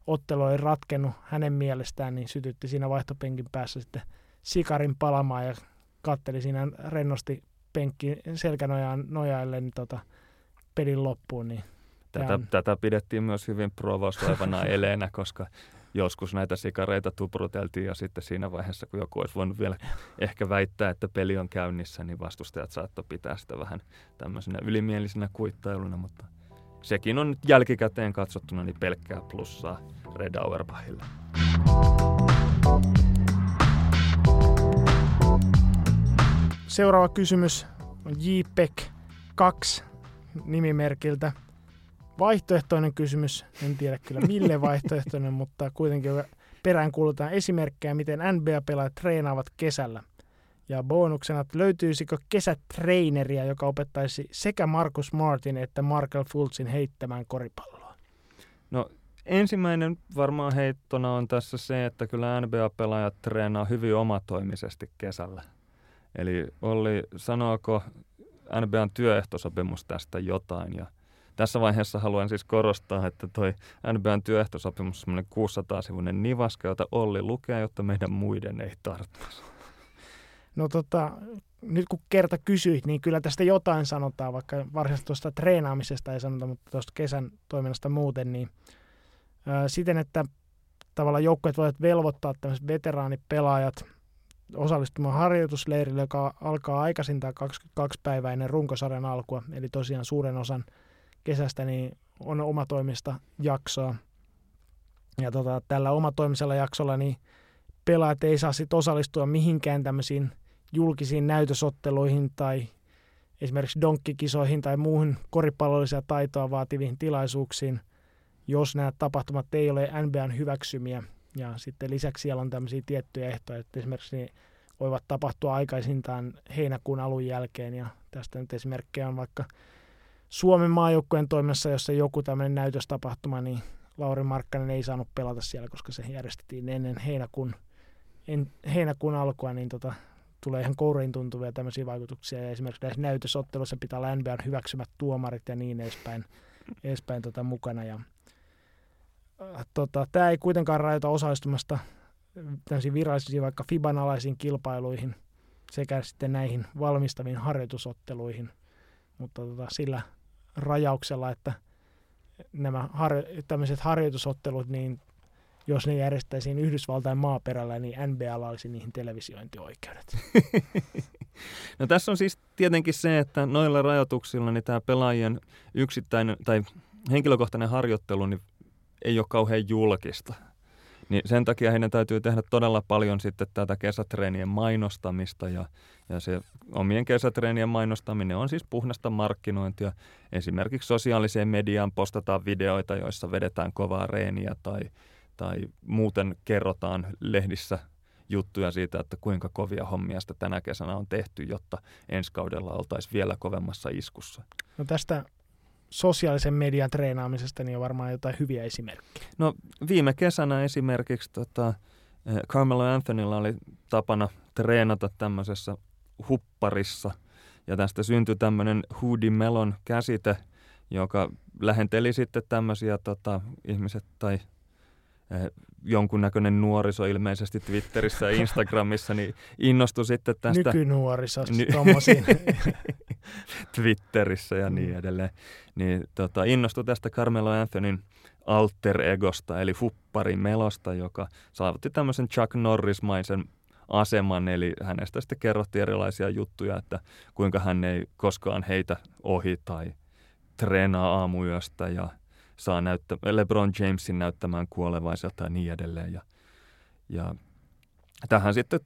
ottelu ei ratkennut hänen mielestään, niin sytytti siinä vaihtopenkin päässä sitten sikarin palamaan ja katteli siinä rennosti penkki selkänojaan nojaille niin tota, pelin loppuun. Niin tätä, tätä pidettiin myös hyvin provosoivana eleenä, koska joskus näitä sikareita tupruteltiin ja sitten siinä vaiheessa, kun joku olisi voinut vielä ehkä väittää, että peli on käynnissä, niin vastustajat saattoi pitää sitä vähän tämmöisenä ylimielisenä kuittailuna, mutta sekin on nyt jälkikäteen katsottuna niin pelkkää plussaa Red Auerbachille. Seuraava kysymys on JPEG 2 nimimerkiltä. Vaihtoehtoinen kysymys, en tiedä kyllä mille vaihtoehtoinen, mutta kuitenkin perään kuulutaan esimerkkejä, miten NBA-pelaajat treenaavat kesällä. Ja bonuksena, että löytyisikö kesätreineriä, joka opettaisi sekä Markus Martin että Markel Fultzin heittämään koripalloa? No ensimmäinen varmaan heittona on tässä se, että kyllä NBA-pelaajat treenaa hyvin omatoimisesti kesällä. Eli Olli, sanooko NBAn työehtosopimus tästä jotain? Ja tässä vaiheessa haluan siis korostaa, että toi NBAn työehtosopimus on semmoinen 600-sivuinen nivaska, jota Olli lukee, jotta meidän muiden ei tarvitsisi. No tota, nyt kun kerta kysyit, niin kyllä tästä jotain sanotaan, vaikka varsinaisesti tuosta treenaamisesta ei sanota, mutta tuosta kesän toiminnasta muuten, niin ää, siten, että tavallaan joukkueet voivat velvoittaa tämmöiset veteraanipelaajat osallistumaan harjoitusleirille, joka alkaa aikaisintaan 22 päivää ennen runkosarjan alkua, eli tosiaan suuren osan kesästä niin on omatoimista jaksoa. Ja tota, tällä omatoimisella jaksolla niin pelaajat ei saa sit osallistua mihinkään tämmöisiin julkisiin näytösotteluihin tai esimerkiksi donkkikisoihin tai muuhun koripallollisia taitoa vaativiin tilaisuuksiin, jos nämä tapahtumat ei ole NBAn hyväksymiä. Ja sitten lisäksi siellä on tämmöisiä tiettyjä ehtoja, että esimerkiksi voivat tapahtua aikaisintaan heinäkuun alun jälkeen. Ja tästä nyt esimerkkejä on vaikka Suomen maajoukkueen toimessa, jossa joku tämmöinen näytöstapahtuma, niin Lauri Markkanen ei saanut pelata siellä, koska se järjestettiin ennen heinäkuun, en, heinäkuun alkua, niin tota, tulee ihan kouriin tuntuvia tämmöisiä vaikutuksia. Ja esimerkiksi näissä näytösotteluissa pitää olla NBAn hyväksymät tuomarit ja niin edespäin, edespäin tota, mukana. Ja, äh, tota, tämä ei kuitenkaan rajoita osallistumasta tämmöisiin virallisiin vaikka FIBAN alaisiin kilpailuihin sekä sitten näihin valmistaviin harjoitusotteluihin, mutta tota, sillä rajauksella, että nämä har- tämmöiset harjoitusottelut, niin jos ne järjestäisiin Yhdysvaltain maaperällä, niin NBAlla olisi niihin televisiointioikeudet. no tässä on siis tietenkin se, että noilla rajoituksilla niin tämä pelaajien yksittäinen tai henkilökohtainen harjoittelu niin ei ole kauhean julkista. Niin sen takia heidän täytyy tehdä todella paljon sitten tätä kesätreenien mainostamista ja, ja se omien kesätreenien mainostaminen on siis puhdasta markkinointia. Esimerkiksi sosiaaliseen mediaan postataan videoita, joissa vedetään kovaa reeniä tai, tai muuten kerrotaan lehdissä juttuja siitä, että kuinka kovia hommia sitä tänä kesänä on tehty, jotta ensi kaudella oltaisiin vielä kovemmassa iskussa. No tästä sosiaalisen median treenaamisesta niin on varmaan jotain hyviä esimerkkejä. No viime kesänä esimerkiksi tota, eh, Carmelo Anthonylla oli tapana treenata tämmöisessä hupparissa ja tästä syntyi tämmöinen Hoodie Melon käsite, joka lähenteli sitten tämmöisiä tota, ihmiset tai jonkunnäköinen nuoriso ilmeisesti Twitterissä ja Instagramissa, niin innostui sitten tästä... Nykynuoriso, Ny- Twitterissä ja niin mm. edelleen. Niin tota, innostui tästä Carmelo Anthonyn alter egosta, eli Fuppari Melosta, joka saavutti tämmöisen Chuck Norrismaisen aseman, eli hänestä sitten kerrottiin erilaisia juttuja, että kuinka hän ei koskaan heitä ohi tai treenaa aamuyöstä ja saa näyttä, LeBron Jamesin näyttämään kuolevaiselta ja niin edelleen. Ja, ja tähän sitten,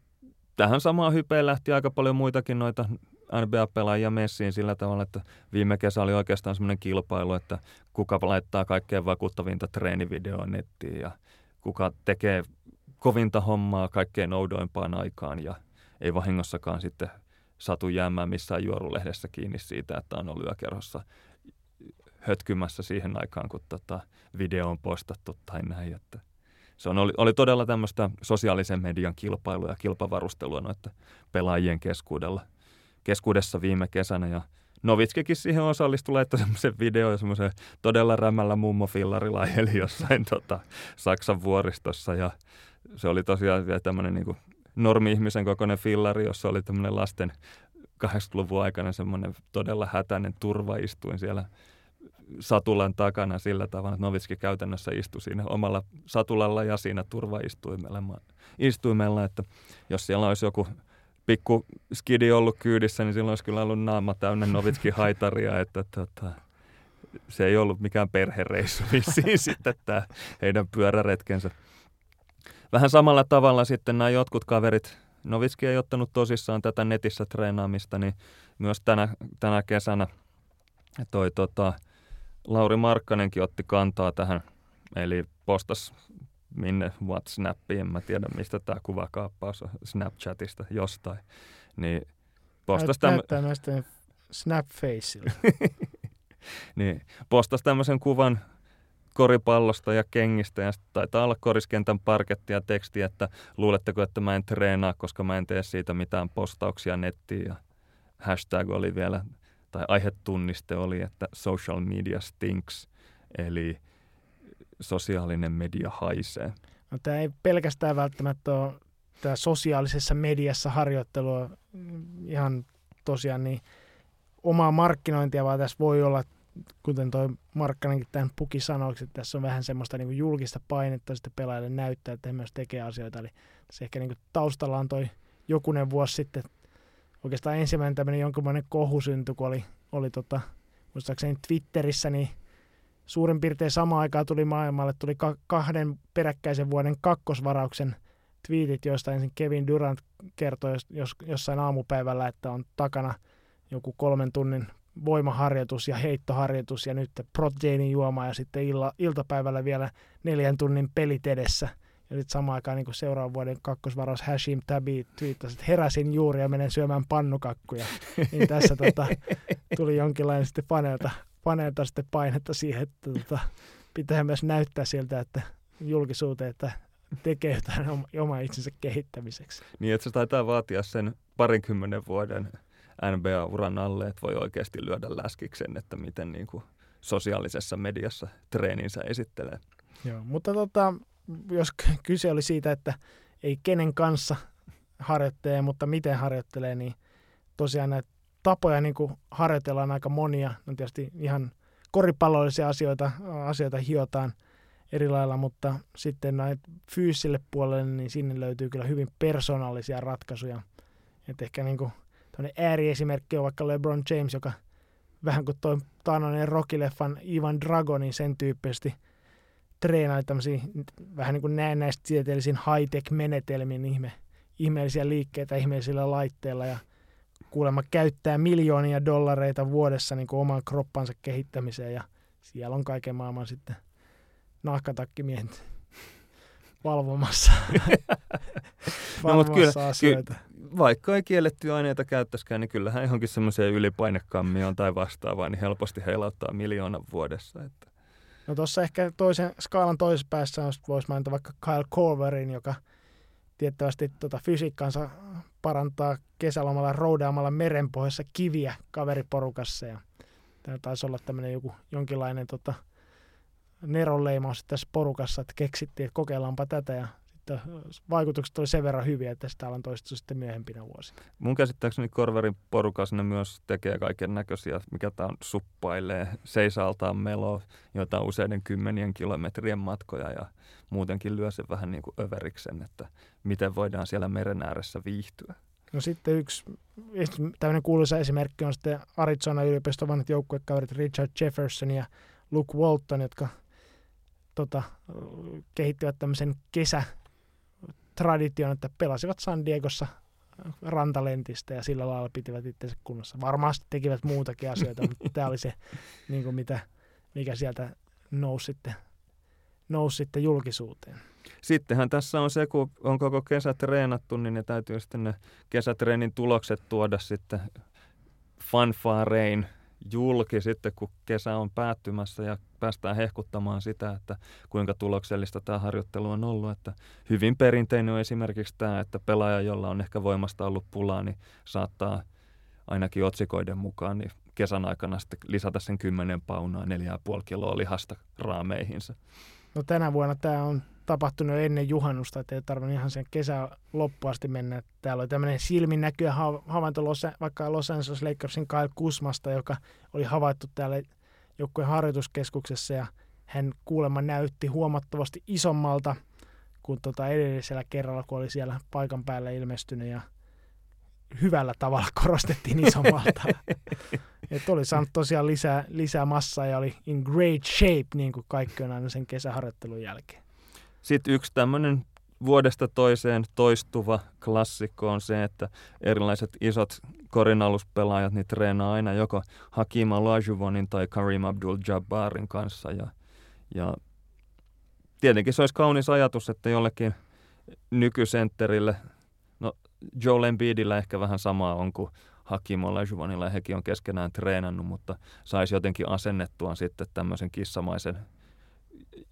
tähän samaan hypeen lähti aika paljon muitakin noita NBA-pelaajia messiin sillä tavalla, että viime kesä oli oikeastaan semmoinen kilpailu, että kuka laittaa kaikkein vakuuttavinta treenivideoa nettiin ja kuka tekee kovinta hommaa kaikkein oudoimpaan aikaan ja ei vahingossakaan sitten satu jäämään missään juorulehdessä kiinni siitä, että on ollut yökerhossa hötkymässä siihen aikaan, kun tota video on postattu tai näin. Että se on, oli, oli todella tämmöistä sosiaalisen median kilpailua ja kilpavarustelua noiden pelaajien keskuudella, keskuudessa viime kesänä. Ja Novitskikin siihen osallistui, laittoi semmoisen video ja semmoisen todella rämällä mummofillarilla eli jossain tota, Saksan vuoristossa. Ja se oli tosiaan vielä tämmöinen niin normi-ihmisen kokoinen fillari, jossa oli tämmöinen lasten 80-luvun aikana semmoinen todella hätäinen turvaistuin siellä satulan takana sillä tavalla, että Novitski käytännössä istui siinä omalla satulalla ja siinä turvaistuimella, istuimella, että jos siellä olisi joku pikku skidi ollut kyydissä, niin silloin olisi kyllä ollut naama täynnä Novitski haitaria, että tota, se ei ollut mikään perhereissu vissiin sitten tämä heidän pyöräretkensä. Vähän samalla tavalla sitten nämä jotkut kaverit, Novitski ei ottanut tosissaan tätä netissä treenaamista, niin myös tänä, tänä kesänä toi tota, Lauri Markkanenkin otti kantaa tähän, eli postas minne WhatsAppiin, en mä tiedä mistä tämä kuvakaappaus on, Snapchatista jostain, niin postas tämmö... Näyttää näistä Snapfaceilla. niin, postas tämmöisen kuvan koripallosta ja kengistä ja taitaa olla koriskentän parketti ja teksti, että luuletteko, että mä en treenaa, koska mä en tee siitä mitään postauksia nettiin ja hashtag oli vielä tai aihetunniste oli, että social media stinks, eli sosiaalinen media haisee. No, tämä ei pelkästään välttämättä ole tämä sosiaalisessa mediassa harjoittelua ihan tosiaan niin omaa markkinointia, vaan tässä voi olla, kuten tuo Markkanenkin tämän puki sanoi, että tässä on vähän semmoista niin kuin julkista painetta sitten pelaajille näyttää, että he myös tekee asioita. Eli tässä ehkä niin kuin taustalla on toi jokunen vuosi sitten oikeastaan ensimmäinen tämmöinen jonkunlainen kohu syntyi, kun oli, oli tota, muistaakseni Twitterissä, niin suurin piirtein samaan aikaan tuli maailmalle, tuli ka- kahden peräkkäisen vuoden kakkosvarauksen twiitit, joista ensin Kevin Durant kertoi jos, jos, jossain aamupäivällä, että on takana joku kolmen tunnin voimaharjoitus ja heittoharjoitus ja nyt proteiinin juoma ja sitten illa, iltapäivällä vielä neljän tunnin pelit edessä – ja sitten samaan aikaan niin seuraavan vuoden kakkosvaraus Hashim Tabi twiittasi, että heräsin juuri ja menen syömään pannukakkuja. niin tässä tota, tuli jonkinlainen sitten paneelta, paneelta sitten painetta siihen, että tota, pitää myös näyttää siltä, että julkisuuteen, että tekee jotain oma itsensä kehittämiseksi. Niin, että se taitaa vaatia sen parinkymmenen vuoden NBA-uran alle, että voi oikeasti lyödä läskiksen, että miten niin kuin sosiaalisessa mediassa treeninsä esittelee. Joo, mutta tota, jos kyse oli siitä, että ei kenen kanssa harjoittelee, mutta miten harjoittelee, niin tosiaan näitä tapoja niin kuin harjoitellaan aika monia. No tietysti ihan koripallollisia asioita, asioita hiotaan eri lailla, mutta sitten näin fyysiselle puolelle, niin sinne löytyy kyllä hyvin persoonallisia ratkaisuja. Et ehkä niin kuin ääriesimerkki on vaikka LeBron James, joka vähän kuin toi taanoinen Rocky-leffan Ivan Dragonin sen tyyppisesti – treenaili tämmöisiä vähän niin kuin näennäistä tieteellisiin high-tech-menetelmiin ihme, ihmeellisiä liikkeitä ihmeellisillä laitteilla ja kuulemma käyttää miljoonia dollareita vuodessa niin kuin oman kroppansa kehittämiseen ja siellä on kaiken maailman sitten nahkatakkimiehet valvomassa, No, mut kyllä- valvomassa asioita. Vaikka ei kiellettyjä aineita käyttäisikään, niin kyllähän johonkin semmoiseen ylipainekammioon tai vastaavaan niin helposti heilauttaa miljoonan vuodessa. Että. No tuossa ehkä toisen skaalan toisessa päässä voisi mainita vaikka Kyle Corverin, joka tiettävästi tota fysiikkaansa parantaa kesälomalla roudaamalla merenpohjassa kiviä kaveriporukassa. Ja tämä taisi olla tämmöinen joku jonkinlainen tota, neronleimaus tässä porukassa, että keksittiin, että kokeillaanpa tätä ja sitten vaikutukset oli sen verran hyviä, että sitä ollaan toistettu sitten myöhempinä vuosina. Mun käsittääkseni Korverin porukassa ne myös tekee kaiken näköisiä, mikä tämä on, suppailee, seisaltaan melo, jota on useiden kymmenien kilometrien matkoja ja muutenkin lyö sen vähän niin kuin överiksen, että miten voidaan siellä meren ääressä viihtyä. No sitten yksi tämmöinen kuuluisa esimerkki on sitten Arizona yliopiston vanhat joukkuekaverit Richard Jefferson ja Luke Walton, jotka tota, kehittivät tämmöisen kesätradition, että pelasivat San Diegossa rantalentistä ja sillä lailla pitivät itsensä kunnossa. Varmasti tekivät muutakin asioita, mutta tämä oli se, niin kuin mitä, mikä sieltä nousi sitten, nousi sitten julkisuuteen. Sittenhän tässä on se, kun on koko kesä treenattu, niin ne täytyy sitten ne kesätreenin tulokset tuoda sitten fanfaarein julki sitten, kun kesä on päättymässä ja päästään hehkuttamaan sitä, että kuinka tuloksellista tämä harjoittelu on ollut. Että hyvin perinteinen on esimerkiksi tämä, että pelaaja, jolla on ehkä voimasta ollut pulaa, niin saattaa ainakin otsikoiden mukaan niin kesän aikana sitten lisätä sen 10 paunaa, 4,5 kiloa lihasta raameihinsa. No tänä vuonna tämä on tapahtunut jo ennen juhannusta, että ei tarvinnut ihan sen kesän loppuun asti mennä. Täällä oli tämmöinen silminnäkyä havainto Los, vaikka Los Angeles Lakersin Kyle Kusmasta, joka oli havaittu täällä joukkueen harjoituskeskuksessa ja hän kuulemma näytti huomattavasti isommalta kuin tota edellisellä kerralla, kun oli siellä paikan päällä ilmestynyt ja hyvällä tavalla korostettiin isommalta. että oli saanut tosiaan lisää, lisää massaa ja oli in great shape, niin kuin kaikki on aina sen kesäharjoittelun jälkeen. Sitten yksi tämmöinen vuodesta toiseen toistuva klassikko on se, että erilaiset isot korinaluspelaajat niin treenaa aina joko Hakim Olajuwonin tai Karim Abdul-Jabbarin kanssa. Ja, ja tietenkin se olisi kaunis ajatus, että jollekin nykysentterille, no Joel Embiidillä ehkä vähän samaa on kuin Hakim Olajuwonilla hekin on keskenään treenannut, mutta saisi jotenkin asennettua sitten tämmöisen kissamaisen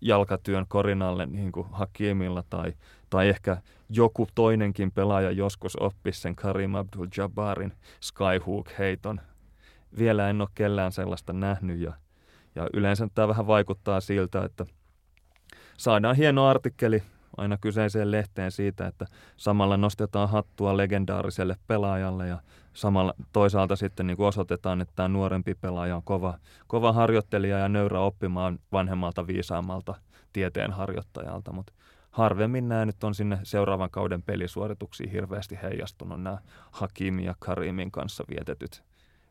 jalkatyön korinalle niin kuin Hakimilla tai, tai ehkä joku toinenkin pelaaja joskus oppisi sen Karim Abdul-Jabbarin Skyhook-heiton. Vielä en ole kellään sellaista nähnyt ja, ja yleensä tämä vähän vaikuttaa siltä, että saadaan hieno artikkeli aina kyseiseen lehteen siitä, että samalla nostetaan hattua legendaariselle pelaajalle ja samalla toisaalta sitten niin kuin osoitetaan, että tämä nuorempi pelaaja on kova, kova harjoittelija ja nöyrä oppimaan vanhemmalta viisaammalta tieteenharjoittajalta, mutta harvemmin nämä nyt on sinne seuraavan kauden pelisuorituksiin hirveästi heijastunut nämä Hakimin ja Karimin kanssa vietetyt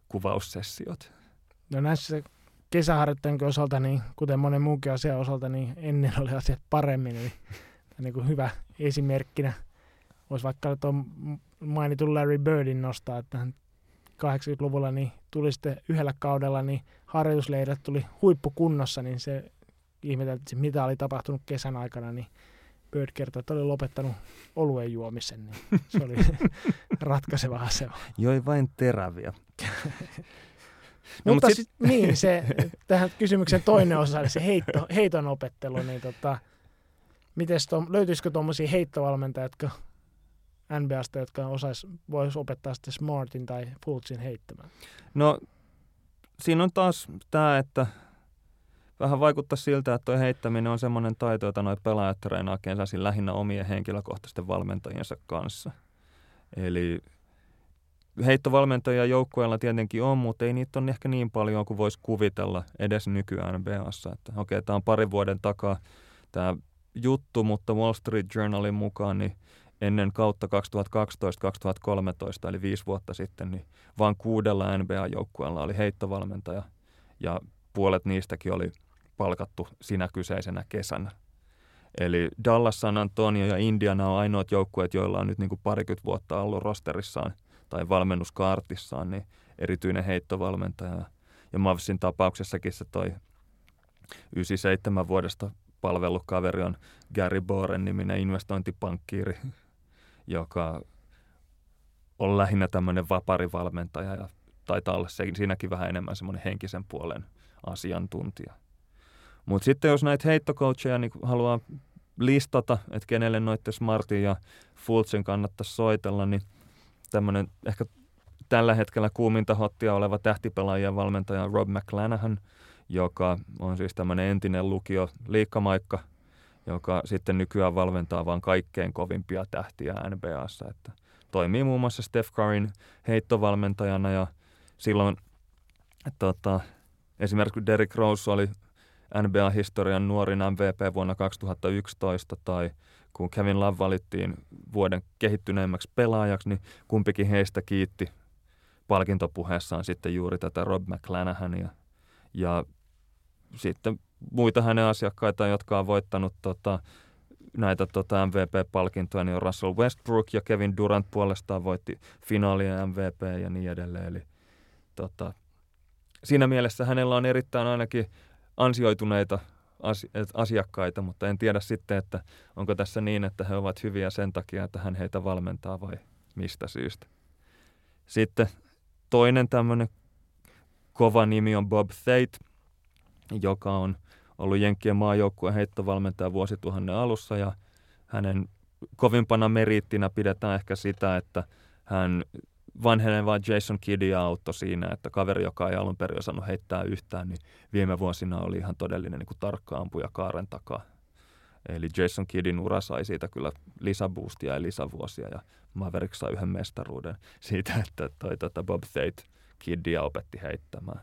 kuvaussessiot. No näissä kesäharjoittajien osalta, niin kuten monen muunkin asian osalta, niin ennen oli asiat paremmin. Eli niin kuin hyvä esimerkkinä voisi vaikka tuon mainitun Larry Birdin nostaa, että hän 80-luvulla niin tuli sitten yhdellä kaudella, niin harjoitusleirit tuli huippukunnossa, niin se ihmeteltiin, mitä oli tapahtunut kesän aikana, niin Bird kertoi, että oli lopettanut oluen juomisen, niin se oli ratkaiseva asema. Joi vain teräviä. no, mutta sit... sit, niin, se, tähän kysymyksen toinen osa, eli se heitto, heiton opettelu, niin tota, mites to, löytyisikö tuommoisia heittovalmentajia, jotka NBAsta, jotka osais, vois opettaa sitten Smartin tai Fultzin heittämään? No, siinä on taas tämä, että vähän vaikuttaa siltä, että tuo heittäminen on semmoinen taito, jota nuo pelaajat treenaa kesäisin lähinnä omien henkilökohtaisten valmentajiensa kanssa. Eli heittovalmentajia joukkueella tietenkin on, mutta ei niitä ole ehkä niin paljon kuin voisi kuvitella edes nykyään NBAssa. Että okei, tämä on parin vuoden takaa tämä juttu, mutta Wall Street Journalin mukaan niin ennen kautta 2012-2013, eli viisi vuotta sitten, niin vain kuudella NBA-joukkueella oli heittovalmentaja ja puolet niistäkin oli palkattu sinä kyseisenä kesänä. Eli Dallas, San Antonio ja Indiana on ainoat joukkueet, joilla on nyt niin kuin parikymmentä vuotta ollut rosterissaan tai valmennuskaartissaan niin erityinen heittovalmentaja. Ja Mavsin tapauksessakin se toi 97 vuodesta palvelukaveri on Gary Boren niminen investointipankkiiri, joka on lähinnä tämmöinen vaparivalmentaja ja taitaa olla siinäkin vähän enemmän semmoinen henkisen puolen asiantuntija. Mutta sitten jos näitä heittocoacheja niin haluaa listata, että kenelle noitte Smartin ja Fultsin kannattaisi soitella, niin tämmöinen ehkä tällä hetkellä kuuminta hottia oleva tähtipelaajien valmentaja Rob McClanahan, joka on siis tämmöinen entinen lukio liikkamaikka, joka sitten nykyään valmentaa vain kaikkein kovimpia tähtiä NBAssa. Että toimii muun muassa Steph Curryn heittovalmentajana ja silloin tota, esimerkiksi kun Derrick Rose oli NBA-historian nuorin MVP vuonna 2011 tai kun Kevin Love valittiin vuoden kehittyneimmäksi pelaajaksi, niin kumpikin heistä kiitti palkintopuheessaan sitten juuri tätä Rob McClanahania. Ja sitten muita hänen asiakkaita, jotka on voittanut tota, näitä tota MVP-palkintoja, niin on Russell Westbrook ja Kevin Durant puolestaan voitti finaalien MVP ja niin edelleen. Eli tota, siinä mielessä hänellä on erittäin ainakin ansioituneita asiakkaita, mutta en tiedä sitten, että onko tässä niin, että he ovat hyviä sen takia, että hän heitä valmentaa vai mistä syystä. Sitten toinen tämmöinen kova nimi on Bob Thate, joka on ollut Jenkkien maajoukkueen heittovalmentaja vuosituhannen alussa ja hänen kovimpana meriittinä pidetään ehkä sitä, että hän vanheneva Jason Kiddia auttoi siinä, että kaveri, joka ei alun perin osannut heittää yhtään, niin viime vuosina oli ihan todellinen niin tarkka ampuja kaaren takaa. Eli Jason Kiddin ura sai siitä kyllä lisäboostia ja lisävuosia ja Mavericks sai yhden mestaruuden siitä, että toi tota Bob Thate Kiddia opetti heittämään.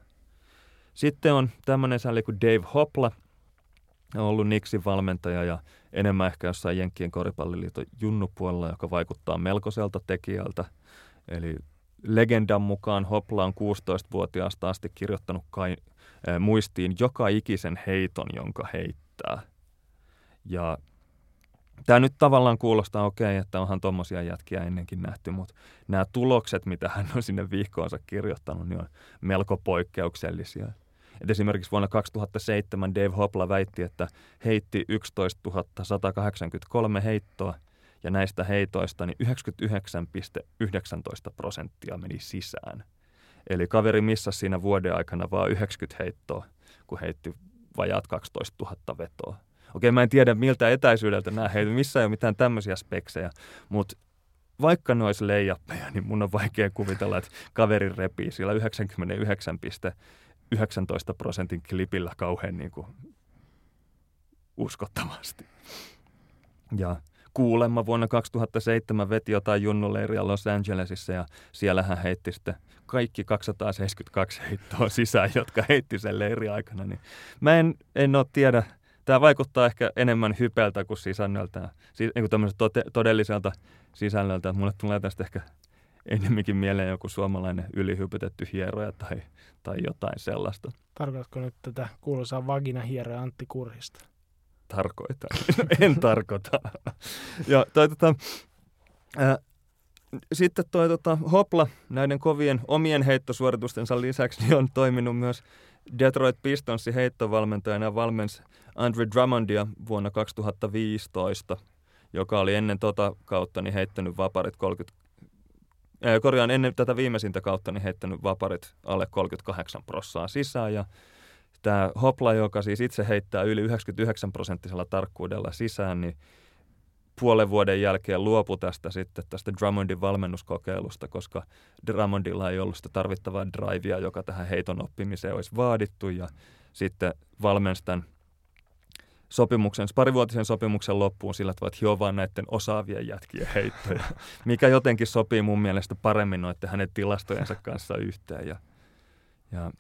Sitten on tämmöinen sälli kuin Dave Hopla, on ollut Nixin valmentaja ja enemmän ehkä jossain Jenkkien koripalliliiton junnupuolella, joka vaikuttaa melkoiselta tekijältä. Eli legendan mukaan Hopla on 16-vuotiaasta asti kirjoittanut kai, äh, muistiin joka ikisen heiton, jonka heittää. Ja tämä nyt tavallaan kuulostaa okei, okay, että onhan tuommoisia jätkiä ennenkin nähty, mutta nämä tulokset, mitä hän on sinne vihkoonsa kirjoittanut, niin on melko poikkeuksellisia. Et esimerkiksi vuonna 2007 Dave Hopla väitti, että heitti 11 183 heittoa ja näistä heitoista niin 99,19 prosenttia meni sisään. Eli kaveri missasi siinä vuoden aikana vain 90 heittoa, kun heitti vajaat 12 000 vetoa. Okei, mä en tiedä miltä etäisyydeltä nämä heitot, missä ei ole mitään tämmöisiä speksejä, mutta vaikka ne olisi leijappeja, niin mun on vaikea kuvitella, että kaveri repii sillä 99 19 prosentin klipillä kauhean niin kuin uskottavasti. Ja kuulemma vuonna 2007 veti jotain junnuleiria Los Angelesissa ja siellä hän heitti sitten kaikki 272 heittoa sisään, jotka heitti sen leiri aikana. Niin mä en, en ole tiedä, tämä vaikuttaa ehkä enemmän hypeltä kuin sisännöltä, siis, niin kuin todelliselta sisällöltä. Mulle tulee tästä ehkä enemmänkin mieleen joku suomalainen ylihypytetty hieroja tai, tai jotain sellaista. Tarkoitatko nyt tätä kuuluisaa vagina-hieroja Antti Kurhista? Tarkoitan. en tarkoita. ja toi, tota, äh, sitten toi tota, Hopla näiden kovien omien heittosuoritustensa lisäksi niin on toiminut myös Detroit Pistonsin heittovalmentajana ja valmensi Andre Drummondia vuonna 2015, joka oli ennen tota kautta niin heittänyt vaparit 30, korjaan ennen tätä viimeisintä kautta niin heittänyt vaparit alle 38 prossaa sisään. Ja tämä Hopla, joka siis itse heittää yli 99 prosenttisella tarkkuudella sisään, niin puolen vuoden jälkeen luopu tästä sitten tästä Drummondin valmennuskokeilusta, koska Drummondilla ei ollut sitä tarvittavaa drivea, joka tähän heiton oppimiseen olisi vaadittu ja sitten valmensi tämän sopimuksen, parivuotisen sopimuksen loppuun sillä tavalla, että hiovaa näiden osaavien jätkien heittoja, mikä jotenkin sopii mun mielestä paremmin noiden hänen tilastojensa kanssa yhteen. Ja, ja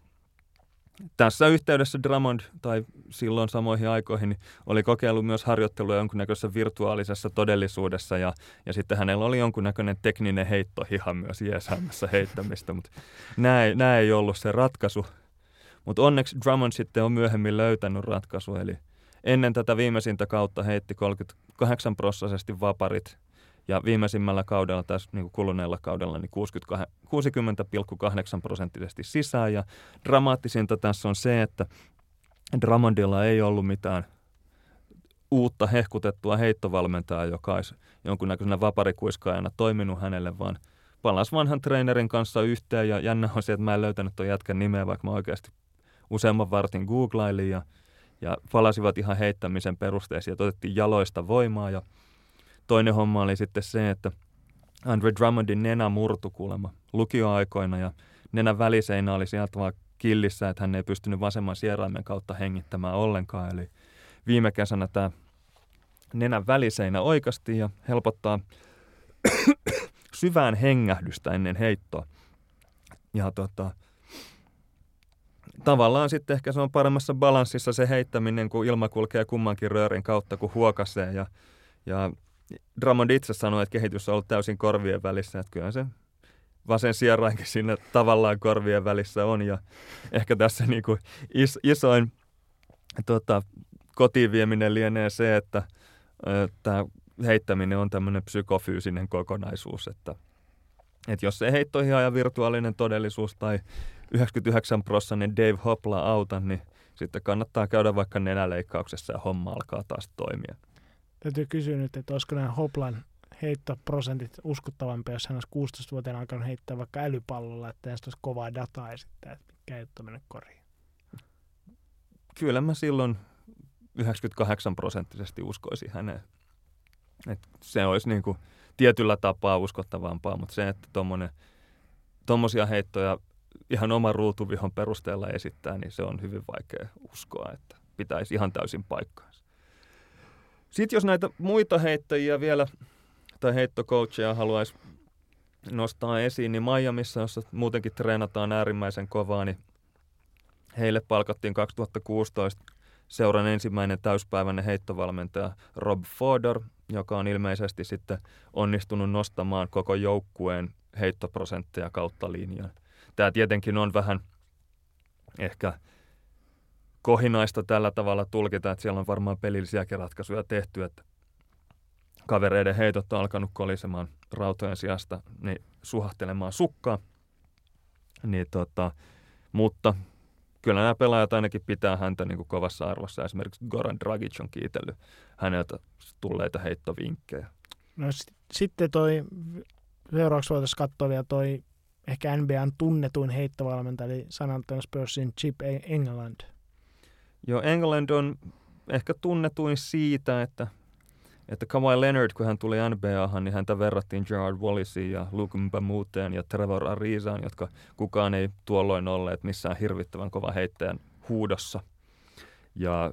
tässä yhteydessä Drummond, tai silloin samoihin aikoihin, niin oli kokeillut myös harjoittelua jonkunnäköisessä virtuaalisessa todellisuudessa, ja, ja sitten hänellä oli jonkunnäköinen tekninen heittohiha myös JSMssä heittämistä, mutta nämä ei, ollut se ratkaisu. Mutta onneksi Drummond sitten on myöhemmin löytänyt ratkaisu, eli – ennen tätä viimeisintä kautta heitti 38 prosessisesti vaparit ja viimeisimmällä kaudella, tässä niin kuin kuluneella kaudella, niin 60,8 prosenttisesti sisään. Ja dramaattisinta tässä on se, että Drummondilla ei ollut mitään uutta hehkutettua heittovalmentajaa, joka olisi jonkunnäköisenä vaparikuiskaajana toiminut hänelle, vaan palasi vanhan treenerin kanssa yhteen. Ja jännä on se, että mä en löytänyt tuon jätkän nimeä, vaikka mä oikeasti useamman vartin googlailin. Ja, ja palasivat ihan heittämisen perusteisiin ja otettiin jaloista voimaa. Ja toinen homma oli sitten se, että Andre Drummondin nenä murtu kuulemma lukioaikoina ja nenän väliseinä oli sieltä vaan killissä, että hän ei pystynyt vasemman sieraimen kautta hengittämään ollenkaan. Eli viime kesänä tämä nenän väliseinä oikeasti ja helpottaa syvään hengähdystä ennen heittoa. Ja tota, tavallaan sitten ehkä se on paremmassa balanssissa se heittäminen, kun ilma kulkee kummankin röörin kautta, kun huokasee. Ja, ja Drummond itse sanoi, että kehitys on ollut täysin korvien välissä, että kyllä se vasen sierainkin siinä tavallaan korvien välissä on. Ja ehkä tässä niin kuin is, isoin tota, kotiin vieminen lienee se, että tämä heittäminen on tämmöinen psykofyysinen kokonaisuus, että, että jos se heittoihin ja virtuaalinen todellisuus tai 99 prosentinen Dave Hopla auta, niin sitten kannattaa käydä vaikka nenäleikkauksessa ja homma alkaa taas toimia. Täytyy kysyä nyt, että olisiko nämä Hoplan heittoprosentit uskottavampia, jos hän olisi 16-vuotiaana alkanut heittää vaikka älypallolla, että tästä olisi kovaa dataa esittää, että mikä heitto mennyt koriin. Kyllä mä silloin 98 prosenttisesti uskoisin häneen. että se olisi niin kuin tietyllä tapaa uskottavampaa, mutta se, että tuommoisia heittoja ihan oman ruutuvihon perusteella esittää, niin se on hyvin vaikea uskoa, että pitäisi ihan täysin paikkaansa. Sitten jos näitä muita heittäjiä vielä, tai heittocoacheja haluaisi nostaa esiin, niin Miamiissa, jossa muutenkin treenataan äärimmäisen kovaa, niin heille palkattiin 2016 seuran ensimmäinen täyspäiväinen heittovalmentaja Rob Fodor, joka on ilmeisesti sitten onnistunut nostamaan koko joukkueen heittoprosentteja kautta linjan. Tämä tietenkin on vähän ehkä kohinaista tällä tavalla tulkita, että siellä on varmaan pelillisiäkin ratkaisuja tehty, että kavereiden heitot on alkanut kolisemaan rautojen sijasta niin suhahtelemaan sukkaa. Niin tota, mutta kyllä nämä pelaajat ainakin pitää häntä niin kuin kovassa arvossa. Esimerkiksi Goran Dragic on kiitellyt häneltä tulleita heittovinkkejä. No s- sitten toi, seuraavaksi voitaisiin katsoa vielä toi ehkä NBAn tunnetuin heittovalmentaja, eli San Antonio Spursin Chip England. Joo, England on ehkä tunnetuin siitä, että, että Kawhi Leonard, kun hän tuli NBAhan, niin häntä verrattiin Gerard Wallisiin ja Luke Mbamuteen ja Trevor Arizaan, jotka kukaan ei tuolloin olleet missään hirvittävän kova heittäjän huudossa. Ja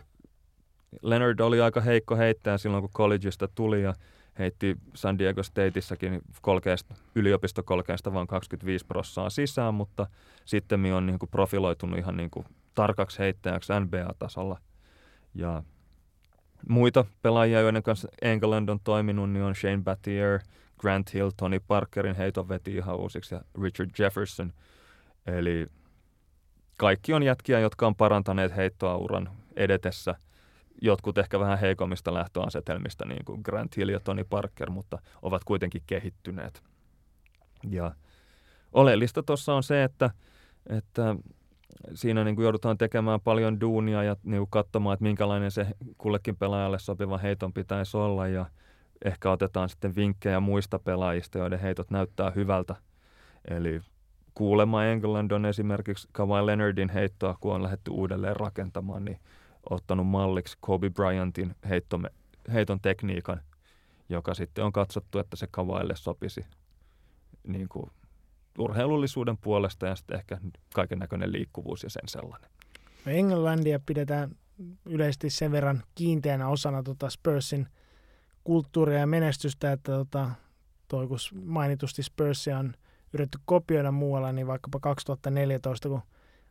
Leonard oli aika heikko heittäjä silloin, kun collegeista tuli ja heitti San Diego Stateissakin kolkeasta, yliopistokolkeasta vain 25 prossaa sisään, mutta sitten on niin kuin profiloitunut ihan niin kuin tarkaksi heittäjäksi NBA-tasolla. Ja muita pelaajia, joiden kanssa England on toiminut, niin on Shane Battier, Grant Hill, Tony Parkerin heiton veti ihan uusiksi ja Richard Jefferson. Eli kaikki on jätkiä, jotka on parantaneet heittoa uran edetessä – jotkut ehkä vähän heikommista lähtöasetelmista, niin kuin Grant Hill ja Tony Parker, mutta ovat kuitenkin kehittyneet. Ja oleellista tuossa on se, että, että siinä niin kuin joudutaan tekemään paljon duunia ja niin kuin katsomaan, että minkälainen se kullekin pelaajalle sopiva heiton pitäisi olla ja ehkä otetaan sitten vinkkejä muista pelaajista, joiden heitot näyttää hyvältä. Eli kuulemma England on esimerkiksi Kawhi Leonardin heittoa, kun on lähdetty uudelleen rakentamaan, niin ottanut malliksi Kobe Bryantin heittome, heiton tekniikan, joka sitten on katsottu, että se Kavaille sopisi niin kuin urheilullisuuden puolesta ja sitten ehkä kaiken näköinen liikkuvuus ja sen sellainen. No Englandia pidetään yleisesti sen verran kiinteänä osana tota Spursin kulttuuria ja menestystä, että tota, toi kun mainitusti Spursia on yritetty kopioida muualla, niin vaikkapa 2014, kun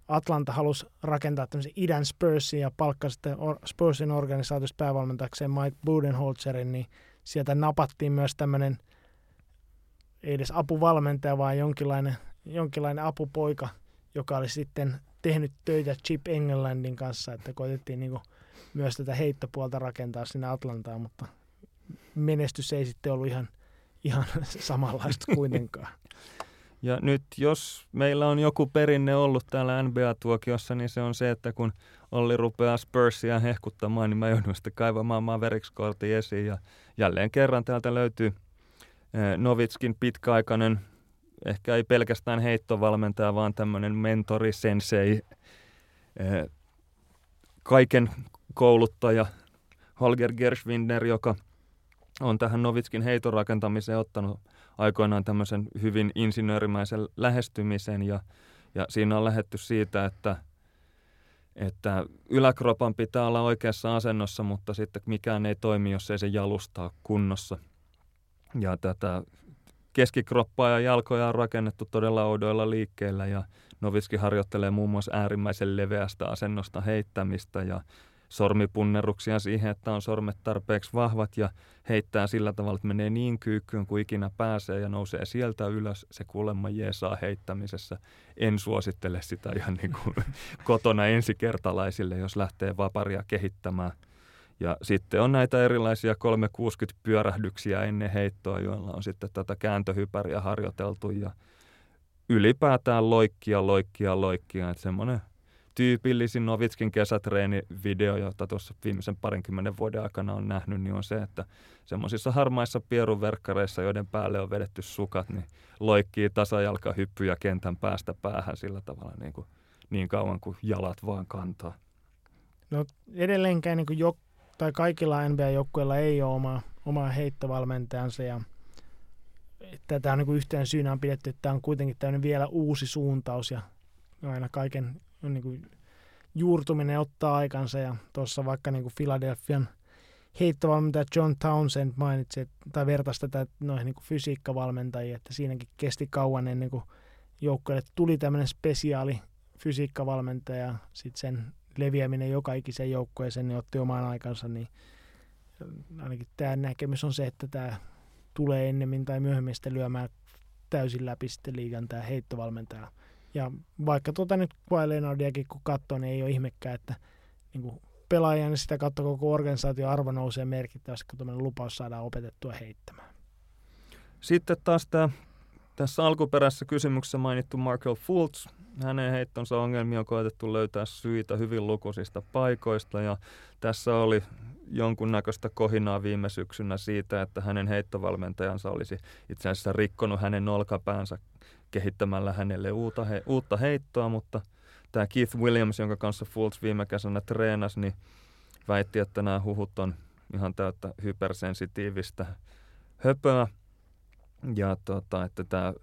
Atlanta halusi rakentaa tämmöisen idän Spursin ja palkkasi sitten Spursin organisaatiosta päävalmentajakseen Mike Budenholzerin, niin sieltä napattiin myös tämmöinen ei edes apuvalmentaja, vaan jonkinlainen, jonkinlainen apupoika, joka oli sitten tehnyt töitä Chip Englandin kanssa, että koitettiin niin myös tätä heittopuolta rakentaa sinne Atlantaan, mutta menestys ei sitten ollut ihan, ihan samanlaista kuitenkaan. Ja nyt jos meillä on joku perinne ollut täällä NBA-tuokiossa, niin se on se, että kun Olli rupeaa Spursia hehkuttamaan, niin mä joudun sitten kaivamaan Mavericks-kortin esiin. Ja jälleen kerran täältä löytyy Novitskin pitkäaikainen, ehkä ei pelkästään heittovalmentaja, vaan tämmöinen mentori, sensei, eh, kaiken kouluttaja Holger Gershwinder, joka on tähän Novitskin heiton rakentamiseen ottanut aikoinaan tämmöisen hyvin insinöörimäisen lähestymisen ja, ja siinä on lähetty siitä, että, että yläkropan pitää olla oikeassa asennossa, mutta sitten mikään ei toimi, jos ei se jalustaa kunnossa. Ja tätä keskikroppaa ja jalkoja on rakennettu todella oudoilla liikkeillä ja Novitski harjoittelee muun muassa äärimmäisen leveästä asennosta heittämistä ja sormipunneruksia siihen, että on sormet tarpeeksi vahvat ja heittää sillä tavalla, että menee niin kyykkyyn kuin ikinä pääsee ja nousee sieltä ylös. Se kuulemma jeesaa heittämisessä. En suosittele sitä ihan niin kuin kotona ensikertalaisille, jos lähtee vaparia kehittämään. Ja sitten on näitä erilaisia 360 pyörähdyksiä ennen heittoa, joilla on sitten tätä kääntöhypäriä harjoiteltu ja ylipäätään loikkia, loikkia, loikkia. Että semmoinen tyypillisin Novitskin kesätreenivideo, jota tuossa viimeisen parinkymmenen vuoden aikana on nähnyt, niin on se, että semmoisissa harmaissa pierunverkkareissa, joiden päälle on vedetty sukat, niin loikkii tasajalkahyppyjä kentän päästä päähän sillä tavalla niin, kuin, niin kauan kuin jalat vaan kantaa. No edelleenkään niin jo, tai kaikilla NBA-joukkueilla ei ole omaa, omaa heittovalmentajansa ja tätä on niin yhteen syynä on pidetty, että tämä on kuitenkin tämmöinen vielä uusi suuntaus ja aina kaiken niin kuin juurtuminen ottaa aikansa ja tuossa vaikka niin kuin Philadelphian heittovalmentaja John Townsend mainitsi, että, tai vertaisi tätä noihin niin kuin fysiikkavalmentajia, että siinäkin kesti kauan ennen kuin joukkueelle tuli tämmöinen spesiaali fysiikkavalmentaja, sitten sen leviäminen joka ikiseen joukkueeseen niin otti omaan aikansa, niin ainakin tämä näkemys on se, että tämä tulee ennemmin tai myöhemmin sitten lyömään täysin läpi sitten liigan tämä heittovalmentaja ja vaikka tuota nyt Kawhi Leonardiakin kun katsoo, niin ei ole ihmekään, että niin kuin pelaajan sitä kautta koko organisaatio arvo nousee merkittävästi, kun tuommoinen lupaus saadaan opetettua heittämään. Sitten taas tämä, tässä alkuperäisessä kysymyksessä mainittu Markel Fultz. Hänen heittonsa ongelmia on koetettu löytää syitä hyvin lukuisista paikoista ja tässä oli jonkunnäköistä kohinaa viime syksynä siitä, että hänen heittovalmentajansa olisi itse asiassa rikkonut hänen olkapäänsä kehittämällä hänelle uutta, he, uutta heittoa, mutta tämä Keith Williams, jonka kanssa Fultz viime kesänä treenasi, niin väitti, että nämä huhut on ihan täyttä hypersensitiivistä höpöä. Ja tota, että tämä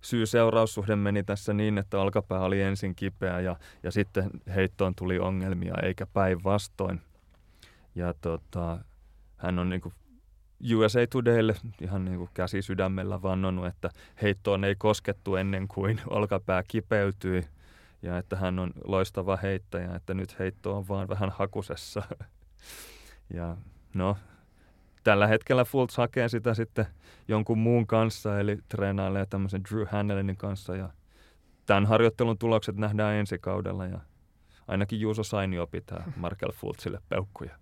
syy-seuraussuhde meni tässä niin, että olkapää oli ensin kipeä ja, ja sitten heittoon tuli ongelmia, eikä päinvastoin. Ja tota, hän on niin kuin USA Todaylle ihan niin kuin käsi sydämellä vannonut, että heittoon ei koskettu ennen kuin olkapää kipeytyi ja että hän on loistava heittäjä, että nyt heitto on vaan vähän hakusessa. Ja no, tällä hetkellä Fultz hakee sitä sitten jonkun muun kanssa, eli treenailee tämmöisen Drew Hanelinin kanssa ja tämän harjoittelun tulokset nähdään ensi kaudella ja ainakin Juuso Sainio pitää Markel Fultzille peukkuja.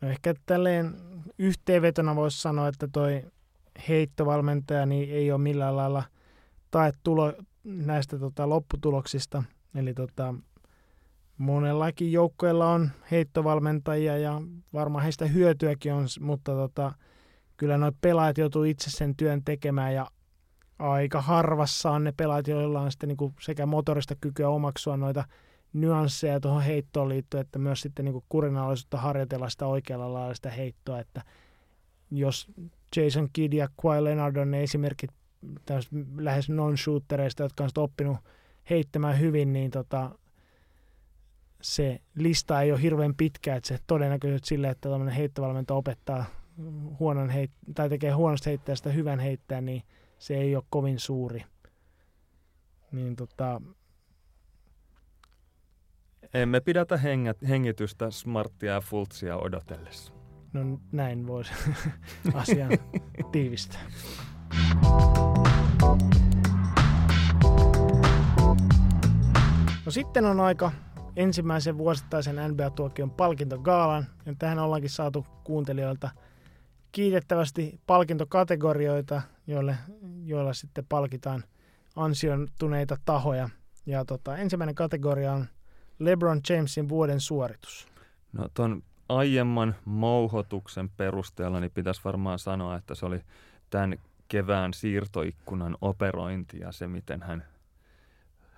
No ehkä tälleen yhteenvetona voisi sanoa, että toi heittovalmentaja niin ei ole millään lailla tae tulo näistä tota, lopputuloksista. Eli tota, monellakin joukkueella on heittovalmentajia ja varmaan heistä hyötyäkin on, mutta tota, kyllä nuo pelaajat joutuu itse sen työn tekemään ja aika harvassa on ne pelaajat, joilla on sitten niin sekä motorista kykyä omaksua noita nyansseja tuohon heittoon liittyen, että myös sitten niin kurinalaisuutta harjoitella sitä oikealla lailla sitä heittoa, että jos Jason Kidd ja Kawhi Leonard on ne esimerkit lähes non-shootereista, jotka on oppinut heittämään hyvin, niin tota, se lista ei ole hirveän pitkä, että se todennäköisesti sille, että tämmöinen heittovalmentaja opettaa huonon heit- tai tekee huonosta heittäjästä hyvän heittäjän, niin se ei ole kovin suuri. Niin tota, emme pidätä hengät, hengitystä smarttia ja fultsia odotellessa. No näin voisi asian tiivistää. No sitten on aika ensimmäisen vuosittaisen NBA-tuokion palkintogaalan, ja tähän ollaankin saatu kuuntelijoilta kiitettävästi palkintokategorioita, joille, joilla sitten palkitaan ansioituneita tahoja. Ja tota, ensimmäinen kategoria on LeBron Jamesin vuoden suoritus. No ton aiemman mouhotuksen perusteella niin pitäisi varmaan sanoa, että se oli tämän kevään siirtoikkunan operointi ja se, miten hän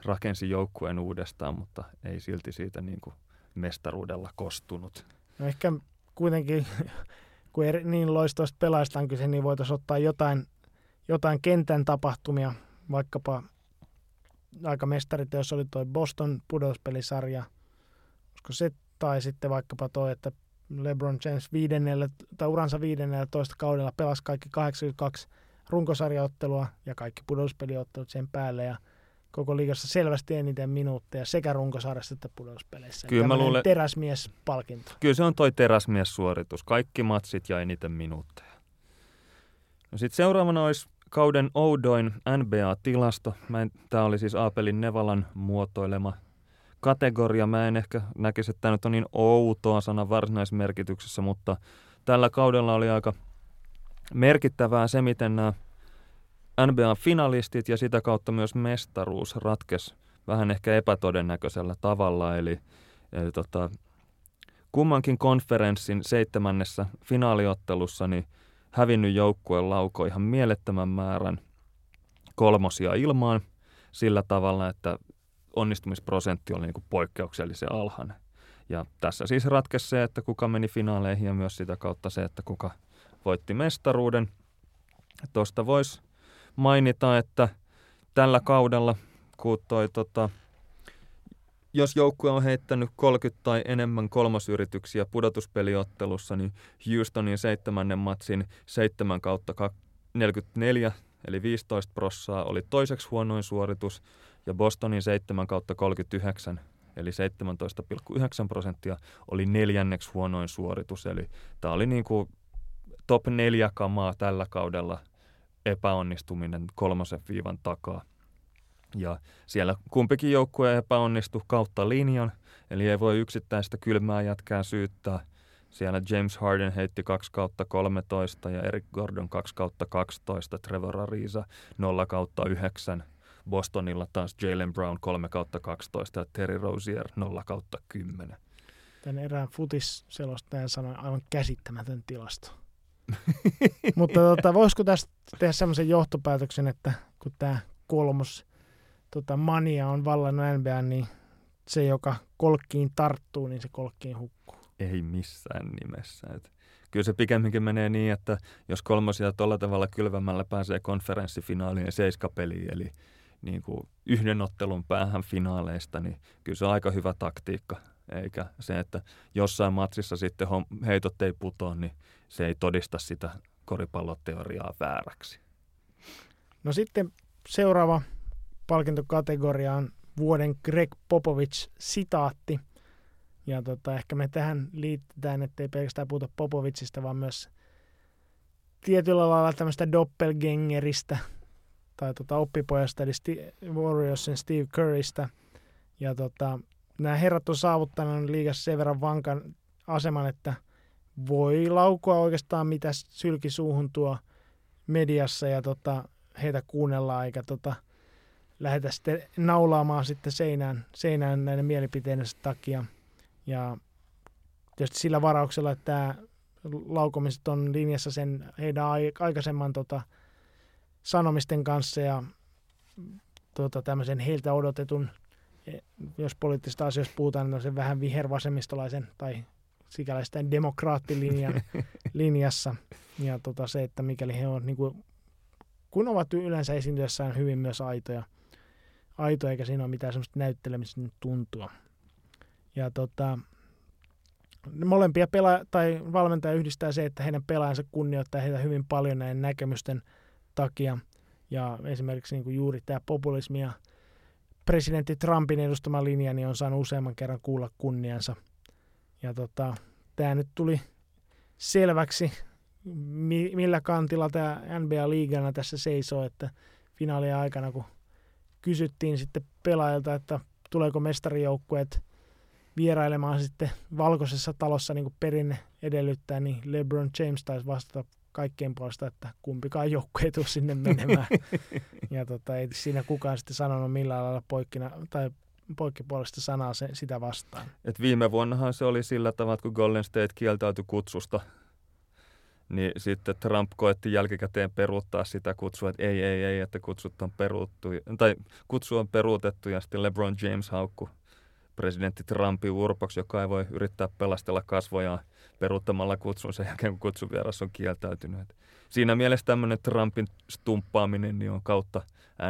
rakensi joukkueen uudestaan, mutta ei silti siitä niin kuin mestaruudella kostunut. No ehkä kuitenkin, kun eri, niin loistavasta pelaajasta on kyse, niin voitaisiin ottaa jotain, jotain kentän tapahtumia, vaikkapa aika jos oli tuo Boston pudotuspelisarja, koska se, tai sitten vaikkapa tuo, että LeBron James viidennellä, tai uransa viidennellä toista kaudella pelasi kaikki 82 runkosarjaottelua ja kaikki pudotuspeliottelut sen päälle ja koko liigassa selvästi eniten minuutteja sekä runkosarjassa että pudotuspeleissä. Kyllä mä luulen, teräsmies-palkinto. Kyllä se on toi teräsmies-suoritus. Kaikki matsit ja eniten minuutteja. No sitten seuraavana olisi kauden oudoin NBA-tilasto. Tämä oli siis Aapelin Nevalan muotoilema kategoria. Mä en ehkä näkisi, että tämä nyt on niin outoa sana varsinaismerkityksessä, mutta tällä kaudella oli aika merkittävää se, miten nämä NBA-finalistit ja sitä kautta myös mestaruus ratkes vähän ehkä epätodennäköisellä tavalla. Eli, eli tota, kummankin konferenssin seitsemännessä finaaliottelussa niin hävinnyt joukkue laukoi ihan mielettömän määrän kolmosia ilmaan sillä tavalla, että onnistumisprosentti oli niin kuin poikkeuksellisen alhainen. Ja tässä siis ratkesi se, että kuka meni finaaleihin ja myös sitä kautta se, että kuka voitti mestaruuden. Tuosta voisi mainita, että tällä kaudella, kun toi, tota, jos joukkue on heittänyt 30 tai enemmän kolmosyrityksiä pudotuspeliottelussa, niin Houstonin seitsemännen matsin 7 kautta 44, eli 15 prossaa, oli toiseksi huonoin suoritus, ja Bostonin 7 kautta 39, eli 17,9 prosenttia, oli neljänneksi huonoin suoritus. Eli tämä oli niin kuin top neljä kamaa tällä kaudella epäonnistuminen kolmosen viivan takaa. Ja siellä kumpikin joukkue epäonnistui kautta linjan, eli ei voi yksittäistä kylmää jätkää syyttää. Siellä James Harden heitti 2 kautta 13 ja Eric Gordon 2 kautta 12, Trevor Ariza 0 kautta 9. Bostonilla taas Jalen Brown 3 kautta 12 ja Terry Rozier 0 kautta 10. Tän erään futisselostajan sanoi aivan käsittämätön tilasto. Mutta tota, voisiko tästä tehdä semmoisen johtopäätöksen, että kun tämä kolmos tota, mania on vallannut NBA, niin se, joka kolkkiin tarttuu, niin se kolkkiin hukkuu. Ei missään nimessä. Et kyllä se pikemminkin menee niin, että jos kolmosia tuolla tavalla kylvämällä pääsee konferenssifinaaliin ja seiskapeliin, eli niin kuin yhden ottelun päähän finaaleista, niin kyllä se on aika hyvä taktiikka. Eikä se, että jossain matsissa sitten heitot ei putoa, niin se ei todista sitä koripalloteoriaa vääräksi. No sitten seuraava palkintokategoria on vuoden Greg Popovich-sitaatti. Ja tota, ehkä me tähän liitetään, ettei pelkästään puhuta Popovicista, vaan myös tietyllä lailla tämmöistä doppelgengeristä tai tota oppipojasta, eli Warriorsin Steve Currystä. Ja tota, nämä herrat on saavuttanut liigassa sen verran vankan aseman, että voi laukua oikeastaan mitä sylki suuhun tuo mediassa ja tota, heitä kuunnellaan eikä tota, lähdetä sitten naulaamaan sitten seinään, seinään näiden mielipiteiden takia. Ja tietysti sillä varauksella, että tämä laukomiset on linjassa sen heidän aikaisemman tota, sanomisten kanssa ja tota, tämmöisen heiltä odotetun, jos poliittisista asioista puhutaan, niin sen vähän vihervasemmistolaisen tai sikäläisten demokraattilinjan linjassa. Ja tota, se, että mikäli he on, niin kuin, kun ovat yleensä esiintyessään hyvin myös aitoja, aito eikä siinä ole mitään semmoista näyttelemisen tuntua. Ja tota, molempia pela- tai valmentaja yhdistää se, että heidän pelaajansa kunnioittaa heitä hyvin paljon näiden näkemysten takia. Ja esimerkiksi niin kuin juuri tämä populismi ja presidentti Trumpin edustama linja niin on saanut useamman kerran kuulla kunniansa. Ja tota, tämä nyt tuli selväksi, millä kantilla tämä NBA-liigana tässä seisoo, että finaalien aikana, kun kysyttiin sitten pelaajilta, että tuleeko mestarijoukkueet vierailemaan sitten valkoisessa talossa niin kuin perinne edellyttää, niin LeBron James taisi vastata kaikkien puolesta, että kumpikaan joukkue ei tule sinne menemään. ja tota, ei siinä kukaan sitten sanonut millään lailla poikkina, tai poikkipuolista sanaa se, sitä vastaan. Et viime vuonnahan se oli sillä tavalla, että kun Golden State kieltäytyi kutsusta, niin sitten Trump koetti jälkikäteen peruuttaa sitä kutsua, että ei, ei, ei, että kutsut on peruuttu, tai kutsu on peruutettu, ja sitten LeBron James haukku presidentti Trumpin urpoksi, joka ei voi yrittää pelastella kasvojaan peruuttamalla kutsun sen jälkeen, kun kutsuvieras on kieltäytynyt. Siinä mielessä tämmöinen Trumpin stumppaaminen niin on kautta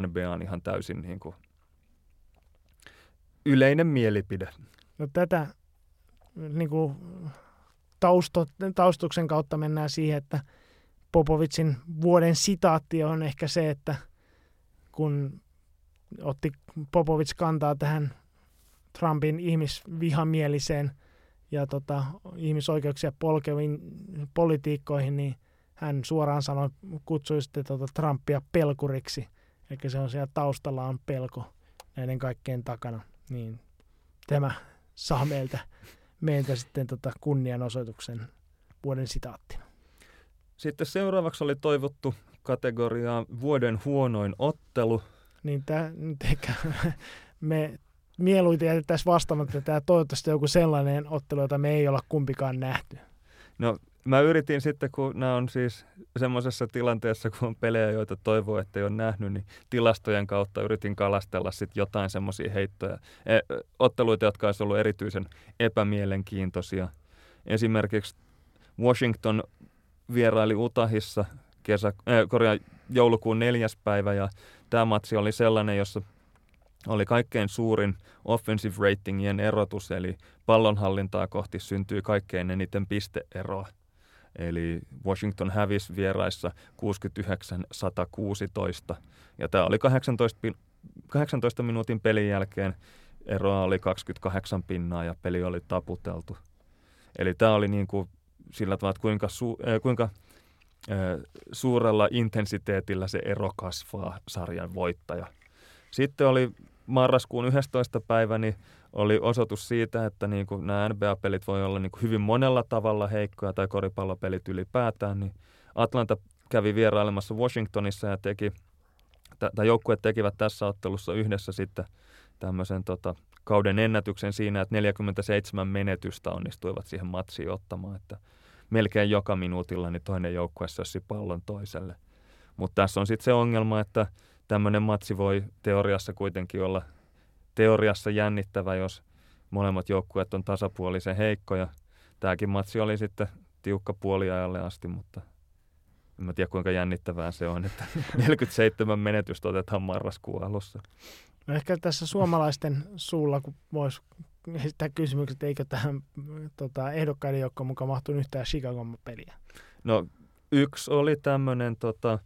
NBA ihan täysin niin kuin yleinen mielipide. No tätä niin kuin tausto, taustuksen kautta mennään siihen, että Popovitsin vuoden sitaatti on ehkä se, että kun otti Popovits kantaa tähän Trumpin ihmisvihamieliseen ja tota, ihmisoikeuksia polkeviin politiikkoihin, niin hän suoraan sanoi, kutsui sitten tota Trumpia pelkuriksi. Eli se on siellä taustalla on pelko näiden kaikkien takana. Niin tämä saa meiltä, meiltä sitten tota kunnianosoituksen vuoden sitaattina. Sitten seuraavaksi oli toivottu kategoriaa vuoden huonoin ottelu. Niin tämä, me mieluiten jätettäisiin vastaamatta, tämä toivottavasti joku sellainen ottelu, jota me ei olla kumpikaan nähty. No mä yritin sitten, kun nämä on siis semmoisessa tilanteessa, kun on pelejä, joita toivoo, että ei ole nähnyt, niin tilastojen kautta yritin kalastella sitten jotain semmoisia heittoja, e, otteluita, jotka olisi ollut erityisen epämielenkiintoisia. Esimerkiksi Washington vieraili Utahissa kesä, äh, korjaa, joulukuun neljäs päivä ja tämä matsi oli sellainen, jossa oli kaikkein suurin offensive ratingien erotus, eli pallonhallintaa kohti syntyy kaikkein eniten pisteeroa. Eli Washington hävisi vieraissa 69-116, ja tämä oli 18, 18 minuutin pelin jälkeen eroa oli 28 pinnaa ja peli oli taputeltu. Eli tämä oli niin kuin sillä tavalla, että kuinka, su, äh, kuinka äh, suurella intensiteetillä se ero kasvaa sarjan voittaja. Sitten oli marraskuun 11. päivä niin oli osoitus siitä, että niin kuin nämä NBA-pelit voi olla niin kuin hyvin monella tavalla heikkoja tai koripallopelit ylipäätään, niin Atlanta kävi vierailemassa Washingtonissa ja teki, tai joukkueet tekivät tässä ottelussa yhdessä sitten tämmöisen tota, kauden ennätyksen siinä, että 47 menetystä onnistuivat siihen matsiin ottamaan, että melkein joka minuutilla niin toinen joukkue sössi pallon toiselle. Mutta tässä on sitten se ongelma, että tämmöinen matsi voi teoriassa kuitenkin olla teoriassa jännittävä, jos molemmat joukkueet on tasapuolisen heikkoja. Tämäkin matsi oli sitten tiukka puoliajalle asti, mutta en mä tiedä kuinka jännittävää se on, että 47 menetystä otetaan marraskuun alussa. No ehkä tässä suomalaisten suulla, kun voisi esittää kysymykset, että eikö tähän tota, ehdokkaiden joukkoon mukaan mahtunut yhtään Chicagon peliä? No yksi oli tämmöinen tota,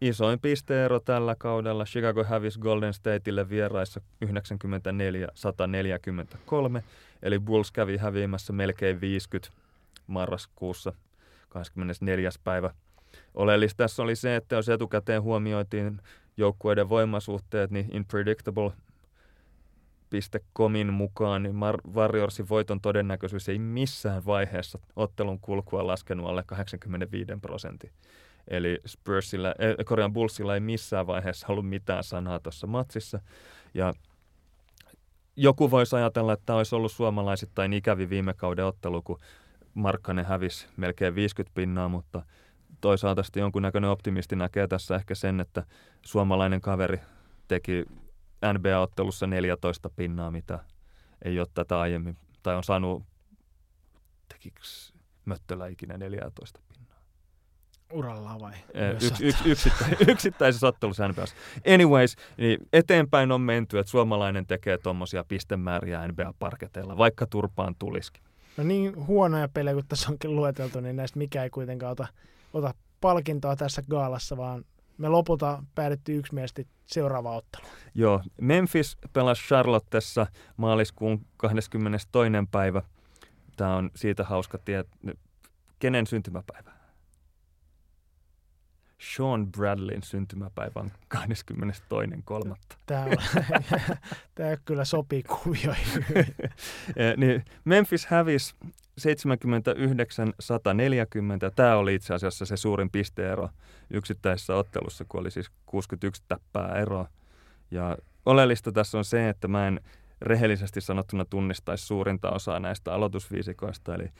Isoin pisteero tällä kaudella Chicago hävisi Golden Stateille vieraissa 94-143, eli Bulls kävi häviämässä melkein 50 marraskuussa 24. päivä. Oleellista tässä oli se, että jos etukäteen huomioitiin joukkueiden voimasuhteet, niin Unpredictable Comin mukaan niin Warriorsin voiton todennäköisyys ei missään vaiheessa ottelun kulkua laskenut alle 85 prosentin. Eli Spursilla, äh, Korean Bullsilla ei missään vaiheessa ollut mitään sanaa tuossa matsissa. Ja joku voisi ajatella, että tämä olisi ollut suomalaisittain ikävi viime kauden ottelu, kun Markkanen hävisi melkein 50 pinnaa, mutta toisaalta sitten jonkunnäköinen optimisti näkee tässä ehkä sen, että suomalainen kaveri teki NBA-ottelussa 14 pinnaa, mitä ei ole tätä aiemmin, tai on saanut, tekikö Möttölä ikinä 14 urallaan vai? Yks, yks, yksittä, yksittäisessä ottelussa NBAssa. Anyways, niin eteenpäin on menty, että suomalainen tekee tuommoisia pistemääriä NBA-parketeilla, vaikka turpaan tulisikin. No niin huonoja pelejä kuin tässä onkin lueteltu, niin näistä mikä ei kuitenkaan ota, ota palkintoa tässä gaalassa, vaan me lopulta päädyttiin yksimielisesti seuraava ottelu. Joo, Memphis pelasi Charlottessa maaliskuun 22. päivä. Tämä on siitä hauska tietää, kenen syntymäpäivä? Sean Bradleyn syntymäpäivän 22.3. Tämä, tämä kyllä sopii kuvioihin. niin Memphis hävisi 79-140. Tämä oli itse asiassa se suurin pisteero yksittäisessä ottelussa, kun oli siis 61 täppää eroa. Ja oleellista tässä on se, että mä en rehellisesti sanottuna tunnistaisi suurinta osaa näistä aloitusviisikoista. Eli eh,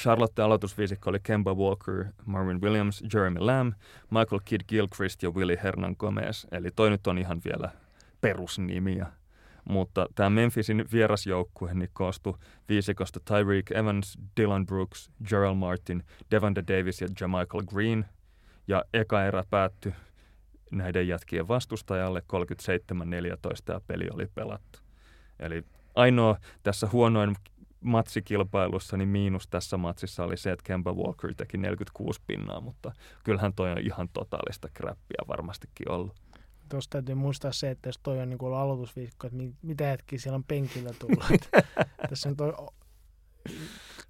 Charlotte aloitusviisikko oli Kemba Walker, Marvin Williams, Jeremy Lamb, Michael Kidd Gilchrist ja Willie Hernan Gomez. Eli toi nyt on ihan vielä perusnimiä. Mutta tämä Memphisin vierasjoukkue niin koostui viisikosta Tyreek Evans, Dylan Brooks, Gerald Martin, Devonta Davis ja Jamichael Green. Ja eka erä päättyi näiden jätkien vastustajalle 37-14 ja peli oli pelattu. Eli ainoa tässä huonoin matsikilpailussa, niin miinus tässä matsissa oli se, että Kemba Walker teki 46 pinnaa, mutta kyllähän toi on ihan totaalista kräppiä varmastikin ollut. Tuossa täytyy muistaa se, että jos toi on niin aloitusviikko, että mitä hetki siellä on penkillä tullut. tässä on toi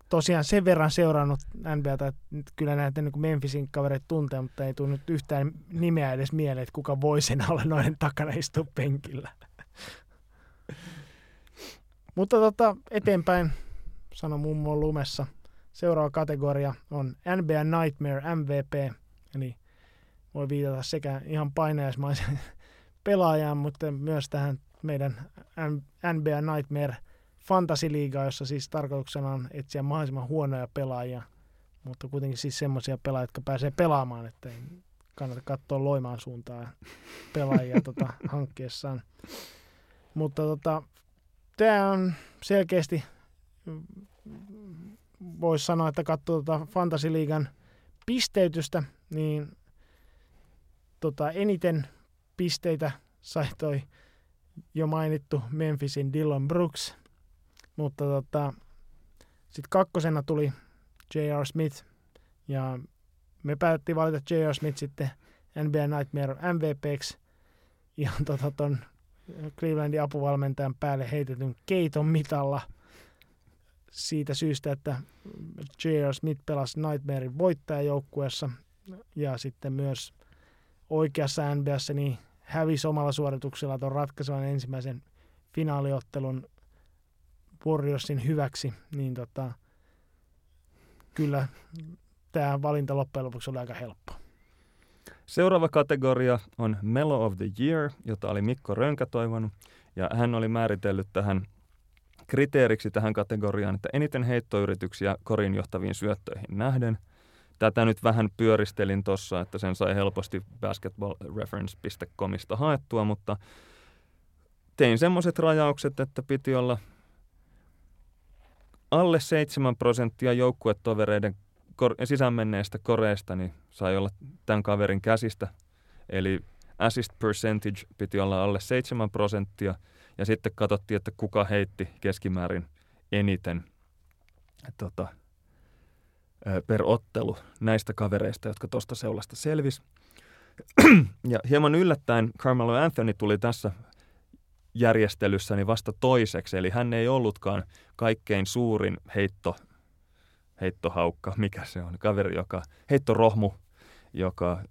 tosiaan sen verran seurannut NBAta, että kyllä näitä niin Memphisin kavereita tuntee, mutta ei tule nyt yhtään nimeä edes mieleen, että kuka voi sen olla noiden takana istua penkillä. Mutta tota, eteenpäin, sano mummo lumessa. Seuraava kategoria on NBA Nightmare MVP, eli voi viitata sekä ihan painajaismaisen pelaajaan, mutta myös tähän meidän NBA Nightmare – fantasiliiga, jossa siis tarkoituksena on etsiä mahdollisimman huonoja pelaajia, mutta kuitenkin siis semmoisia pelaajia, jotka pääsee pelaamaan, että ei kannata katsoa loimaan suuntaan pelaajia tota, hankkeessaan. Mutta tota, tämä on selkeästi, voisi sanoa, että katsoo tota fantasiliigan pisteytystä, niin tota, eniten pisteitä sai toi jo mainittu Memphisin Dylan Brooks – mutta tota, sitten kakkosena tuli J.R. Smith ja me päätettiin valita J.R. Smith sitten NBA Nightmare MVPksi ihan tota ton Clevelandin apuvalmentajan päälle heitetyn keiton mitalla siitä syystä, että J.R. Smith pelasi Nightmarein voittajajoukkueessa ja sitten myös oikeassa NBAssä niin hävisi omalla suorituksella tuon ratkaisevan ensimmäisen finaaliottelun Warriorsin hyväksi, niin tota, kyllä tämä valinta loppujen lopuksi oli aika helppo. Seuraava kategoria on Mellow of the Year, jota oli Mikko Rönkä toivonut. Ja hän oli määritellyt tähän kriteeriksi tähän kategoriaan, että eniten heittoyrityksiä korin johtaviin syöttöihin nähden. Tätä nyt vähän pyöristelin tuossa, että sen sai helposti basketballreference.comista haettua, mutta tein semmoiset rajaukset, että piti olla alle 7 prosenttia joukkuetovereiden kor- sisäänmenneistä koreista niin sai olla tämän kaverin käsistä. Eli assist percentage piti olla alle 7 prosenttia. Ja sitten katsottiin, että kuka heitti keskimäärin eniten tota, per ottelu näistä kavereista, jotka tuosta seulasta selvisi. ja hieman yllättäen Carmelo Anthony tuli tässä järjestelyssäni vasta toiseksi, eli hän ei ollutkaan kaikkein suurin heitto, heittohaukka, mikä se on, kaveri, joka, heittorohmu, joka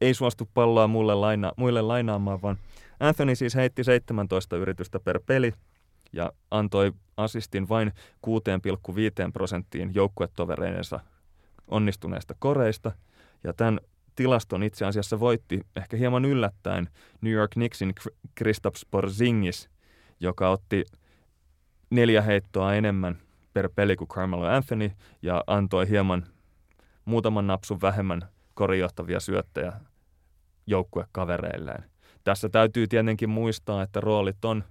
ei suostu palloa muille, laina, muille lainaamaan, vaan Anthony siis heitti 17 yritystä per peli ja antoi assistin vain 6,5 prosenttiin joukkuetovereidensa onnistuneista koreista. Ja tämän tilaston itse asiassa voitti ehkä hieman yllättäen New York Knicksin Kristaps Porzingis, joka otti neljä heittoa enemmän per peli kuin Carmelo Anthony ja antoi hieman muutaman napsun vähemmän korijohtavia syöttejä joukkuekavereilleen. Tässä täytyy tietenkin muistaa, että roolit on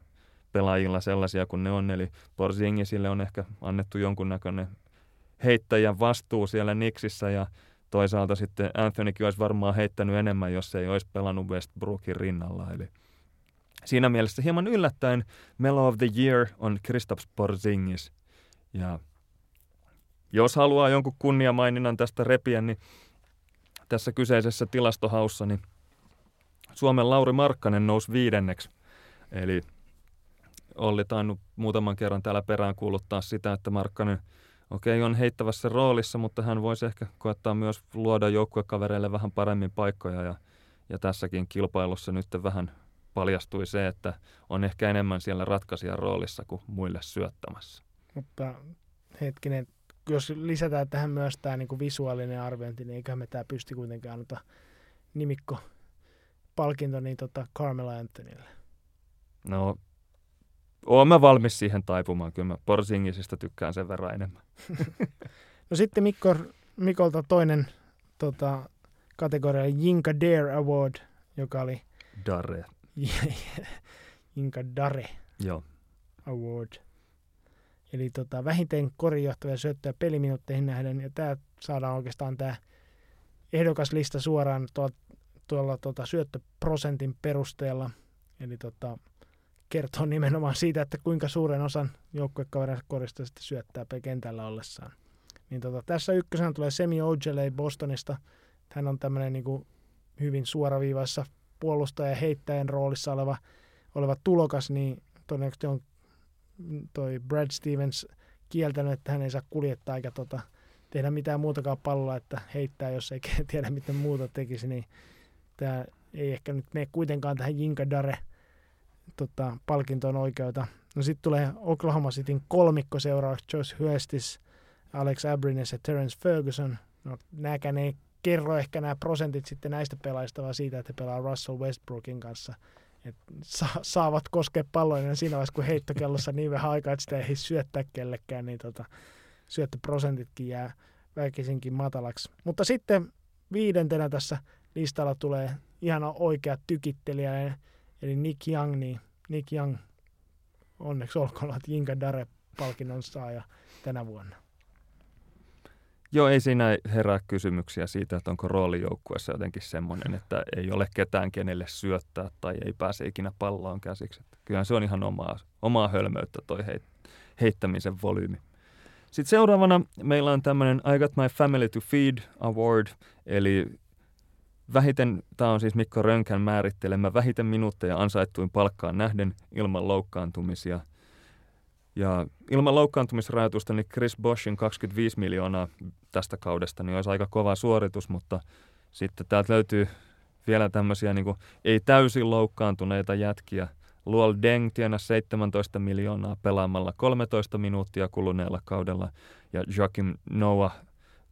pelaajilla sellaisia kuin ne on, eli Porzingisille on ehkä annettu jonkunnäköinen heittäjän vastuu siellä Niksissä ja toisaalta sitten Anthonykin olisi varmaan heittänyt enemmän, jos ei olisi pelannut Westbrookin rinnalla. Eli siinä mielessä hieman yllättäen Mellow of the Year on Kristaps Porzingis. Ja jos haluaa jonkun kunniamaininnan tästä repiä, niin tässä kyseisessä tilastohaussa niin Suomen Lauri Markkanen nousi viidenneksi. Eli Olli tainnut muutaman kerran täällä perään kuuluttaa sitä, että Markkanen – okei, on heittävässä roolissa, mutta hän voisi ehkä koettaa myös luoda joukkuekavereille vähän paremmin paikkoja ja, ja tässäkin kilpailussa nyt vähän paljastui se, että on ehkä enemmän siellä ratkaisijan roolissa kuin muille syöttämässä. Mutta hetkinen, jos lisätään tähän myös tämä niin visuaalinen arviointi, niin eiköhän me tämä pysty kuitenkaan antaa nimikko palkinto niin tota Carmela Anthonylle. No, oon mä valmis siihen taipumaan. Kyllä mä Porsingisista tykkään sen verran enemmän. no sitten Mikko, Mikolta toinen tota, kategoria Jinka Dare Award, joka oli... Dare. Jinka Dare Joo. Award. Eli tota, vähiten korijohtavia syöttöjä peliminuutteihin nähden. Ja tämä saadaan oikeastaan tämä ehdokaslista suoraan tuolla, tuolla tota, syöttöprosentin perusteella. Eli tota, kertoo nimenomaan siitä, että kuinka suuren osan joukkuekavereista korista sitten syöttää kentällä ollessaan. Niin tota, tässä ykkösenä tulee Semi Ojale Bostonista. Hän on tämmöinen niin hyvin suoraviivaissa puolustaja ja heittäjän roolissa oleva, oleva tulokas, niin todennäköisesti on toi Brad Stevens kieltänyt, että hän ei saa kuljettaa eikä tota, tehdä mitään muutakaan palloa, että heittää, jos ei tiedä miten muuta tekisi, niin tämä ei ehkä nyt mene kuitenkaan tähän Jinka Dare tota, palkintoon oikeuta. No sitten tulee Oklahoma Cityn kolmikko seuraavaksi Josh Huestis, Alex Abrines ja Terence Ferguson. No, nääkään ei kerro ehkä nämä prosentit sitten näistä pelaajista, vaan siitä, että he pelaa Russell Westbrookin kanssa. Et sa- saavat koskea palloja siinä vaiheessa, kun heittokellossa niin vähän aikaa, että sitä ei syöttää kellekään, niin tota, syöttöprosentitkin jää väkisinkin matalaksi. Mutta sitten viidentenä tässä listalla tulee ihan oikea tykittelijä, eli Nick Young, niin Nick Young, onneksi olkoon, että Jinka Dare-palkinnon saaja tänä vuonna. Joo, ei siinä herää kysymyksiä siitä, että onko roolijoukkueessa jotenkin semmoinen, että ei ole ketään kenelle syöttää tai ei pääse ikinä palloon käsiksi. Että kyllähän se on ihan omaa, omaa hölmöyttä toi heittämisen volyymi. Sitten seuraavana meillä on tämmöinen I Got My Family to Feed Award, eli vähiten, tämä on siis Mikko Rönkän määrittelemä, vähiten minuutteja ansaittuin palkkaan nähden ilman loukkaantumisia – ja ilman loukkaantumisrajoitusta, niin Chris Boschin 25 miljoonaa tästä kaudesta niin olisi aika kova suoritus, mutta sitten täältä löytyy vielä tämmöisiä niin kuin, ei täysin loukkaantuneita jätkiä. Luol Deng tienasi 17 miljoonaa pelaamalla 13 minuuttia kuluneella kaudella ja Joakim Noah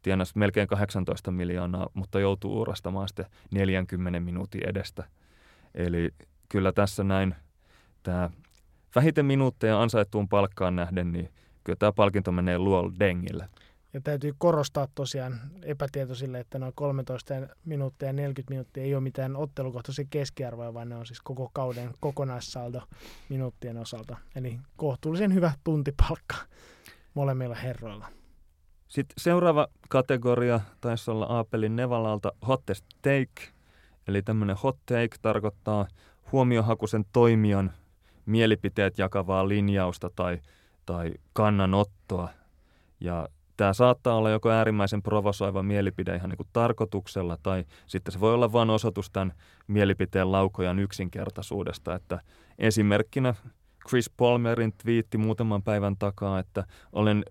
tienasi melkein 18 miljoonaa, mutta joutuu uurastamaan sitten 40 minuutin edestä. Eli kyllä tässä näin tämä vähiten minuutteja ansaittuun palkkaan nähden, niin kyllä tämä palkinto menee Luol Dengille. Ja täytyy korostaa tosiaan epätietoisille, että noin 13 minuuttia ja 40 minuuttia ei ole mitään ottelukohtaisia keskiarvoja, vaan ne on siis koko kauden kokonaissaldo minuuttien osalta. Eli kohtuullisen hyvä tuntipalkka molemmilla herroilla. Sitten seuraava kategoria taisi olla Aapelin Nevalalta hottest take. Eli tämmöinen hot take tarkoittaa huomiohakuisen toimijan mielipiteet jakavaa linjausta tai, tai kannanottoa. Ja tämä saattaa olla joko äärimmäisen provosoiva mielipide ihan niin kuin tarkoituksella, tai sitten se voi olla vain osoitus tämän mielipiteen laukojan yksinkertaisuudesta. Että esimerkkinä Chris Palmerin twiitti muutaman päivän takaa, että olen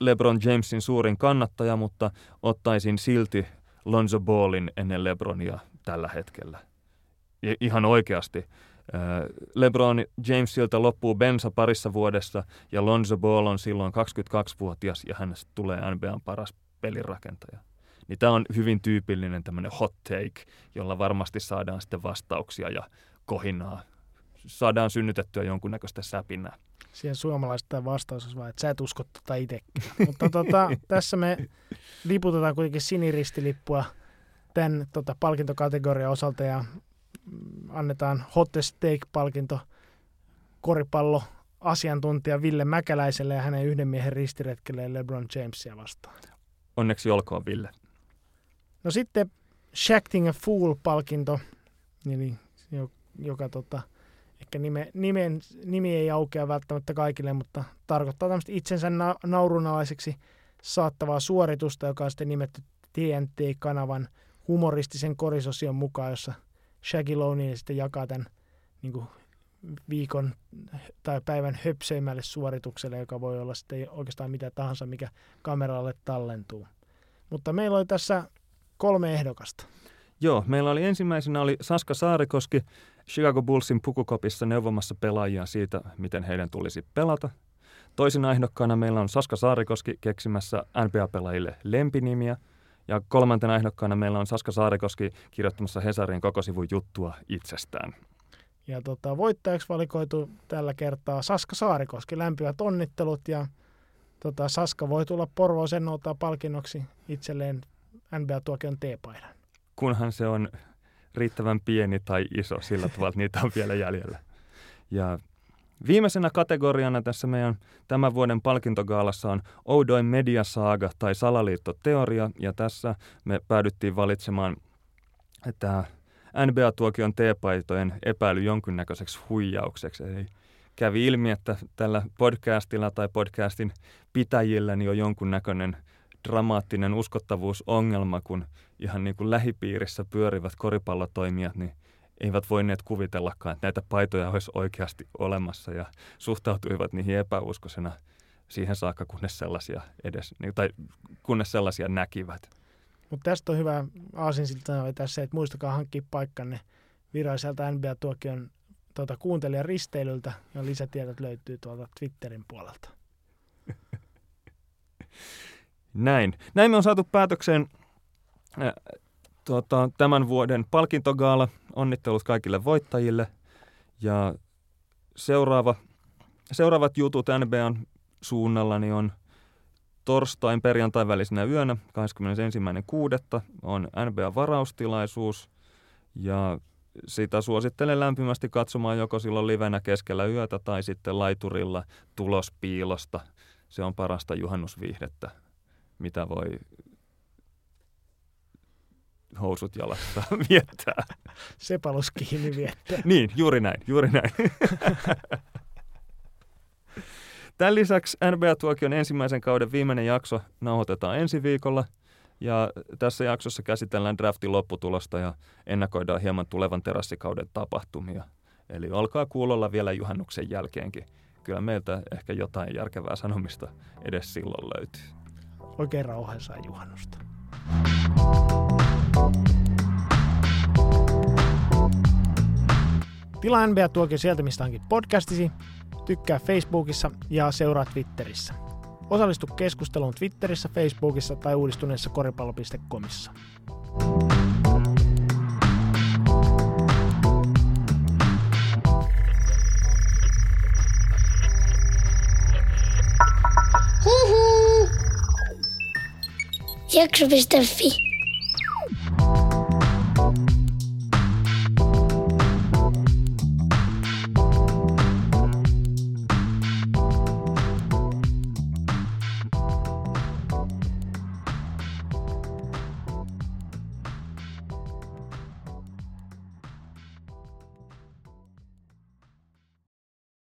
LeBron Jamesin suurin kannattaja, mutta ottaisin silti Lonzo Ballin ennen LeBronia tällä hetkellä. Ihan oikeasti LeBron Jamesilta loppuu bensa parissa vuodessa ja Lonzo Ball on silloin 22-vuotias ja hänestä tulee NBAn paras pelirakentaja. Niin tämä on hyvin tyypillinen tämmöinen hot take, jolla varmasti saadaan sitten vastauksia ja kohinaa. Saadaan synnytettyä jonkunnäköistä säpinää. Siihen suomalaista vastaus on että sä et usko tota. Mutta tota, tässä me liputetaan kuitenkin siniristilippuä tämän tota, palkintokategorian osalta ja annetaan Hottest Take-palkinto koripallo asiantuntija Ville Mäkäläiselle ja hänen yhden miehen ristiretkelleen LeBron Jamesia vastaan. Onneksi olkoon, Ville. No sitten Shacting a Fool-palkinto, eli joka tota, ehkä nime, nimen, nimi ei aukea välttämättä kaikille, mutta tarkoittaa tämmöistä itsensä na- naurunalaiseksi saattavaa suoritusta, joka on sitten nimetty TNT-kanavan humoristisen korisosion mukaan, jossa Shaggy Loney sitten jakaa tämän niin kuin viikon tai päivän höpseimmälle suoritukselle, joka voi olla sitten oikeastaan mitä tahansa, mikä kameralle tallentuu. Mutta meillä oli tässä kolme ehdokasta. Joo, meillä oli ensimmäisenä oli Saska Saarikoski Chicago Bullsin pukukopissa neuvomassa pelaajia siitä, miten heidän tulisi pelata. Toisina ehdokkaana meillä on Saska Saarikoski keksimässä NBA-pelaajille lempinimiä. Ja kolmantena ehdokkaana meillä on Saska Saarikoski kirjoittamassa Hesarin koko sivun juttua itsestään. Ja tota, voittajaksi valikoitu tällä kertaa Saska Saarikoski. Lämpimät onnittelut ja tota, Saska voi tulla Porvoon sen palkinnoksi itselleen NBA-tuokion T-paidan. Kunhan se on riittävän pieni tai iso sillä tavalla, että niitä on vielä jäljellä. Ja viimeisenä kategoriana tässä meidän tämän vuoden palkintogaalassa on Oudoin mediasaaga tai salaliittoteoria, ja tässä me päädyttiin valitsemaan tämä NBA-tuokion T-paitojen epäily jonkinnäköiseksi huijaukseksi. Eli kävi ilmi, että tällä podcastilla tai podcastin pitäjillä niin on jonkunnäköinen dramaattinen uskottavuusongelma, kun ihan niin kuin lähipiirissä pyörivät koripallotoimijat niin eivät voineet kuvitellakaan, että näitä paitoja olisi oikeasti olemassa ja suhtautuivat niihin epäuskoisena siihen saakka, kunnes sellaisia, edes, niin, tai kunnes sellaisia näkivät. Mutta tästä on hyvä aasinsiltana vetää se, että muistakaa hankkia paikkanne viralliselta NBA-tuokion tuota, kuuntelijan risteilyltä ja lisätiedot löytyy tuolta Twitterin puolelta. Näin. Näin me on saatu päätökseen tuota, tämän vuoden palkintogaala. Onnittelut kaikille voittajille. Ja seuraava, seuraavat jutut NBAn suunnalla niin on torstain perjantain välisenä yönä 21.6. on NBA-varaustilaisuus ja sitä suosittelen lämpimästi katsomaan joko silloin livenä keskellä yötä tai sitten laiturilla tulospiilosta. Se on parasta juhannusviihdettä mitä voi housut jalassa viettää. Sepalus kiinni viettää. niin, juuri näin, juuri näin. Tämän lisäksi NBA-tuokion ensimmäisen kauden viimeinen jakso nauhoitetaan ensi viikolla. Ja tässä jaksossa käsitellään draftin lopputulosta ja ennakoidaan hieman tulevan terassikauden tapahtumia. Eli olkaa kuulolla vielä juhannuksen jälkeenkin. Kyllä meiltä ehkä jotain järkevää sanomista edes silloin löytyy oikein rauhaisaa juhannusta. Tilaa NBA tuokin sieltä, mistä hankit podcastisi, tykkää Facebookissa ja seuraa Twitterissä. Osallistu keskusteluun Twitterissä, Facebookissa tai uudistuneessa koripallo.comissa. Jakso.fi